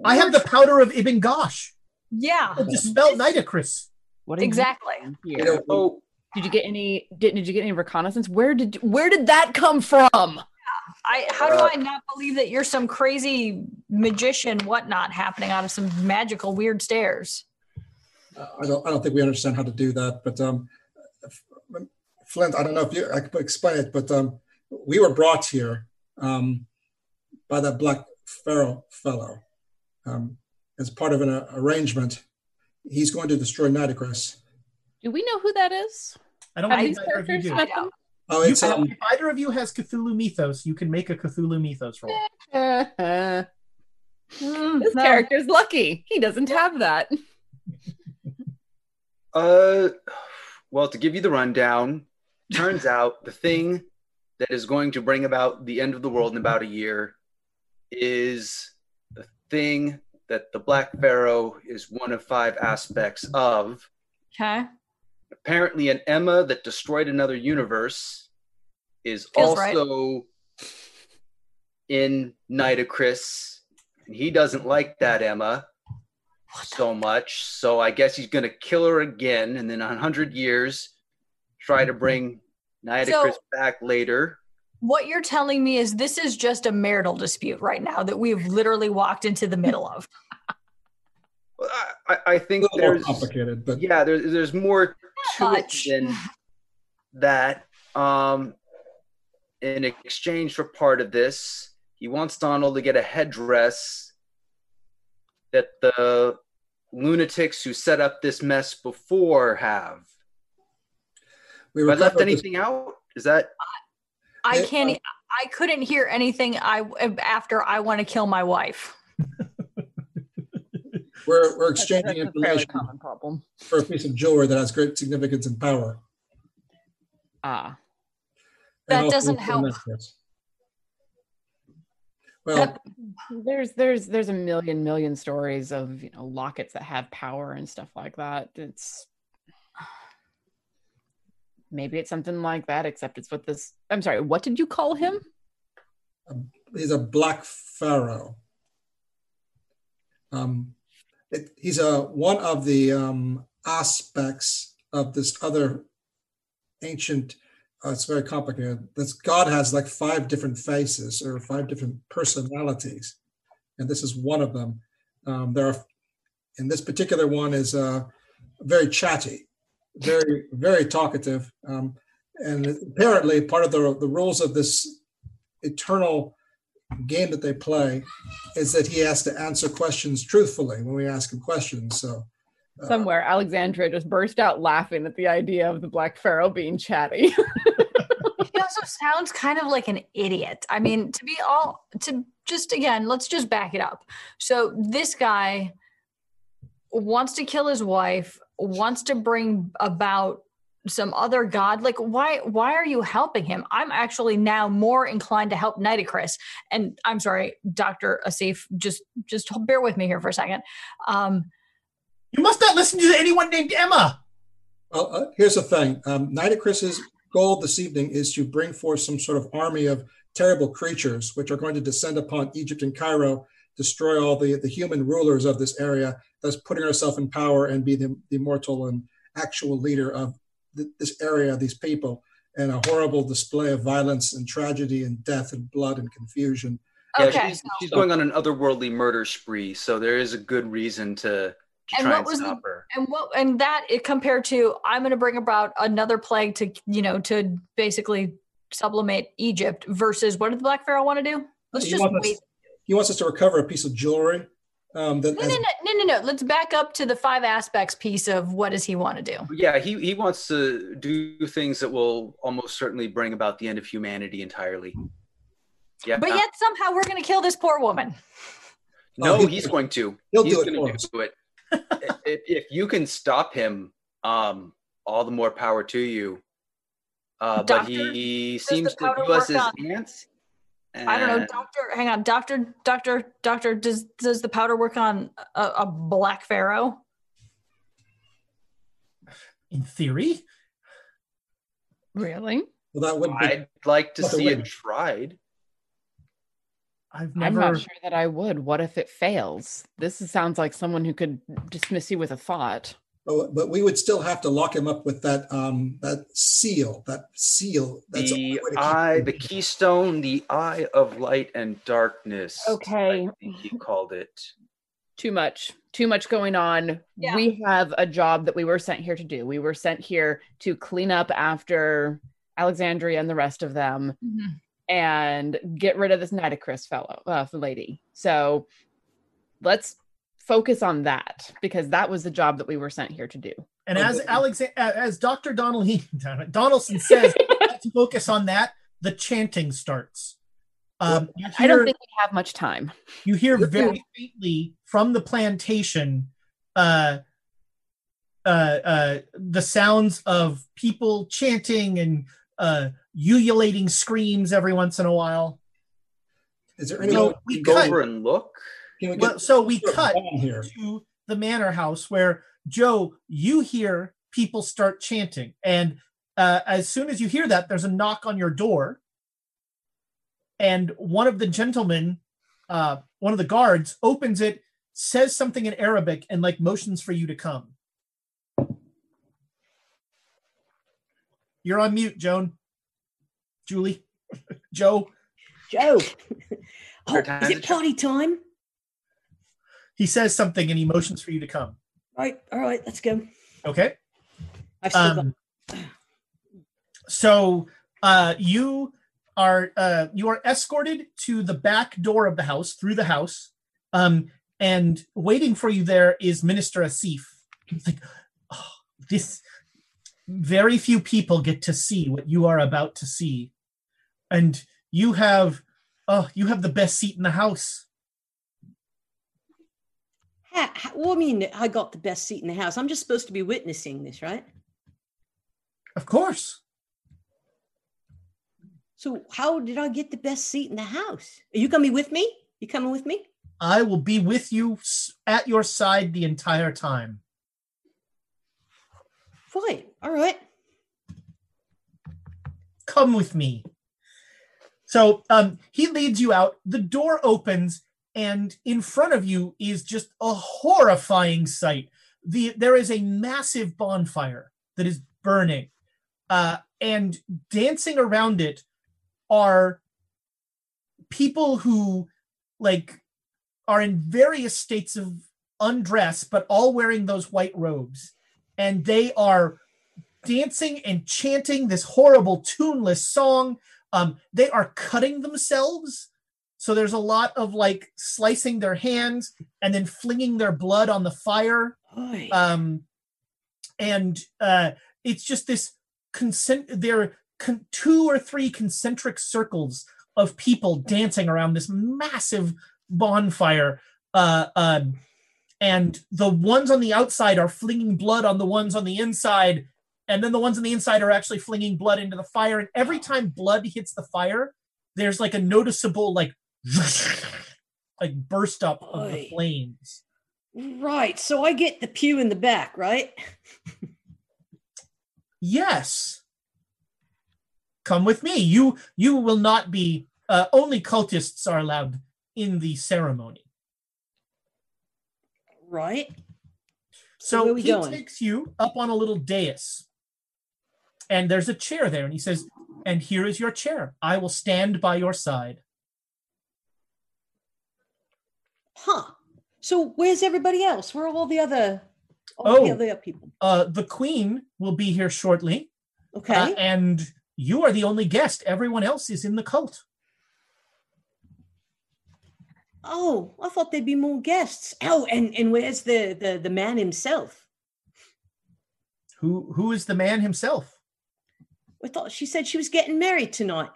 I have the powder of Ibn Ghazi. yeah. to Dispel Nitocris. what Exactly. You know, Oh, Did you get any? Did, did you get any reconnaissance? Where did where did that come from? I how do Uh, I not believe that you're some crazy magician whatnot happening out of some magical weird stairs? I don't I don't think we understand how to do that. But um, Flint, I don't know if you I could explain it, but um, we were brought here um, by that Black Pharaoh fellow um, as part of an uh, arrangement. He's going to destroy Nitocris. Do we know who that is? I don't Have think these either of you characters do. met them? Oh, it's can- um, if either of you has Cthulhu Mythos, you can make a Cthulhu Mythos roll. this Mm, no. character's lucky. He doesn't have that. Uh, well, to give you the rundown, turns out the thing that is going to bring about the end of the world in about a year is the thing that the Black Pharaoh is one of five aspects of. Okay. Apparently, an Emma that destroyed another universe is Feels right. also in Nitocris, and he doesn't like that Emma so much. So I guess he's going to kill her again, and then a hundred years try to bring Nitocris So- back later. What you're telling me is this is just a marital dispute right now that we've literally walked into the middle of. Well, I, I- I a think little more there's complicated, but yeah, there's there's more to much. it than that. Um, in exchange for part of this, he wants Donald to get a headdress that the lunatics who set up this mess before have. We Have I left recovered this- anything out? Is that I Yeah, can't. uh, I couldn't hear anything. I after I want to kill my wife. We're, we're exchanging that's a fairly information common problem. for a piece of jewelry that has great significance and power. Ah, That And also doesn't help. Well, That- there's there's there's a million million stories of you know lockets that have power and stuff like that. It's maybe it's something like that, except it's what this. I'm sorry. What did you call him? he's a black pharaoh. Um, it, he's a one of the um, aspects of this other ancient. Uh, it's very complicated. This God has like five different faces or five different personalities, and this is one of them. Um, there are, and this particular one is uh, very chatty, very very talkative, um, and apparently part of the the rules of this eternal game that they play is that he has to answer questions truthfully when we ask him questions. So uh, Somewhere, Alexandra just burst out laughing at the idea of the Black Pharaoh being chatty. he also sounds kind of like an idiot. I mean, to be all to just again, let's just back it up. So this guy wants to kill his wife, wants to bring about some other god. Like, why why are you helping him? I'm actually now more inclined to help Nitocris. And I'm sorry, Dr. Asif, just just bear with me here for a second. Um, You must not listen to anyone named Emma. Well, uh, here's the thing. Um, Nitocris's goal this evening is to bring forth some sort of army of terrible creatures, which are going to descend upon Egypt and Cairo, destroy all the, the human rulers of this area, thus putting herself in power and be the, the immortal and actual leader of th- this area, these people, and a horrible display of violence and tragedy and death and blood and confusion. Yeah, okay. she's, she's going on an otherworldly murder spree, so there is a good reason to, to And try what and was the- stop her. and what and that it compared to i'm going to bring about another plague to you know to basically sublimate egypt versus what did the black pharaoh want to do let's He just wants us- wait He wants us to recover a piece of jewelry. Um, that no, no no no no no let's back up to the five aspects piece of what does he want to do Yeah, he, he wants to do things that will almost certainly bring about the end of humanity entirely. Yeah, but yet somehow we're going to kill this poor woman No, Oh, he'll he's going to. He'll he's do it going for to us. do it. if, if you can stop him, um, all the more power to you. Uh, but he seems to powder view us work as on- ants. I don't know, doctor. Hang on, doctor, doctor, doctor. Does does the powder work on a, a black pharaoh? In theory, Really? Well, that would be. I'd like to see it tried. I've never. I'm not sure that I would. What if it fails? This sounds like someone who could dismiss you with a thought. But, but we would still have to lock him up with that um that seal. That seal. That's the only the way to keep eye, the keystone, the eye of light and darkness. Okay. I think he called it. Too much. Too much going on. Yeah. We have a job that we were sent here to do. We were sent here to clean up after Alexandria and the rest of them and get rid of this Nitocris fellow, uh, lady. So let's focus on that because that was the job that we were sent here to do. And Oh, as but- Alex, as Dr. Donnelly, Donaldson says, to focus on that, the chanting starts. Um, you I don't think we have much time. you hear very faintly from the plantation uh, uh, uh, the sounds of people chanting and uh, ululating screams every once in a while. Is there So anyone we Go cut- over and look. Can we Well, so we cut here? to the manor house where Joe, you hear people start chanting, and uh, as soon as you hear that, there's a knock on your door, and one of the gentlemen, uh, one of the guards, opens it, says something in Arabic, and like motions for you to come. You're on mute, Joan. Julie, Joe. Joe. oh, is it party time? He says something and he motions for you to come. Right. All right. Let's go. Okay. I've Um, so uh, you are uh, you are escorted to the back door of the house through the house, um, and waiting for you there is Minister Asif. He's like, oh, this very few people get to see what you are about to see, and you have oh you have the best seat in the house. Ha, well, I mean, I got the best seat in the house. I'm just supposed to be witnessing this, right? Of course. So how did I get the best seat in the house? Are you coming with me? You coming with me? I will be with you at your side the entire time. Fine. All right. come with me. So um, he leads you out. The door opens, and in front of you is just a horrifying sight. The there is a massive bonfire that is burning, uh, and dancing around it are people who like are in various states of undress, but all wearing those white robes, and they are dancing and chanting this horrible tuneless song. Um, they are cutting themselves. So there's a lot of like slicing their hands and then flinging their blood on the fire. Um, and uh, it's just this consent. There con- two or three concentric circles of people dancing around this massive bonfire. Uh, um, and the ones on the outside are flinging blood on the ones on the inside and then the ones on the inside are actually flinging blood into the fire and every time blood hits the fire there's like a noticeable like like burst up of the Oy. flames Right. So I get the pew in the back, right? yes come with me you you will not be uh, only cultists are allowed in the ceremony Right. So we he going? takes you up on a little dais, and there's a chair there, and he says, "And here is your chair. I will stand by your side." Huh. So where's everybody else? Where are all the other all the Oh. other people? Uh, the queen will be here shortly, Okay. uh, and you are the only guest. Everyone else is in the cult. oh, I thought there'd be more guests. Oh, and and where's the the the man himself? Who who is the man himself? I thought she said she was getting married tonight.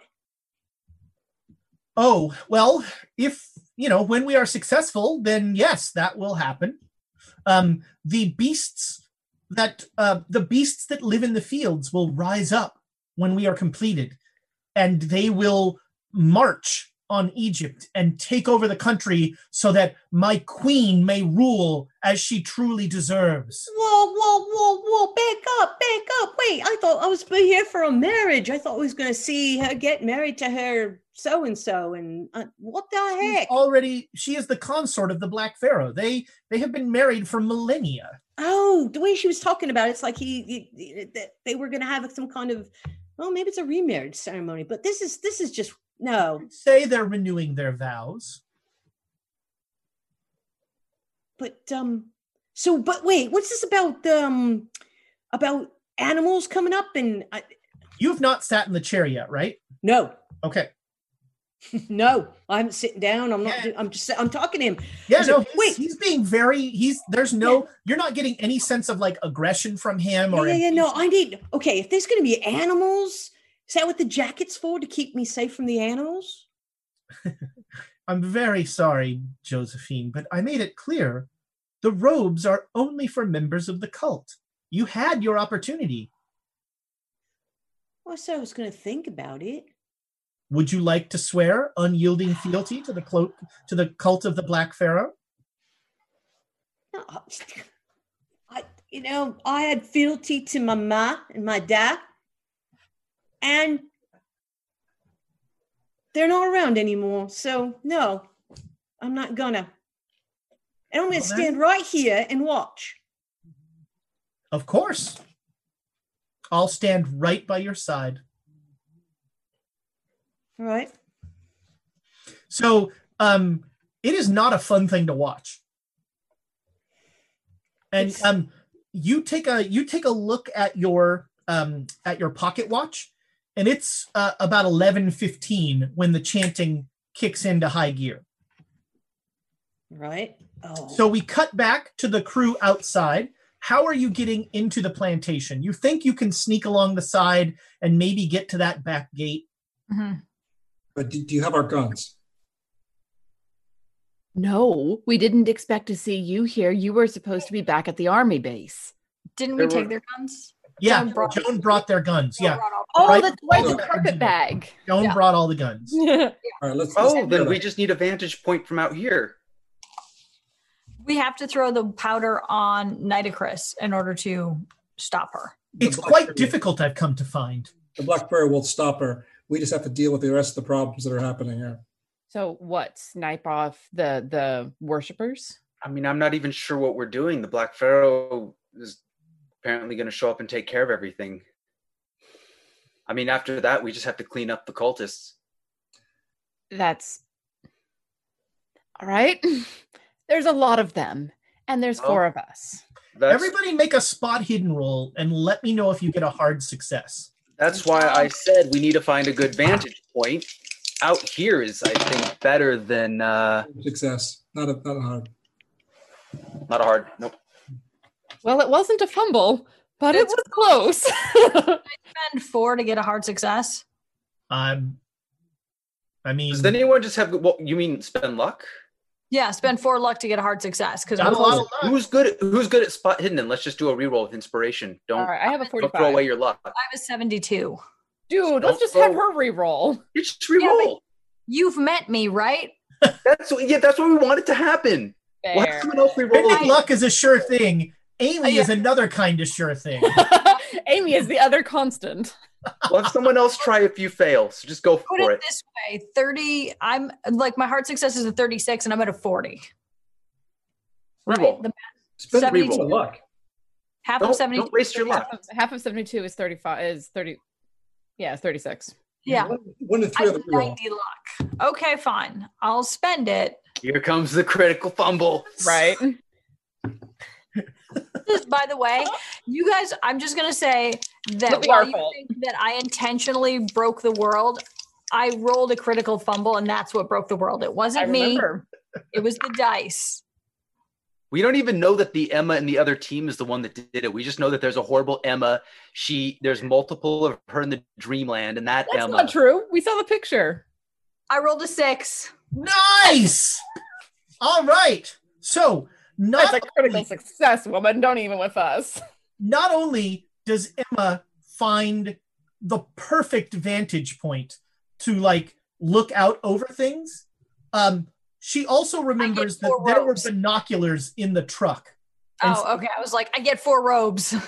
Oh well, if you know, when we are successful, then yes, that will happen. Um, the beasts that uh, the beasts that live in the fields will rise up when we are completed, and they will march on Egypt and take over the country so that my queen may rule as she truly deserves. Whoa, whoa, whoa, whoa! Back up, back up! Wait, I thought I was here for a marriage. I thought I was going to see her get married to her so and so, and what the She's heck? already, she is the consort of the Black Pharaoh. They they have been married for millennia. Oh, the way she was talking about it, it's like he, he- they were going to have some kind of, well, maybe it's a remarriage ceremony, but this is this is just no. Say they're renewing their vows. But um, so but wait, what's this about? Um, about animals coming up and I, You have not sat in the chair yet, right? no, Okay. no, I'm sitting down. I'm not. I'm just. I'm talking to him. Yeah, no, he's, wait. he's being very he's there's no you're not getting any sense of like aggression from him Yeah, or yeah, yeah. No, I need. Okay, if there's going to be animals, is that what the jacket's for? To keep me safe from the animals? I'm very sorry, Josephine, but I made it clear the robes are only for members of the cult. You had your opportunity. Well, I said I was going to think about it. Would you like to swear unyielding fealty to the cloak to the cult of the Black Pharaoh? No, I, you know, I had fealty to my ma and my dad, and they're not around anymore. So no, I'm not gonna. And I'm gonna Well, stand right here and watch. Of course. I'll stand right by your side. All right. So um it is not a fun thing to watch. And It's- um you take a you take a look at your um at your pocket watch and it's uh, about 11:15 when the chanting kicks into high gear. Right. Oh. So we cut back to the crew outside. How are you getting into the plantation? You think you can sneak along the side and maybe get to that back gate? But do, do you have our guns? No, we didn't expect to see you here. You were supposed to be back at the army base. Didn't There we take were- their guns? Yeah, Joan brought- Joan brought their guns. Yeah, Oh, Right. that's right, the carpet bag. Joan Yeah. brought all the guns. All right, let's. let's Oh, then we just need a vantage point from out here. We have to throw the powder on Nitocris in order to stop her. It's The Black quite Pharaoh- difficult, I've come to find. The Black Pharaoh will stop her. We just have to deal with the rest of the problems that are happening here. So what? Snipe off the the worshippers? I mean, I'm not even sure what we're doing. The Black Pharaoh is apparently going to show up and take care of everything. I mean, after that, we just have to clean up the cultists. That's all right. There's a lot of them, and there's Oh. four of us. That's, Everybody make a spot hidden roll and let me know if you get a hard success. that's why I said we need to find a good vantage point. Out here is, I think, better than uh, Success, not a, not a hard. not a hard. Nope. Well, it wasn't a fumble, but it was close. Spend four to get a hard success. Um, I mean, Does anyone just have? Well, you mean spend luck? Yeah, spend four luck to get a hard success. Because Got a lot of luck. Who's good? At, who's good at spot hidden? And let's just do a reroll with inspiration. Don't, All right, I have a don't throw away your luck. I have a 72. Dude, let's Don't just have her re-roll. You just Yeah, reroll. You've met me, right? That's what, yeah. That's what we want it to happen. We'll have Fair. someone else reroll. Bending luck is a sure thing. Amy yeah. is another kind of sure thing. Amy is the other constant. We'll someone else try if you fail. So just go Put for it it. this way 30, I'm like my hard success is a 36 and I'm at a 40. Right? Reroll. The Spend 72. reroll luck. half Don't, of 72. don't waste your luck. Half of, half of 72 is 35 is 30 yeah, 36. Yeah. One, one in I three of have the reroll. 90 luck. Okay, fine. I'll spend it. Here comes the critical fumble. Right. Just by the way, you guys, I'm just gonna say that while you fault. think that I intentionally broke the world, I rolled a critical fumble and that's what broke the world. It wasn't me. It was the dice. We don't even know that the Emma and the other team is the one that did it. We just know that there's a horrible Emma. She there's multiple of her in the dreamland, and that That's Emma. not true. We saw the picture. I rolled a six. Nice. All right. So not That's a critical success, woman. Don't even with us. not only does Emma find the perfect vantage point to like look out over things, um, she also remembers that four there were binoculars in the truck. And Oh, okay. I was like, I get four robes.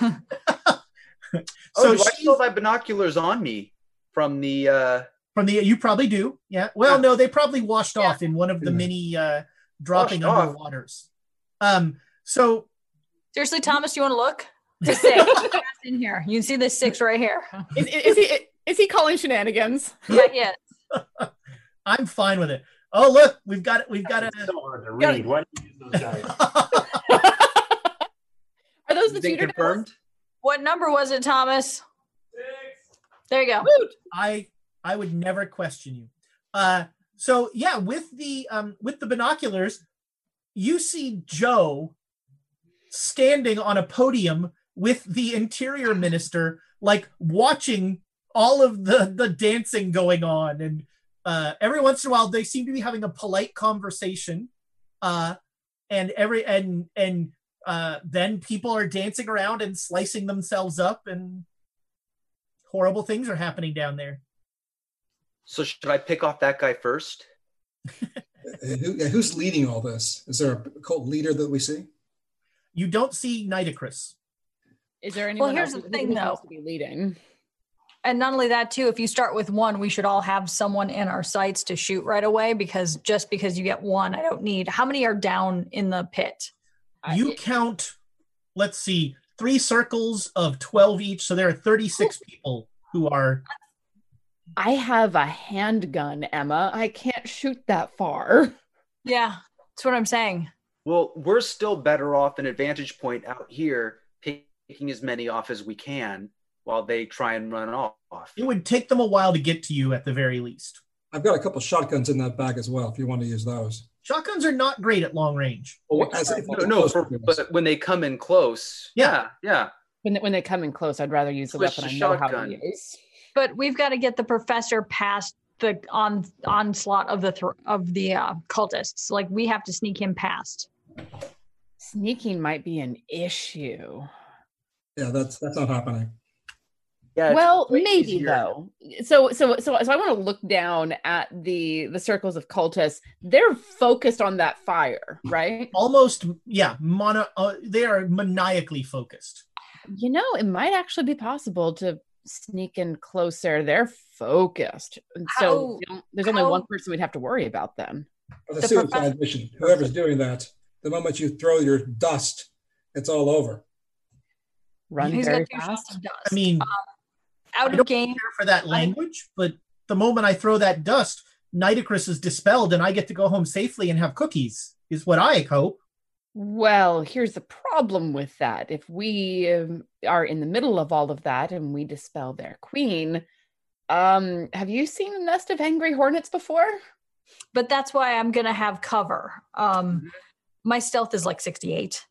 Oh, So do I she's- still have binoculars on me from the? uh From the you probably do, yeah. Well, no, they probably washed off in one of the Yeah. mini uh, dropping Washed under waters. Um, so Seriously, Thomas, you want to look? The six in here. You can see the six right here. Is, is he is he calling shenanigans? Yeah, yeah. I'm fine with it. Oh, look, we've got we've got a so hard to read. Why do you use those guys? Are those the Has been tutor confirmed. What number was it, Thomas? Six. There you go. I I would never question you. Uh, so yeah, with the um, with the binoculars, you see Joe standing on a podium with the interior minister, like watching all of the the dancing going on, and uh, every once in a while they seem to be having a polite conversation, uh, and every and and uh, then people are dancing around and slicing themselves up and horrible things are happening down there. So should I pick off that guy first? Who, who's leading all this? Is there a cult leader that we see? You don't see Nitocris. Is there anyone Well, here's else the thing, who's though. to be leading? And not only that, too, if you start with one, we should all have someone in our sights to shoot right away because just because you get one, I don't need. How many are down in the pit? You count, let's see, three circles of 12 each. So there are 36 people who are. I have a handgun, Emma. I can't shoot that far. Yeah, that's what I'm saying. Well, we're still better off an advantage point out here, picking as many off as we can while they try and run off. It would take them a while to get to you at the very least. I've got a couple shotguns in that bag as well. If you want to use those. Shotguns are not great at long range. Oh, as if- No, no, for, but when they come in close, yeah, yeah. When they, when they come in close, I'd rather use the Switch weapon I to know how to use. But we've got to get the professor past the on onslaught of the thr of the uh, cultists. Like we have to sneak him past. Sneaking might be an issue. Yeah, that's that's not happening. Yeah, well, maybe easier. though. So, so, so, so I want to look down at the the circles of cultists. They're focused on that fire, right? Almost, yeah, mono, uh, they are maniacally focused. You know, it might actually be possible to sneak in closer. They're focused, and so How- there's only how- one person we'd have to worry about then. But a The suicide professor- mission. Whoever's doing that, the moment you throw your dust, it's all over. Run He's very fast. dust. I mean, um, out I of don't game. care for that language, but the moment I throw that dust, Nitocris is dispelled and I get to go home safely and have cookies, is what I hope. Well, here's the problem with that. If we um, are in the middle of all of that and we dispel their queen, um, have you seen a nest of angry hornets before? but that's why I'm gonna have cover. Mm-hmm. Um, my stealth is like 68.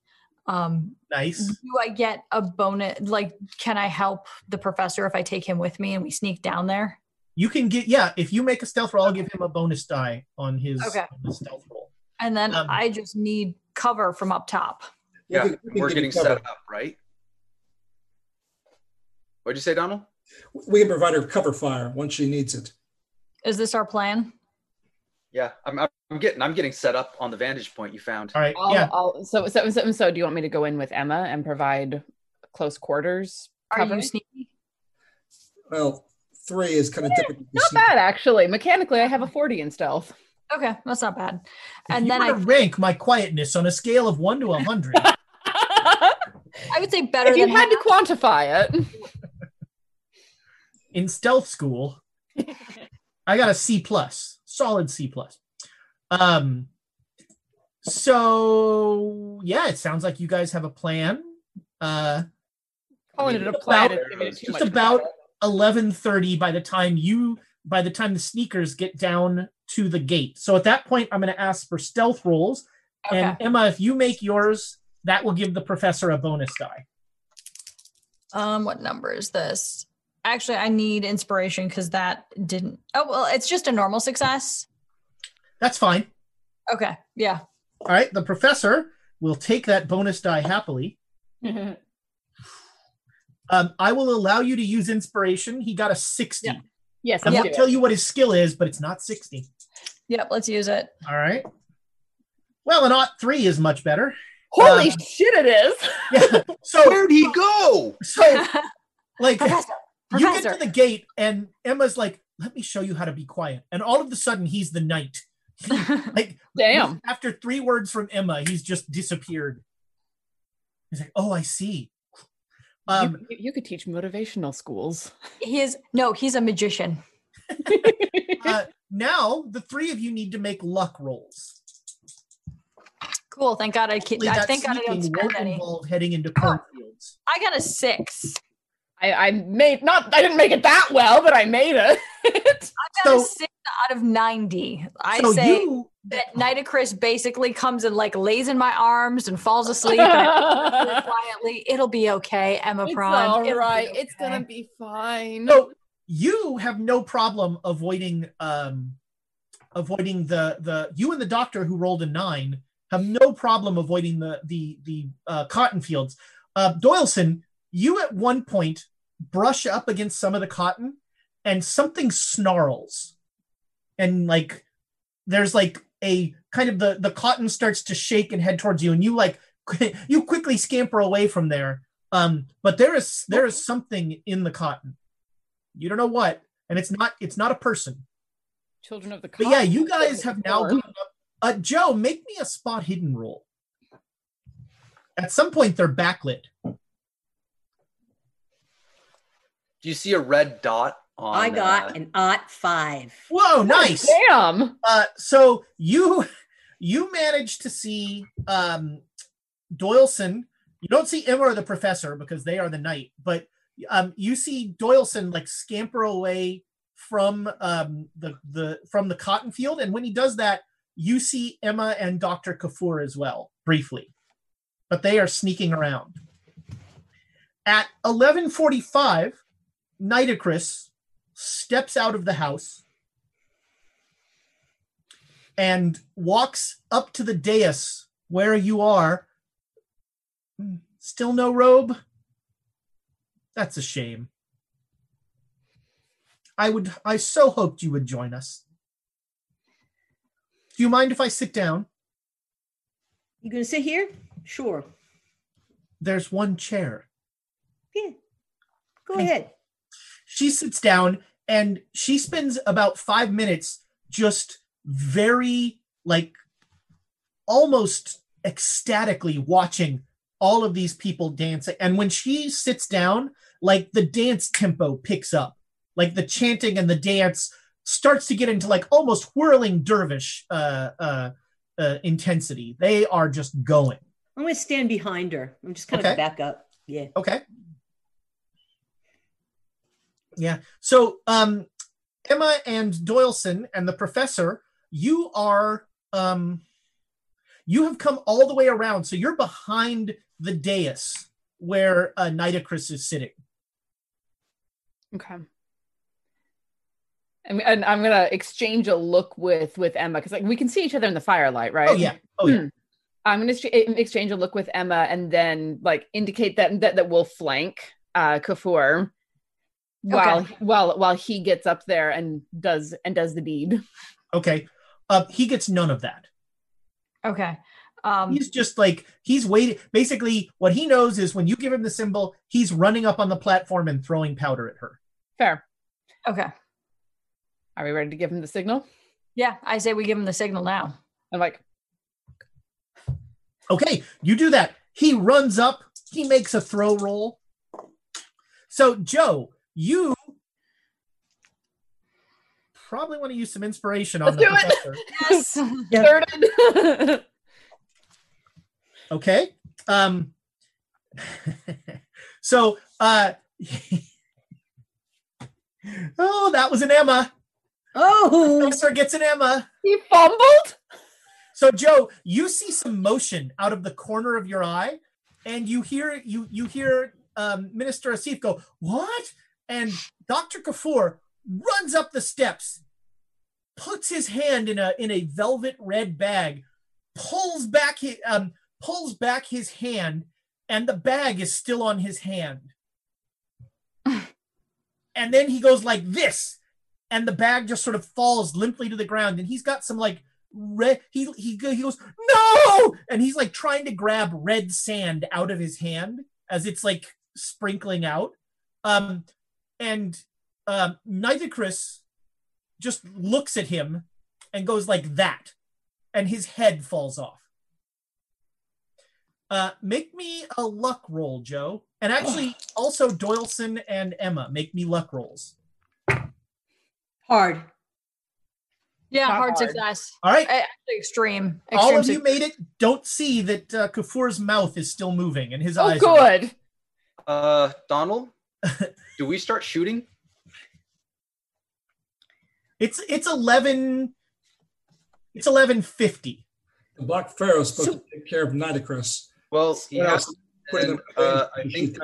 Um, Nice. do I get a bonus? Like, can I help the professor if I take him with me and we sneak down there? You can get, yeah, if you make a stealth roll, I'll give him a bonus die on his, Okay. on his stealth roll. And then Um, I just need cover from up top. We Yeah, can- we can we're give getting set up, right? What'd you say, Donald? We can provide her cover fire once she needs it. Is this our plan? Yeah, I'm, I'm getting I'm getting set up on the vantage point you found. All right. I'll, yeah. I'll, so, so, so, so, do you want me to go in with Emma and provide close quarters Are cover? you sneaky? Well, three is kind of difficult. to Not see. bad, actually. Mechanically, I have a 40 in stealth. Okay, that's not bad. If And you then were I, to rank my quietness on a scale of one to a hundred, I would say better than if you than had to quantify it, in stealth school, I got a C plus, solid C plus. Um, so yeah, it sounds like you guys have a plan. Uh, calling it a plan is giving just about eleven thirty by the time you by the time the sneakers get down to the gate. So at that point, I'm going to ask for stealth rolls. And Emma, if you make yours, that will give the professor a bonus die. Um, what number is this? Actually, I need inspiration because that didn't. Oh well, it's just a normal success. That's fine. Okay. Yeah. All right. The professor will take that bonus die happily. Um, I will allow you to use inspiration. He got a 60. Yes, I let's won't do it. tell you what his skill is, but it's not 60. Yep. Let's use it. All right. Well, an ought three is much better. Holy Uh, shit, it is. Yeah. So Where'd he go? So, like, Professor, you get to the gate, and Emma's like, "Let me show you how to be quiet." And all of a sudden, he's the knight. like, Damn. After three words from Emma, he's just disappeared. He's like, "Oh, I see." Um, you, you could teach motivational schools. He is no. He's a magician. uh, now the three of you need to make luck rolls. Cool. Thank God I can't. I think I don't sneaking spend won't any. involve heading into cornfields. I got a six. I, I made not I didn't make it that well, but I made it. I got So- a six out of ninety. I So say you- that Nitocris basically comes and like lays in my arms and falls asleep and I quietly. It'll be okay, Emma it's Prawn. all It'll right. okay." It's gonna be fine. So you have no problem avoiding um avoiding the the you and the doctor who rolled a nine have no problem avoiding the the the uh, cotton fields. Uh, Doyleson, you at one point brush up against some of the cotton, and something snarls, and like there's like a kind of the the cotton starts to shake and head towards you, and you like you quickly scamper away from there. Um, but there is there is something in the cotton. You don't know what, and it's not it's not a person. Children of the But yeah, you guys have now gone up. Uh, Joe, make me a spot hidden roll. At some point, they're backlit. Do you see a red dot on? I got uh, an odd five. Whoa, nice. Damn. Uh, so you you managed to see um, Doyleson. You don't see Emma or the professor because they are the knight, but um, you see Doyleson like scamper away from um, the the from the cotton field, and when he does that, you see Emma and Doctor Kafour as well briefly, but they are sneaking around. At eleven forty-five, Nitocris steps out of the house and walks up to the dais where you are. Still no robe? That's a shame. I would I so hoped you would join us. Do you mind if I sit down? You gonna sit here? Sure. There's one chair. Yeah. Go Thank ahead. She sits down and she spends about five minutes just very like almost ecstatically watching all of these people dancing. And when she sits down, like the dance tempo picks up, like the chanting and the dance starts to get into like almost whirling dervish uh, uh, uh, intensity. They are just going. I'm gonna stand behind her. I'm just kind Okay. of back up. Yeah. Okay. Yeah. So um Emma and Doyleson and the professor, you are um you have come all the way around. So you're behind the dais where uh Nitocris is sitting. Okay. And, and I'm gonna exchange a look with with Emma because like we can see each other in the firelight, right? Oh yeah. Oh yeah. Hmm. I'm gonna exchange a look with Emma and then like indicate that that, that we'll flank uh Kafour while while while he gets up there and does and does the deed. Okay. Uh he gets none of that. Okay. Um, He's just like he's waiting. Basically, what he knows is when you give him the symbol, he's running up on the platform and throwing powder at her. Fair. okay. Are we ready to give him the signal? Yeah, I say we give him the signal now. I'm like, Okay, you do that. He runs up, he makes a throw roll. So, Joe, you probably want to use some inspiration on Let's the do it. professor. Yes. Okay. Um so uh Oh, that was an Emma. Oh, Professor gets an Emma. he fumbled. So Joe, you see some motion out of the corner of your eye, and you hear you you hear um, Minister Asif go, "What?" And Doctor Kafour runs up the steps, puts his hand in a in a velvet red bag, pulls back his um, pulls back his hand, and the bag is still on his hand. And then he goes like this, and the bag just sort of falls limply to the ground, and he's got some like red. He he he goes no, and he's like trying to grab red sand out of his hand as it's like sprinkling out. Um, and um, Nitocris just looks at him and goes like that, and his head falls off. Uh, make me a luck roll, Joe. And actually, also Doyleson and Emma, make me luck rolls. Hard. Yeah, Not hard, hard. success. All right. A- Actually, extreme. All extreme of you made it. Don't see that uh, Kafour's mouth is still moving and his Oh, eyes. are- good. Uh, Donald, do we start shooting? It's it's eleven. It's eleven fifty. The Black Pharaoh is supposed to take care of Nitocris. Well, he has else? Put and, them uh, I think,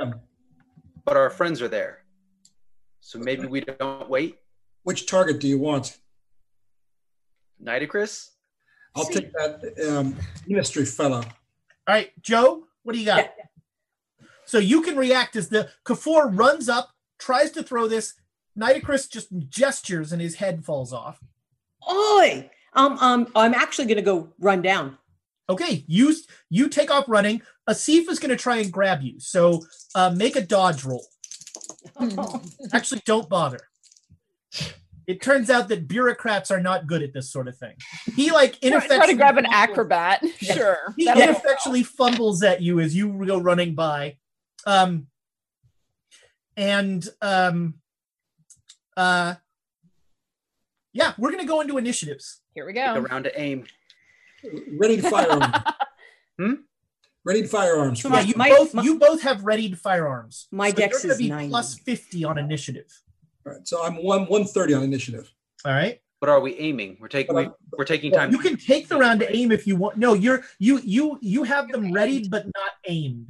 but our friends are there, so maybe we don't wait. Which target do you want? Nitocris? I'll take that um, ministry fellow. All right, Joe, what do you got? So you can react as the Kafour runs up, tries to throw this. Nitocris just gestures and his head falls off. Oi! Um, um, I'm actually going to go run down. Okay, you you take off running. Asif is going to try and grab you. So uh, make a dodge roll. Actually, don't bother. It turns out that bureaucrats are not good at this sort of thing. He like Try, ineffectually try to grab an acrobat. Sure. he That'll- ineffectually fumbles at you as you go running by. Um, and um, uh, yeah, we're gonna go into initiatives. Here we Take a go. round to aim. Ready to firearm. Hmm? Ready to firearms. So Yeah, you my- both my- you both have readied firearms. My so dex you're gonna is be 90. plus fifty on initiative. All right, so I'm one one thirty on initiative. All right. But are we aiming? We're taking we, we're taking time. you can take the round to aim if you want. No, you're you you you have them readied but not aimed.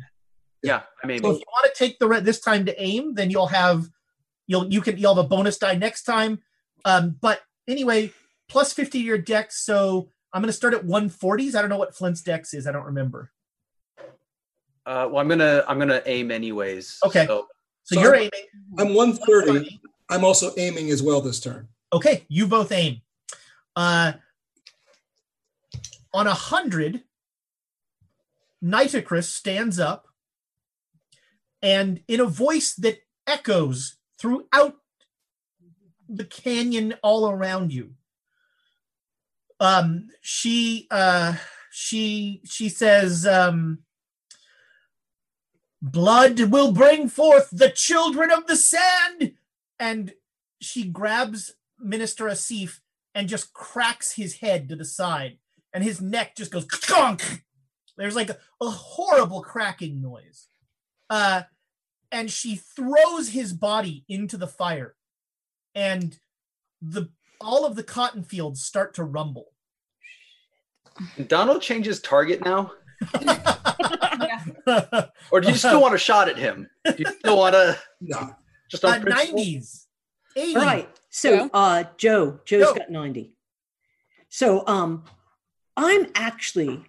yeah, I'm So if you want to take the re- this time to aim, then you'll have you'll you can you'll have a bonus die next time. Um, but anyway, plus fifty to your dex. So I'm going to start at 140s. I don't know what Flint's dex is. I don't remember. Uh, well, I'm gonna I'm gonna aim anyways. Okay. So So, So you're I'm- aiming. I'm one thirty. 130. I'm also aiming as well this turn. Okay, you both aim. Uh, on a hundred, Nitocris stands up, and in a voice that echoes throughout the canyon all around you, um, she uh, she she says, um, "Blood will bring forth the children of the sand," and she grabs Minister Asif and just cracks his head to the side, and his neck just goes conk. There's like a, a horrible cracking noise. Uh, and she throws his body into the fire, and the all of the cotton fields start to rumble. Donald changes target now, or do you still want a shot at him? Do you still want to No. just on Uh, principle? 90s, 80s. All right. So, uh, Joe, Joe's Go. got 90. So, um, I'm actually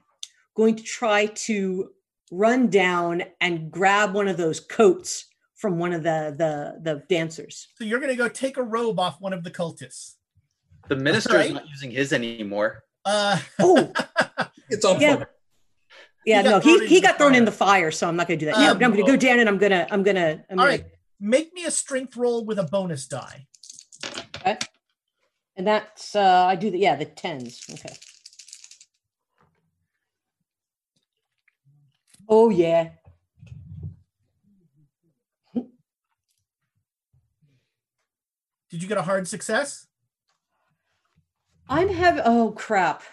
going to try to run down and grab one of those coats from one of the the the dancers. So you're gonna go take a robe off one of the cultists. The minister's Right. not using his anymore. Uh, Oh, It's on Yeah. fire. Yeah, no, he he got thrown in the fire, so I'm not going to do that. yeah, Um, I'm going to go down and I'm going to I'm to I'm all going right, make me a strength roll with a bonus die. to and that's uh I do the yeah, the 10s. Okay. Oh yeah. Did you get a hard success? I'm having oh crap.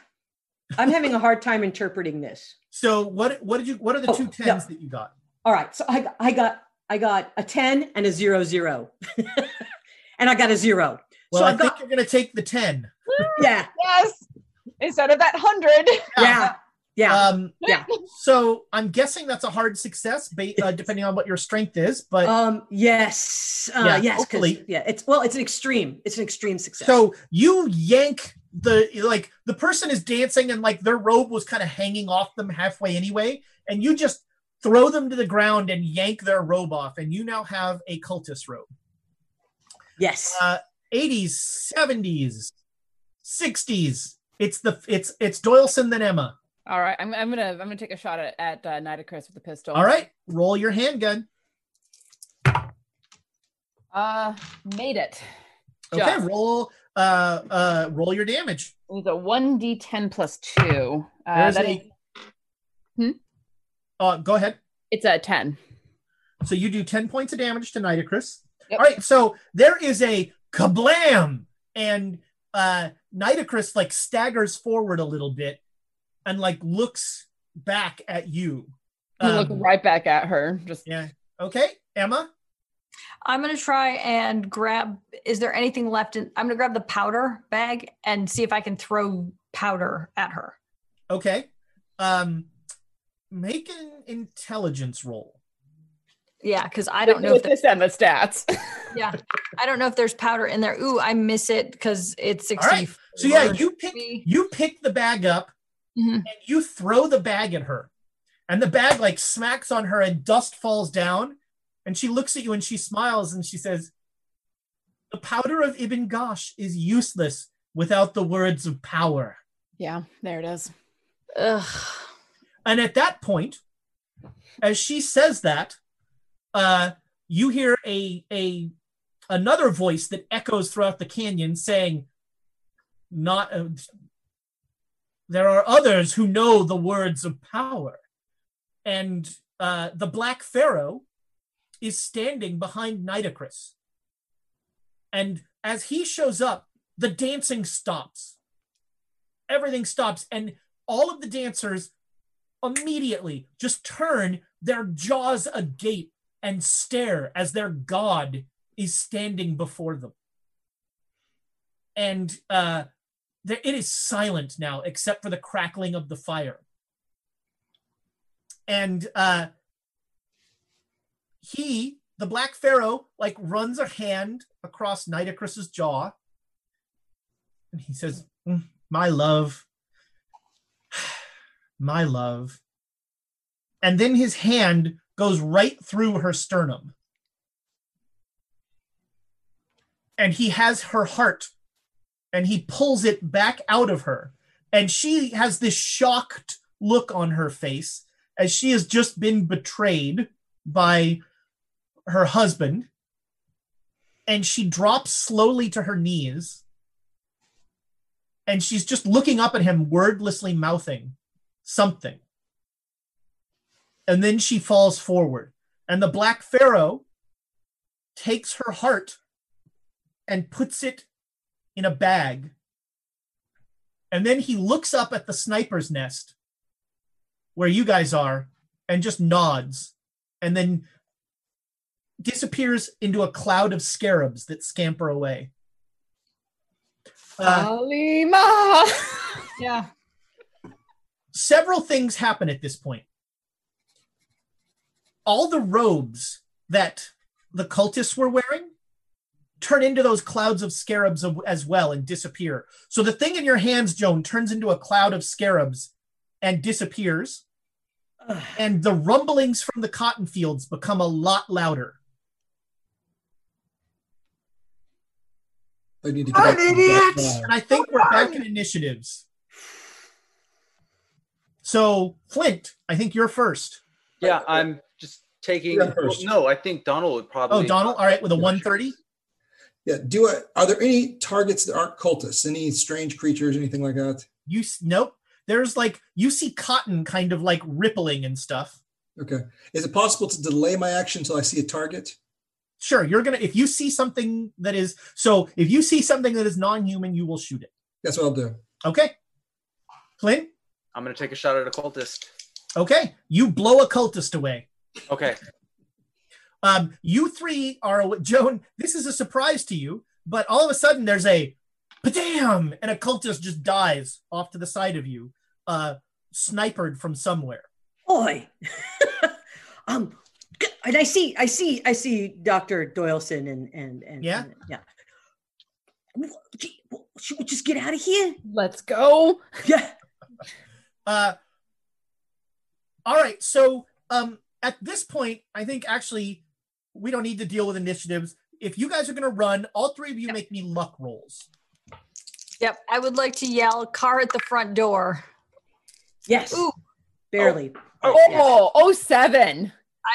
I'm having a hard time interpreting this. So what what did you what are the Oh, two no. that you got? All right, so I I got I got a 10 and a zero zero. and I got a zero. Well, so I I've think you're gonna take the ten. yeah, Yes. Instead of that hundred. yeah. Yeah. Um, yeah. So I'm guessing that's a hard success, ba- uh, depending on what your strength is. But Um. Yes. Uh, Yeah, yes. hopefully. Yeah. It's well. It's an extreme. It's an extreme success. So you yank the like the person is dancing and like their robe was kind of hanging off them halfway anyway, and you just throw them to the ground and yank their robe off, and you now have a cultist robe. Yes. Uh, 80s, 70s, 60s. It's the it's it's Doyleson then Emma. All right, I'm, I'm gonna I'm gonna take a shot at at uh, Nitocris with the pistol. All right, roll your handgun. Uh, made it. Okay, Just. roll uh uh roll your damage. It's a one d10 plus two. Uh, There's that a- is- Hmm? Uh, go ahead. It's a ten. So you do 10 points of damage to Nitocris. All right, so there is a kablam, and uh Nitocris like staggers forward a little bit and like looks back at you. I look Um, right back at her. Just yeah. Okay, Emma. I'm gonna try and grab. Is there anything left in? I'm gonna grab the powder bag and see if I can throw powder at her. Okay. Um make an intelligence roll. Yeah, because I don't know if with this and the stats. yeah, I don't know if there's powder in there. Ooh, I miss it because it's 60. right. So yeah, you pick you pick the bag up Mhm. and you throw the bag at her. And the bag like smacks on her and dust falls down. And she looks at you and she smiles and she says, The powder of Ibn Ghazi is useless without the words of power. yeah, there it is. Ugh. And at that point, as she says that, uh, you hear a a another voice that echoes throughout the canyon saying, "Not uh, there are others who know the words of power," and uh, the Black Pharaoh is standing behind Nitocris, and as he shows up, the dancing stops. Everything stops, and all of the dancers immediately just turn their jaws agape and stare as their god is standing before them. And uh, there, it is silent now, except for the crackling of the fire. And uh, he, the Black Pharaoh, like runs a hand across Nitocris's jaw, and he says, "Mm, "My love, my love." And then his hand goes right through her sternum. And he has her heart and he pulls it back out of her. And she has this shocked look on her face as she has just been betrayed by her husband. And she drops slowly to her knees. And she's just looking up at him, wordlessly mouthing something and then she falls forward. And the Black Pharaoh takes her heart and puts it in a bag. And then he looks up at the sniper's nest where you guys are and just nods and then disappears into a cloud of scarabs that scamper away. Uh, Alima. yeah. several things happen at this point. All the robes that the cultists were wearing turn into those clouds of scarabs as well and disappear. So the thing in your hands, Joan, turns into a cloud of scarabs and disappears. And the rumblings from the cotton fields become a lot louder. I need to get back to that. And I think we're back in initiatives. So, Flint, I think you're first. Yeah, I'm just taking. Yeah, first. no, I think Donald would probably. Oh, Donald, all right, with a 130. Yeah. Do I, are there any targets that aren't cultists? Any strange creatures, anything like that? You nope. There's like you see cotton kind of like rippling and stuff. Okay. Is it possible to delay my action until I see a target? Sure, you're gonna if you see something that is so if you see something that is non-human, you will shoot it. That's what I'll do. Okay. Clint. I'm gonna take a shot at a cultist. Okay. You blow a cultist away. Okay. Um, you three are Joan. This is a surprise to you, but all of a sudden there's a damn, and a cultist just dies off to the side of you. Uh, snipered from somewhere. Boy. um and I see I see I see Dr. Doyleson and and and Yeah? and- yeah. Should we just get out of here? Let's go. Yeah. Uh, all right. So um, at this point, I think actually we don't need to deal with initiatives. If you guys are going to run, all three of you make me luck rolls. Yep. I would like to yell car at the front door. Yes. Ooh, Barely. Oh, oh, oh, seven.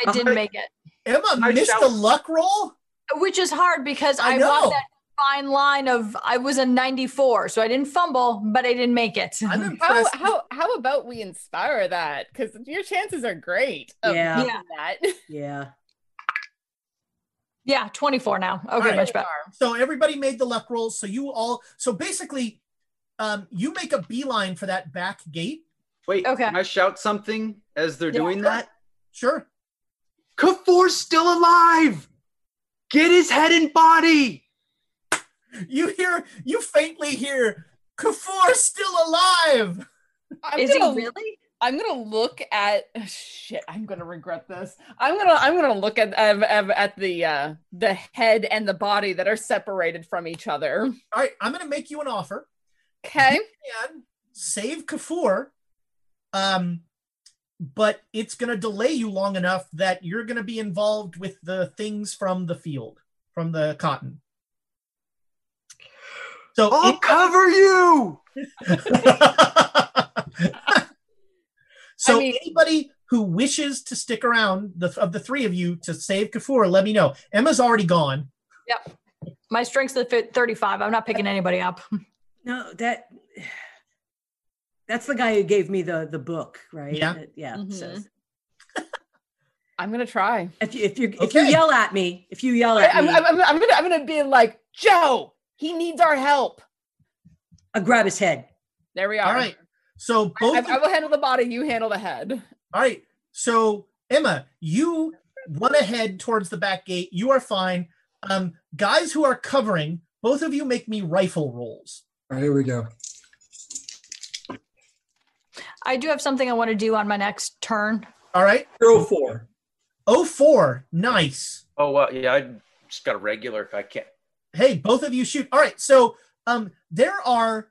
I didn't make it. Emma I missed shout- a luck roll. Which is hard because I I, know. walked that fine line of I was a 94, so I didn't fumble, but I didn't make it. I'm How, impressed. how how about we inspire that? Because your chances are great. of Yeah. Yeah. That. Yeah. Yeah, 24 now. Okay, right. much better. So everybody made the luck rolls. So you all. So basically, um, you make a beeline for that back gate. Wait, Okay. can I shout something as they're Yeah, doing sure. that? Sure. Kafour's still alive! Get his head and body! You hear. You faintly hear. Kafour's still alive. I'm Is he gonna, really? I'm gonna look at oh, shit. I'm gonna regret this. I'm gonna I'm gonna look at at, at- at the uh, the head and the body that are separated from each other. All right. I'm going to make you an offer. Okay. can save Kafour, um, but it's going to delay you long enough that you're going to be involved with the things from the field, from the cotton. So, I'll in- cover you! so I mean- anybody who wishes to stick around, the, of the three of you, to save Kafour, let me know. Emma's already gone. Yep. My strength's at 35. I'm not picking anybody up. No, that that's the guy who gave me the the book, right? Yeah. Uh, yeah. Mhm. So I'm gonna try. if you if you if you yell at me, if you yell at I'm, me, I'm, I'm, I'm gonna I'm gonna be like Joe. He needs our help. I'll grab his head. There we are. All right. So both. I, I will handle the body. You handle the head. All right. So Emma, you run ahead towards the back gate. You are fine. Um, guys who are covering, both of you make me rifle rolls. All right, here we go. I do have something I want to do on my next turn. All right. Zero four. Oh four. Nice. Oh, well, yeah, I just got a regular. I can't. Hey, both of you shoot. All right. So um, there are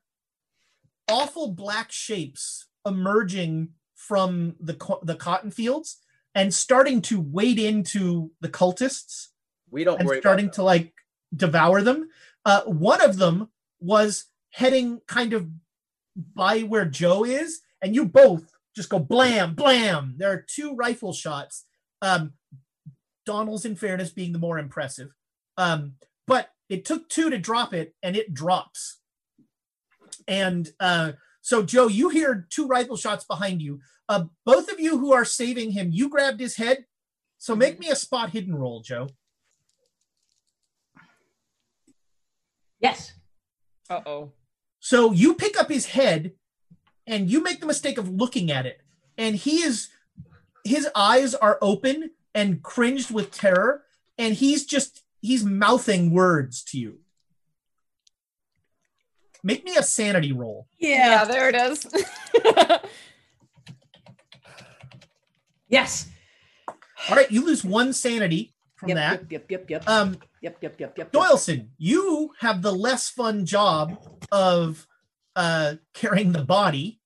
awful black shapes emerging from the co- the cotton fields and starting to wade into the cultists. We don't and worry starting to like devour them. Uh, one of them was heading kind of by where Joe is, and you both just go blam, blam. There are two rifle shots. Um, Donald's, in fairness, being the more impressive. Um, but it took two to drop it, and it drops. And uh, so, Joe, you hear two rifle shots behind you. Uh, both of you who are saving him, you grabbed his head. So make me a spot hidden roll, Joe. Yes. Uh oh. So you pick up his head and you make the mistake of looking at it. And he is, his eyes are open and cringed with terror. And he's just, he's mouthing words to you. Make me a sanity roll. Yeah, there it is. Yes. All right, you lose one sanity from Yep, that. Yep. Yep. Yep. Yep. Um, yep. Yep. Yep. Yep. Doyleson, you have the less fun job of uh, carrying the body.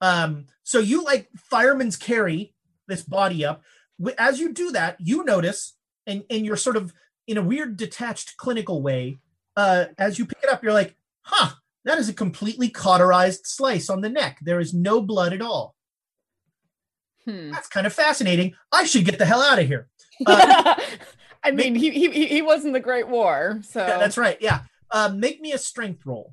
Um, so you like fireman's carry this body up. As you do that, you notice, and, and you're sort of in a weird detached clinical way, uh, as you pick it up, you're like, huh, that is a completely cauterized slice on the neck. There is no blood at all. Hmm. That's kind of fascinating. I should get the hell out of here. Uh, I mean, he, he he- he was in the Great War, so yeah, that's right. Yeah. Uh, make me a strength roll.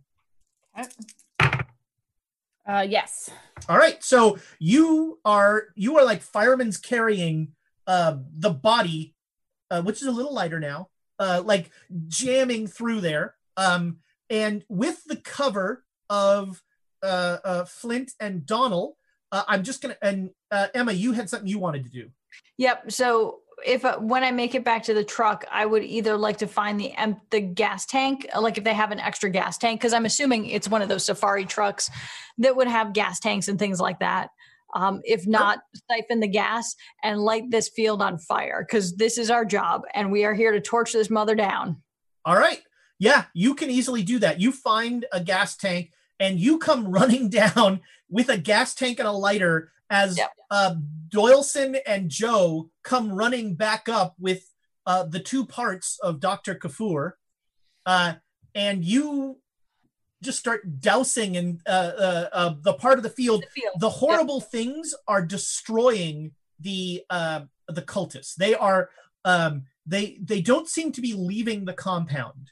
Uh, yes. All right, so you are you are like firemen's carrying uh, the body, uh, which is a little lighter now, uh, like jamming through there, um, and with the cover of uh, uh, Flint and Donald. Uh, I'm just gonna and uh, Emma, you had something you wanted to do. Yep. So if uh, when I make it back to the truck, I would either like to find the em- the gas tank, uh, like if they have an extra gas tank, because I'm assuming it's one of those safari trucks that would have gas tanks and things like that. Um, if not, siphon the gas and light this field on fire because this is our job and we are here to torch this mother down. All right. Yeah, you can easily do that. You find a gas tank and you come running down with a gas tank and a lighter as Yep. uh, Doyleson and Joe come running back up with uh, the two parts of Dr. Kafour. Uh, and you just start dousing and uh, uh, uh, the part of the field. The field. The horrible things are destroying the uh, the cultists. They are um, they they don't seem to be leaving the compound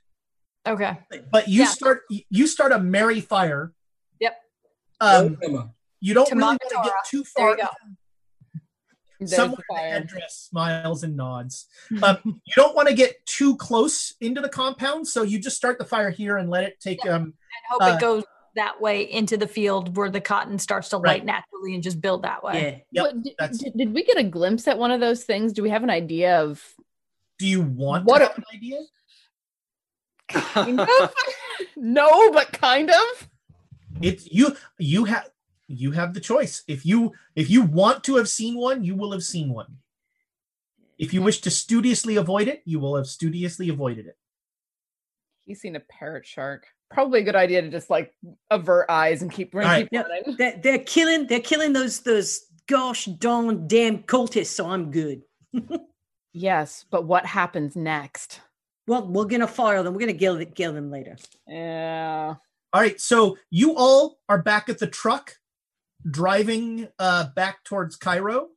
Okay. but you Yeah. start you start a merry fire. Yep. Um, you don't really want to Tamatora. get too There far. you go. There's Someone the in the fire. headdress smiles and nods. Um, you don't want to get too close into the compound, so you just start the fire here and let it take. Um, And hope Uh, it goes that way into the field where the cotton starts to light naturally and just build that way. Yeah. Yep, What- did, did, did we get a glimpse at one of those things? Do we have an idea of do you want What to a- have an idea? Kind of? no, but kind of. It's you. You have you have the choice. If you if you want to have seen one, you will have seen one. If you wish to studiously avoid it, you will have studiously avoided it. He's seen a parrot shark. Probably a good idea to just like avert eyes and keep, All right. keep Yeah, running. they're, they're killing. They're killing those those gosh darn damn cultists. So I'm good. Yes, but what happens next? Well, we're gonna fire them. We're gonna kill kill them later. Yeah. All right, so you all are back at the truck, driving uh, back towards Cairo.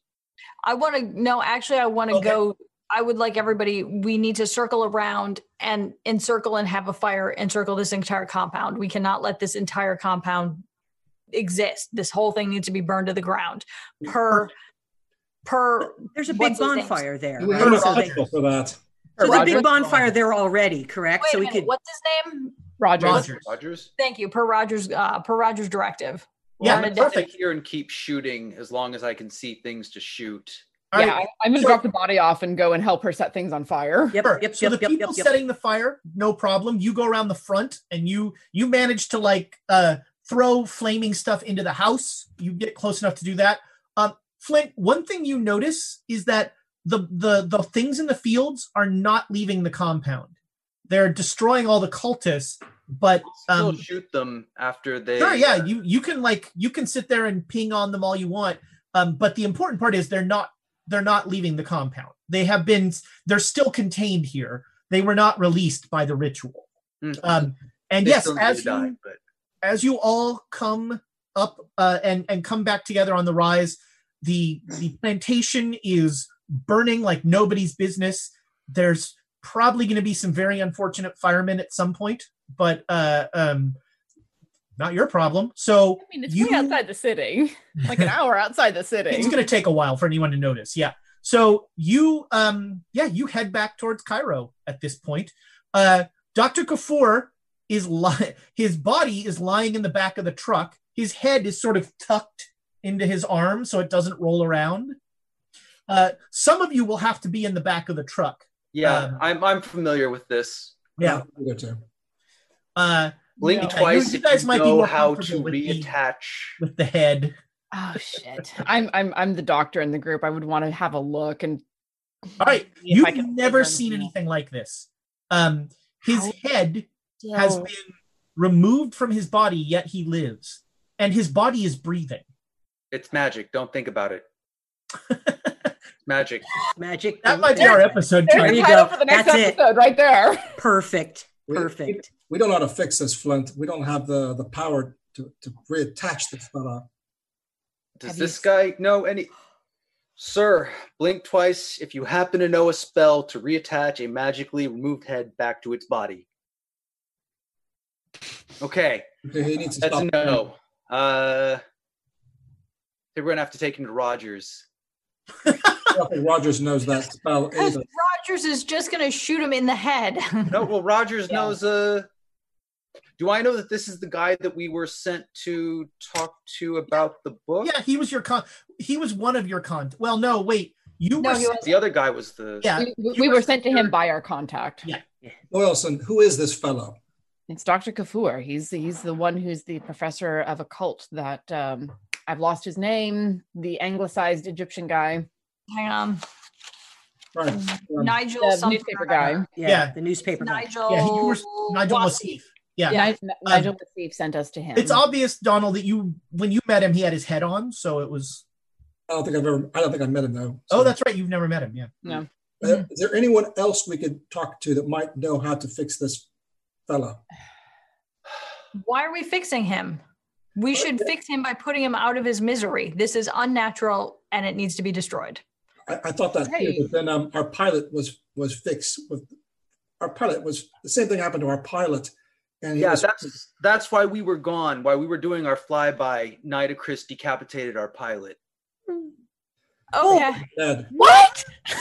I want to no, actually, I want to Okay. go. I would like everybody. We need to circle around and encircle and have a fire encircle this entire compound. We cannot let this entire compound exist. This whole thing needs to be burned to the ground. Per per. There's a big What's his name? bonfire there. We right? have a So, they- for that. So there's a big bonfire there already, correct? Wait so we minute, could. what's his name? Rogers. Rogers. Rogers. Thank you. Per Rogers. Uh, per Rogers directive. Yeah, I'm gonna perfect. sit here and keep shooting as long as I can see things to shoot. All yeah, right, I, I'm gonna so- drop the body off and go and help her set things on fire. Yep, sure. yep, so yep, the yep, people yep, yep. setting the fire, no problem. You go around the front, and you you manage to like uh, throw flaming stuff into the house. You get close enough to do that. Um, Flint, one thing you notice is that the the the things in the fields are not leaving the compound. They're destroying all the cultists, but Still um, shoot them after they. Sure, yeah, you you can like you can sit there and ping on them all you want. Um, but the important part is they're not they're not leaving the compound. They have been they're still contained here. They were not released by the ritual. Mhm. Um, and They yes, as to die, you but as you all come up uh, and and come back together on the rise, the the plantation is burning like nobody's business. There's probably going to be some very unfortunate firemen at some point, but uh, um, not your problem. So I mean, it's you way outside the city, like an hour outside the city. it's going to take a while for anyone to notice. Yeah. So you, um, yeah, you head back towards Cairo at this point. Uh, Dr. Kafour is li- his body is lying in the back of the truck. His head is sort of tucked into his arm so it doesn't roll around. Uh, some of you will have to be in the back of the truck. yeah, Um, I'm I'm familiar with this. Yeah. We go to. Uh, Blink Yeah, twice you if guys you might know more how to comfortable with the- reattach. with the head. Oh shit! I'm I'm I'm the doctor in the group. I would want to have a look and. All right. You've never seen anything anything like this. Um, his How- head has been removed from his body, yet he lives, and his body is breathing. It's magic. Don't think about it. It's magic. Magic. That might be our episode There you title. title go. for the next That's it. episode, right there. Perfect. We- Perfect. We don't know how to fix this, Flint. We don't have the the power to to reattach this fella. Does Have this you guy know any? Sir, blink twice if you happen to know a spell to reattach a magically removed head back to its body. Okay, Okay, he needs to that's a no. Uh, I think we're gonna have to take him to Rogers. I don't think Rogers knows that spell either. Rogers is just going to shoot him in the head. No, well, Rogers Yeah. knows. Uh, do I know that this is the guy that we were sent to talk to about the book? Yeah, he was your con. He was one of your con. Well, no, wait. You No, were he The other guy was the. yeah. we, we- you were sent to him by our contact. Yeah. Wilson, who is this fellow? It's Dr. Kafour. He's he's the one who's the professor of occult that um I've lost his name, the anglicized Egyptian guy. Hang on. Right. Um, Nigel The newspaper guy. Yeah, Yeah. the newspaper guy. Nigel. Yeah, you were Nigel Wasif. Wasif. Yeah. Yeah. Ni- Nigel Nassif sent us to him. It's obvious, Donald, that you when you met him, he had his head on, so it was. I don't think I've ever. I don't think I met him though. Oh, that's right. You've never met him. Yeah. no. Uh, is there anyone else we could talk to that might know how to fix this fellow? Why are we fixing him? We should fix him by putting him out of his misery. This is unnatural and it needs to be destroyed. I, I thought that, too, but then um, our pilot was was fixed. With our pilot was the same thing happened to our pilot, and Yeah, was that's that's why we were gone. Why we were doing our flyby, Nitocris decapitated our pilot. Okay. dead. What?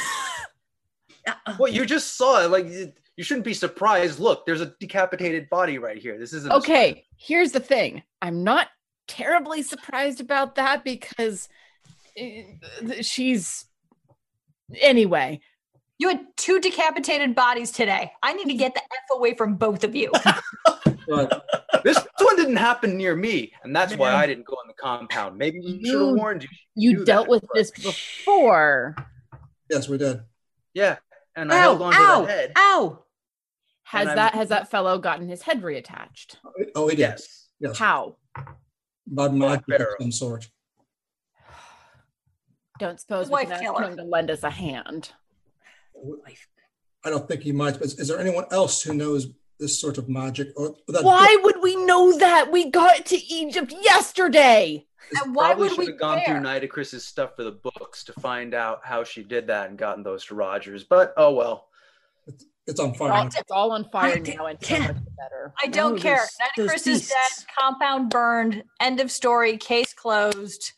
Well, you just saw it. Like you you shouldn't be surprised. Look, there's a decapitated body right here. This isn't a- Okay, here's the thing. I'm not terribly surprised about that because uh, she's anyway. You had two decapitated bodies today. I need to get the F away from both of you. Right. this one didn't happen near me, and that's why I didn't go in the compound. Maybe we should have warned you. You dealt that, with but- this before. Yes, we did. Yeah, and I Ow! held on to Ow! the head. Ow! Has And I'm- that has that fellow gotten his head reattached? Oh, he did. Yes. Yes. How? By magic of some sort. Don't suppose we Wife can ask killer. him to lend us a hand. Oh, I don't think he might. But is there anyone else who knows this sort of magic? Or that Why would we know that? We got to Egypt yesterday. And why Probably would should we have gone care? through Nitocris's stuff for the books to find out how she did that and gotten those to Rogers. But oh well. It's on It's fire. all, it's all on fire I d- now, and so can't- much better. I don't Oh, care. those- those Chris is dead. Compound burned. End of story. Case closed.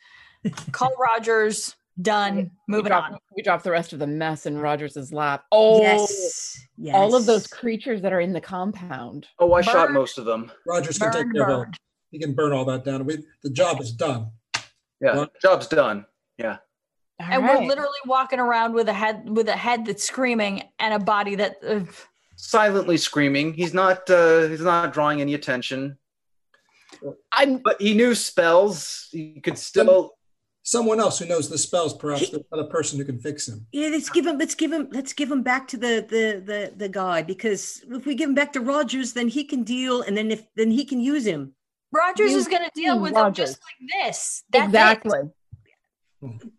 Call Rogers. Done. We Moving dropped, on. we dropped the rest of the mess in Rogers's lap. Oh, Yes. yes. all of those creatures that are in the compound. Oh, I shot most of them. Rogers can take care of it. He can burn all that down. We, the job is done. Yeah, Well- job's done. Yeah. And we're literally walking around with a head with a head that's screaming and a body that uh, Silently screaming. He's not uh he's not drawing any attention. I'm But he knew spells. He could still Someone else who knows the spells, perhaps the other person who can fix him. Yeah, let's give him. Let's give him. Let's give him back to the the the the guy because if we give him back to Rogers, then he can deal, and then if then he can use him. Rogers You is going to deal with them Rogers. just like this. That's it. exactly.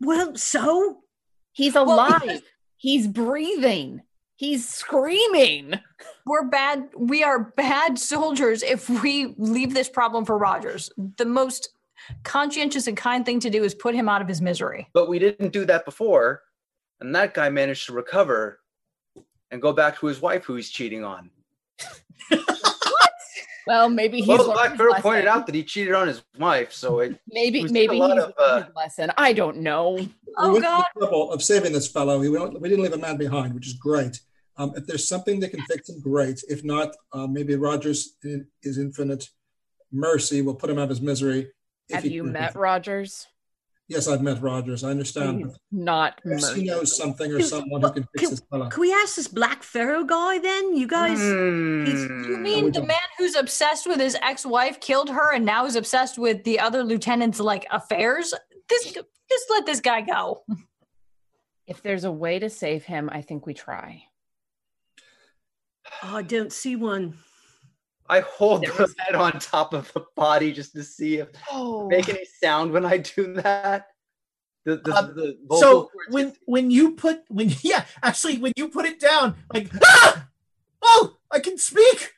Well, so He's alive. because- He's breathing. He's screaming. We're bad. We are bad soldiers if we leave this problem for Rogers. The most conscientious and kind thing to do is put him out of his misery. but we didn't do that before. And that guy managed to recover and go back to his wife who he's cheating on. Well, maybe he's well, Black his pointed out that he cheated on his wife, so it Maybe was maybe a he's of, uh, lesson. I don't know. we Oh went to God! the trouble of saving this fellow. We, don't, we didn't leave a man behind, which is great. Um, if there's something that can fix him, great. If not, uh, maybe Rogers, in his infinite mercy, will put him out of his misery. If Have he you can. met Rogers? Yes, I've met Rogers. I understand. He's not Perhaps he knows something or Dude, someone who can fix can- this fellow. can we ask this Black Pharaoh guy then? You guys, Hmm. You mean the man who's obsessed with his ex-wife killed her and now is obsessed with the other lieutenant's like affairs? This just let this guy go. If there's a way to save him, I think we try. oh, I don't see one. I hold the head on top of the body just to see if Oh, make any sound when I do that. The, the, Um, the vocal So when just- when you put when yeah actually when you put it down like ah! oh I can speak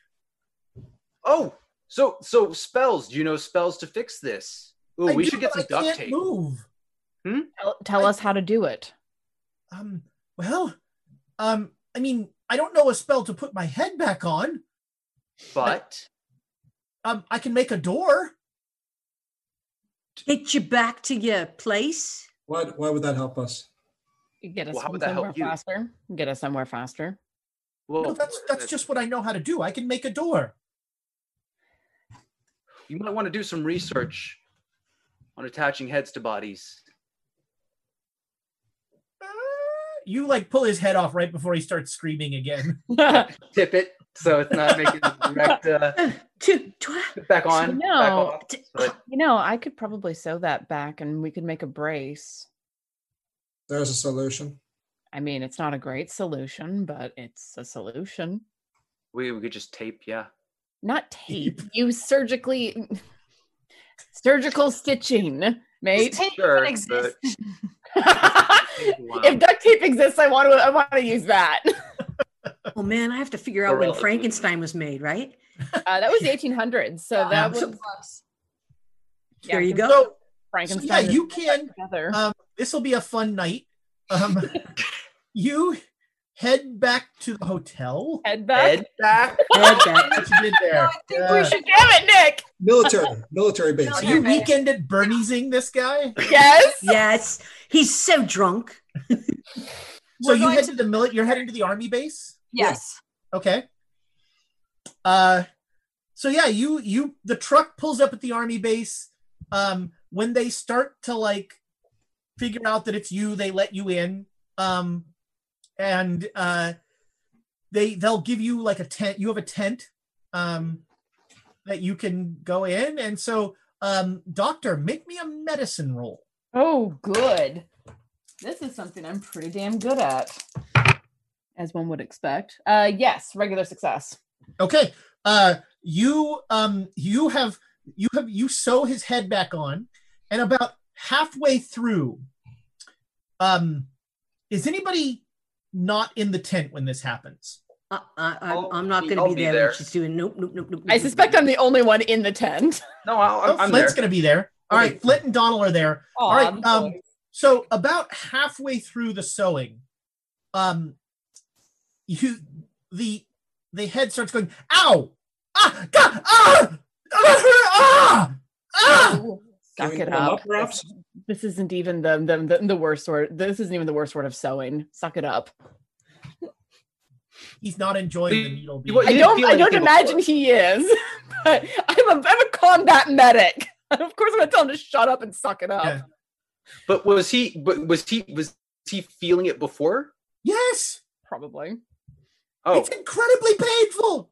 oh, so so spells. Do you know spells to fix this? Oh, I we do, should get some but I duct can't tape. move tell, tell us how to do it. um well um I mean I don't know a spell to put my head back on But um I can make a door Get you back to your place. Why, why would that help us? Get us Well, how would that somewhere help you? faster. Get us somewhere faster. well, no, that's that's just what I know how to do I can make a door you might want to do some research on attaching heads to bodies. you like pull his head off right before he starts screaming again. Tip it so it's not making the direct uh, To, back on. You back know, off. But you know, I could probably sew that back and we could make a brace. There's a solution. I mean, it's not a great solution, but it's a solution. we, we could just tape, yeah. Not tape. you surgically surgical stitching, mate. tape Sure, even exists. if duct tape exists, I want to I want to use that. Oh man, I have to figure out when Frankenstein was made, right? Uh, that was the 1800s, so that was yeah, there you go. So, so Frankenstein. yeah, you can. Um, this will be a fun night. Um, you head back to the hotel. Head back. Head back. Head back. What you did there? I think Yeah. we should Damn it, Nick. Military, military base. So you weekended Berniesing this guy. Yes. Yes, he's so drunk. So We're you head to- to the mili- You're heading to the army base. Yes. Okay. Uh, so yeah, you you the truck pulls up at the army base. Um, when they start to like figure out that it's you, they let you in. Um, and uh, they they'll give you like a tent. You have a tent. Um, that you can go in, and so um, doctor, make me a medicine roll. Oh, good. This is something I'm pretty damn good at, as one would expect. Uh, yes, regular success. Okay. Uh you um you have you have you sew his head back on and about halfway through um is anybody not in the tent when this happens? I, I, I, I'll I'm not going to be, be there, there. when she's doing. Nope, nope, nope, nope. I suspect nope. I'm the only one in the tent. No, I'll, Oh, I'm, I'm Flint's going to be there. All Okay. right, Flint and Donald are there. All right. Um so about halfway through the sewing um you the the head starts going ow ah God, ah ah ah, ah! Suck it put 'em up. This isn't even the, the the the worst sort. This isn't even the worst sort of sewing. Suck it up. he's not enjoying the needle you- beam. I don't. I don't imagine before. he is. But I'm a I'm a combat medic. Of course, I'm gonna tell him to shut up and suck it up. Yeah. But was he? But was he? Was he feeling it before? yes Probably. Oh, it's incredibly painful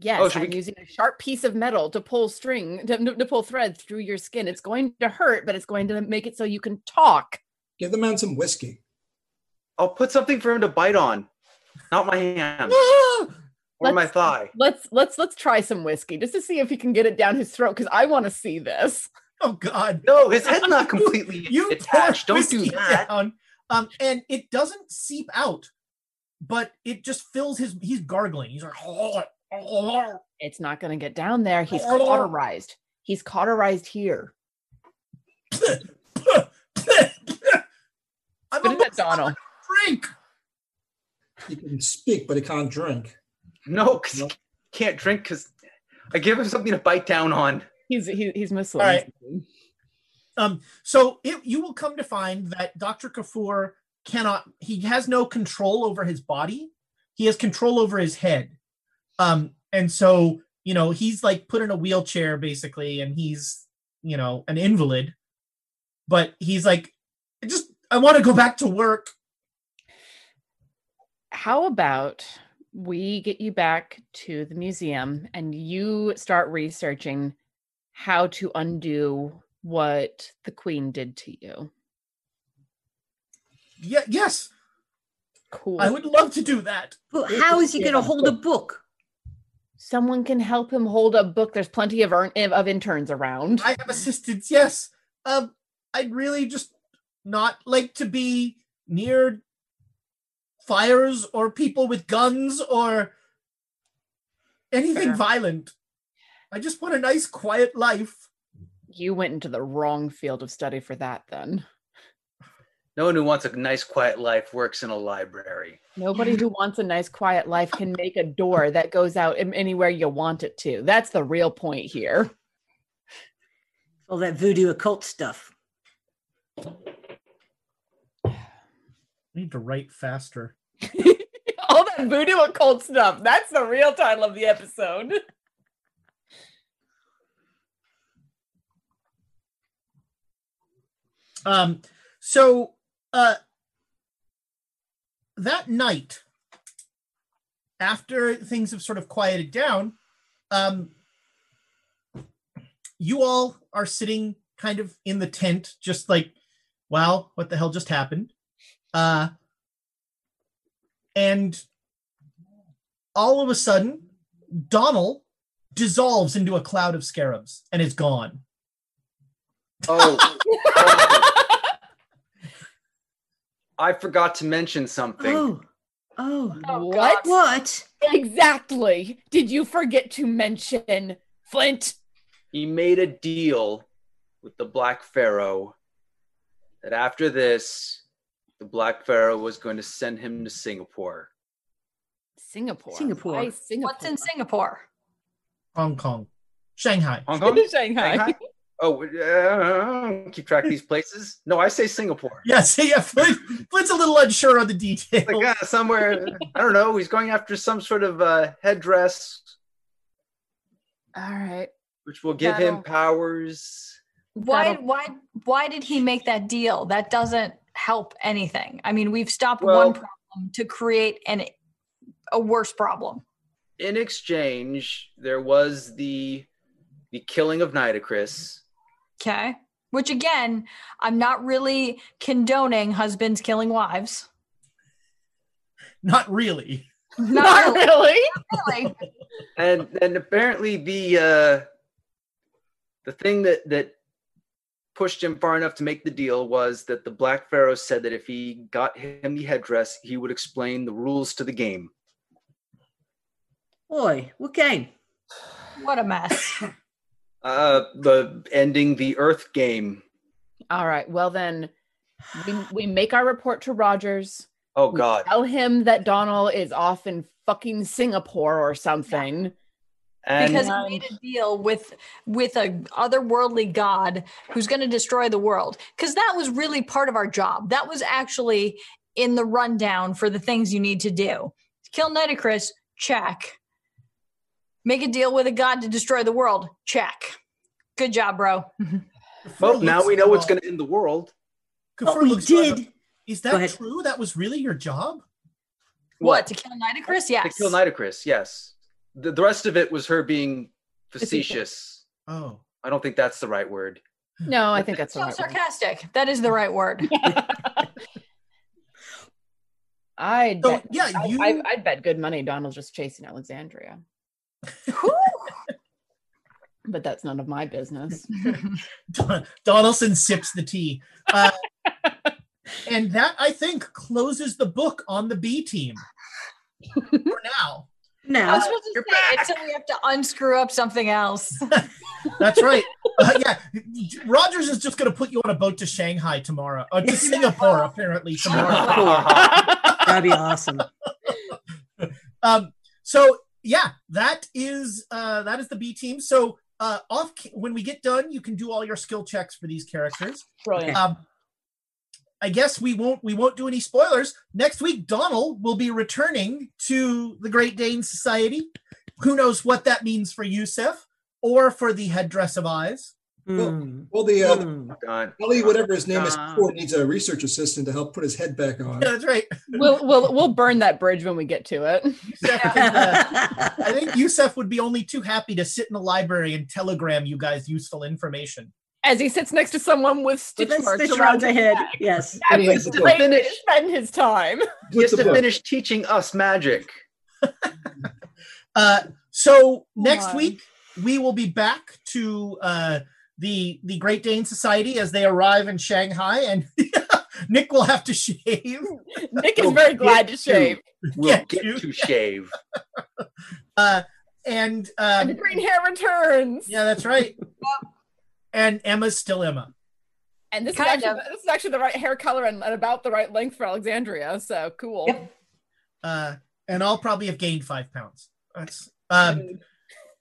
Yes, Oh, should I'm we- using a sharp piece of metal to pull string to, to pull thread through your skin. It's going to hurt, but it's going to make it so you can talk. Give the man some whiskey. I'll put something for him to bite on, not my hand or my Let's- thigh. Let's let's let's try some whiskey just to see if he can get it down his throat because I want to see this. oh god No, his head's not completely you attached. Don't do that. down, um and it doesn't seep out but it just fills his he's gargling he's like It's not going to get down there. He's cauterized. He's cauterized here. I'm Spit it almost Donald. drink He can speak, but he can't drink. No, because No. he can't drink. Because I give him something to bite down on. He's he, he's Muslim. All right. Um, so it, you will come to find that Dr. Kafour cannot, he has no control over his body. He has control over his head. Um, and so, you know, he's like put in a wheelchair basically, and he's, you know, an invalid. But he's like, I just, I want to go back to work. How about we get you back to the museum and you start researching how to undo what the queen did to you? Yeah, yes, Cool. I would love to do that. But how is he going to hold a book? Someone can help him hold a book. There's plenty of earn- of interns around. I have assistants, yes. Um, I'd really just not like to be near fires or people with guns or anything Fair. violent. I just want a nice, quiet life. You went into the wrong field of study for that then. No one who wants a nice, quiet life works in a library. Nobody who wants a nice quiet life can make a door that goes out anywhere you want it to. That's the real point here. All that voodoo occult stuff. I need to write faster. All that voodoo occult stuff. That's the real title of the episode. Um, so uh that night, after things have sort of quieted down, um, you all are sitting kind of in the tent, just like, wow, what the hell just happened? Uh, and all of a sudden, Donald dissolves into a cloud of scarabs and is gone. Oh. I forgot to mention something. Oh, oh, oh what? What? Exactly. Did you forget to mention Flint? He made a deal with the Black Pharaoh that after this, the Black Pharaoh was going to send him to Singapore. Singapore. Singapore. Singapore? What's in Singapore? Hong Kong, Shanghai. Hong Kong? Shanghai. Oh, uh, keep track of these places. No, I say Singapore. Yeah, see, yeah, Flint, Flint's a little unsure on the details. Like uh, somewhere, I don't know. He's going after some sort of uh, headdress, All right. which will give him That'll- powers. Why That'll- why why did he make that deal? That doesn't help anything. I mean, we've stopped Well- one problem to create an a worse problem. In exchange, there was the the killing of Nitocris. Okay. Which again, I'm not really condoning husbands killing wives. Not really. Not, really. really? really. and and apparently the uh the thing that that pushed him far enough to make the deal was that the black pharaoh said that if he got him the headdress he would explain the rules to the game Oi, what game? What a mess. Uh the ending the earth game All right. Well then, we we make our report to Rogers. oh We god Tell him that Donald is off in fucking Singapore or something. and because he made a deal with with a otherworldly god who's going to destroy the world because that was really part of our job that was actually in the rundown for the things you need to do kill nitocris check make a deal with a god to destroy the world check good job bro well now we know what's going to end the world Kafour Oh, we looks around. did. Is that true? That was really your job? what to kill nitocris yes to kill Nitocris, yes the, the rest of it was her being facetious Oh. i don't think that's the right word No, I think that's the so right one. sarcastic that is the right word I'd So, bet, yeah, I, you- I, I'd bet good money Donald's just chasing Alexandria, Whew. But that's none of my business. Don- Donaldson sips the tea. Uh, and that, I think, closes the book on the B team for now. I Now, was supposed to say until we have to unscrew up something else. That's right. Uh, yeah, Rogers is just going to put you on a boat to Shanghai tomorrow, uh, to Singapore apparently tomorrow. that'd be awesome. Um, so yeah, that is uh, that is the B team. So uh, off when we get done, you can do all your skill checks for these characters. Brilliant. Um, I guess we won't we won't do any spoilers. Next week, Donald will be returning to the Great Dane Society. Who knows what that means for Yusef or for the headdress of eyes? Hmm. Well, the uh, Hmm. God. Ellie, whatever his name is, Uh. needs a research assistant to help put his head back on. Yeah, that's right. we'll we'll we'll burn that bridge when we get to it. Yusef uh, I think Yusef would be only too happy to sit in the library and telegram you guys useful information. As he sits next to someone with stitch With marks stitch around around his ahead. back. Yes. That And he was has to finish- spend his time. he has to book. finish teaching us magic Uh, so next on. week we will be back to uh, the the Great Dane Society as they arrive in Shanghai, and Nick will have to shave. Nick is We'll very glad to to- shave. we'll Yeah, get dude. to shave Uh, and And the um, green hair returns. yeah, that's right. And Emma's still Emma. And this Kind is actually of. this is actually the right hair color and, and about the right length for Alexandria. So cool. Yep. Uh, and I'll probably have gained five pounds. That's um,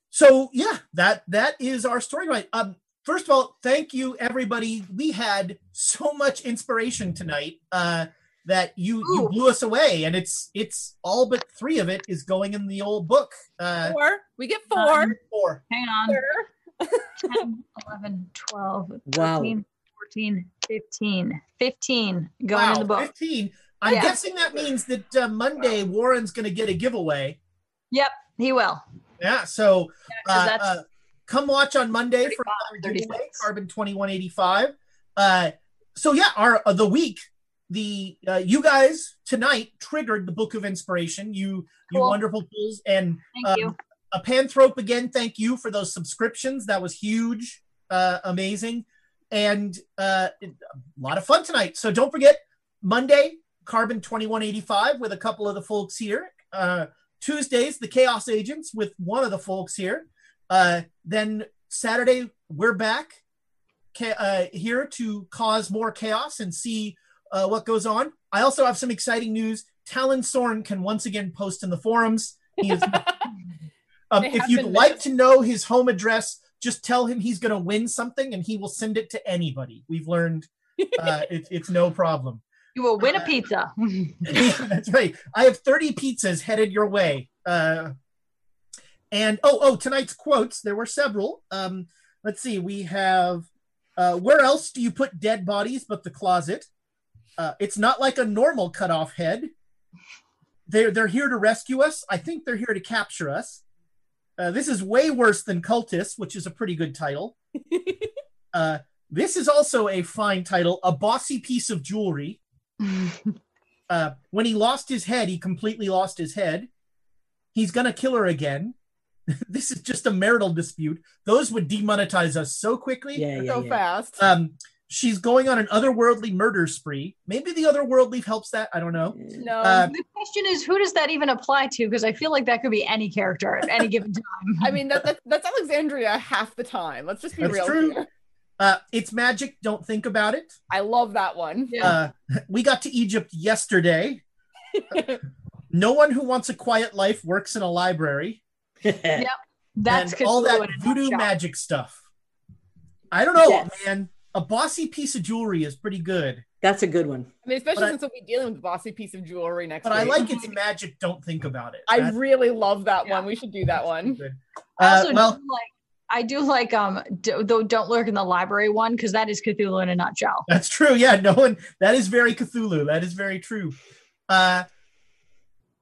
so yeah, that that is our story. Right. Um, first of all, thank you everybody. We had so much inspiration tonight. Uh, that you you blew us away, and it's it's all but three of it is going in the old book. Uh, Four. We get four. um, four. Hang on. Sure. 10, 11, 12, Wow. 13, 14, 15. 15 going wow, in the book. fifteen. I'm Yeah. guessing that means that uh, Monday Warren's going to get a giveaway. Yep, he will. Yeah, so 'cause uh, that's- uh, come watch on Monday for another giveaway, Carbon 2185. Uh, so yeah, our uh, the week, the uh, you guys tonight triggered the Book of Inspiration. You you wonderful fools, and Thank um, a Panthrope again. Thank you for those subscriptions. That was huge, uh, amazing, and uh, a lot of fun tonight. So don't forget Monday, Carbon 2185 with a couple of the folks here. Uh, Tuesdays, the Chaos Agents with one of the folks here. Uh, then Saturday, we're back ca- uh, here to cause more chaos and see uh, what goes on. I also have some exciting news. Talon Sorn can once again post in the forums. He is, um, if you'd been like to know his home address, just tell him he's going to win something and he will send it to anybody. We've learned uh, it, it's no problem. You will win a pizza. That's right. I have 30 pizzas headed your way. Uh, and oh, oh, tonight's quotes. There were several. Um, let's see. We have uh, where else do you put dead bodies but the closet? Uh, it's not like a normal cut off head. They're they're here to rescue us. I think they're here to capture us. Uh, this is way worse than cultists, which is a pretty good title. uh, this is also a fine title. A bossy piece of jewelry uh, when he lost his head, he completely lost his head. He's gonna kill her again. this is just a marital dispute. Those would demonetize us so quickly. Yeah, yeah, so yeah. fast. Um, she's going on an otherworldly murder spree. Maybe the otherworldly helps that. I don't know. no. Uh, the question is, who does that even apply to? Because I feel like that could be any character at any given time. I mean, that, that, that's Alexandria half the time. Let's just be That's real true. here. Uh, it's magic. Don't think about it. I love that one. Uh, we got to Egypt yesterday. no one who wants a quiet life works in a library. yep, that's and all that voodoo nutshell. magic stuff. I don't know, Yes. man. A bossy piece of jewelry is pretty good, That's a good one. I mean, especially But I- since we'll be dealing with a bossy piece of jewelry next but I like its magic. Don't think about it. I That's really love that one. We should do that one. good. I Uh, also well, do like I do like um d- though don't lurk in the library one because that is Cthulhu in a nutshell. that's true. Yeah, no one. That is very Cthulhu. That is very true. Uh,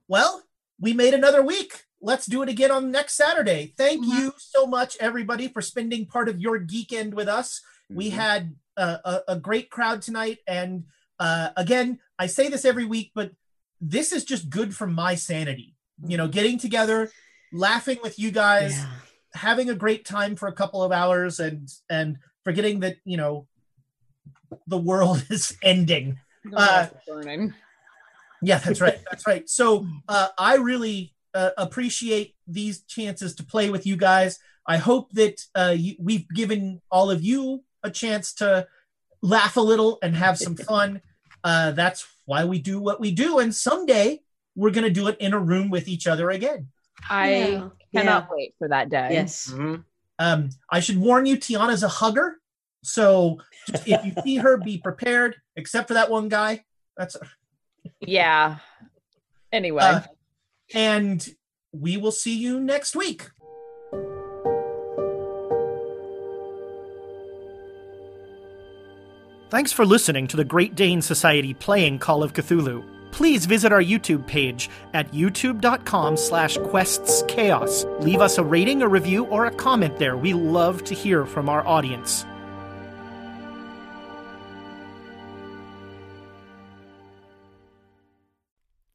well, we made another week. Let's do it again on next Saturday. Thank Mhm. you so much, everybody, for spending part of your geekend with us. We Mhm. had a, a, a great crowd tonight, and uh, again, I say this every week, but this is just good for my sanity. You know, getting together, laughing with you guys, Yeah. having a great time for a couple of hours, and and forgetting that you know the world is ending. Uh, burning. Yeah, that's right. That's right. So uh, I really uh, appreciate these chances to play with you guys. I hope that uh, you, we've given all of you a chance to laugh a little and have some fun. Uh, that's why we do what we do. And someday we're going to do it in a room with each other again. I Yeah. cannot wait for that day. Yes. Mhm. Um, I should warn you, Tiana's a hugger. So just, if you see her, be prepared, except for that one guy. That's Yeah. Anyway. Uh, and we will see you next week. Thanks for listening to the Great Dane Society playing Call of Cthulhu. Please visit our YouTube page at youtube.com slash questschaos. Leave us a rating, a review, or a comment there. We love to hear from our audience.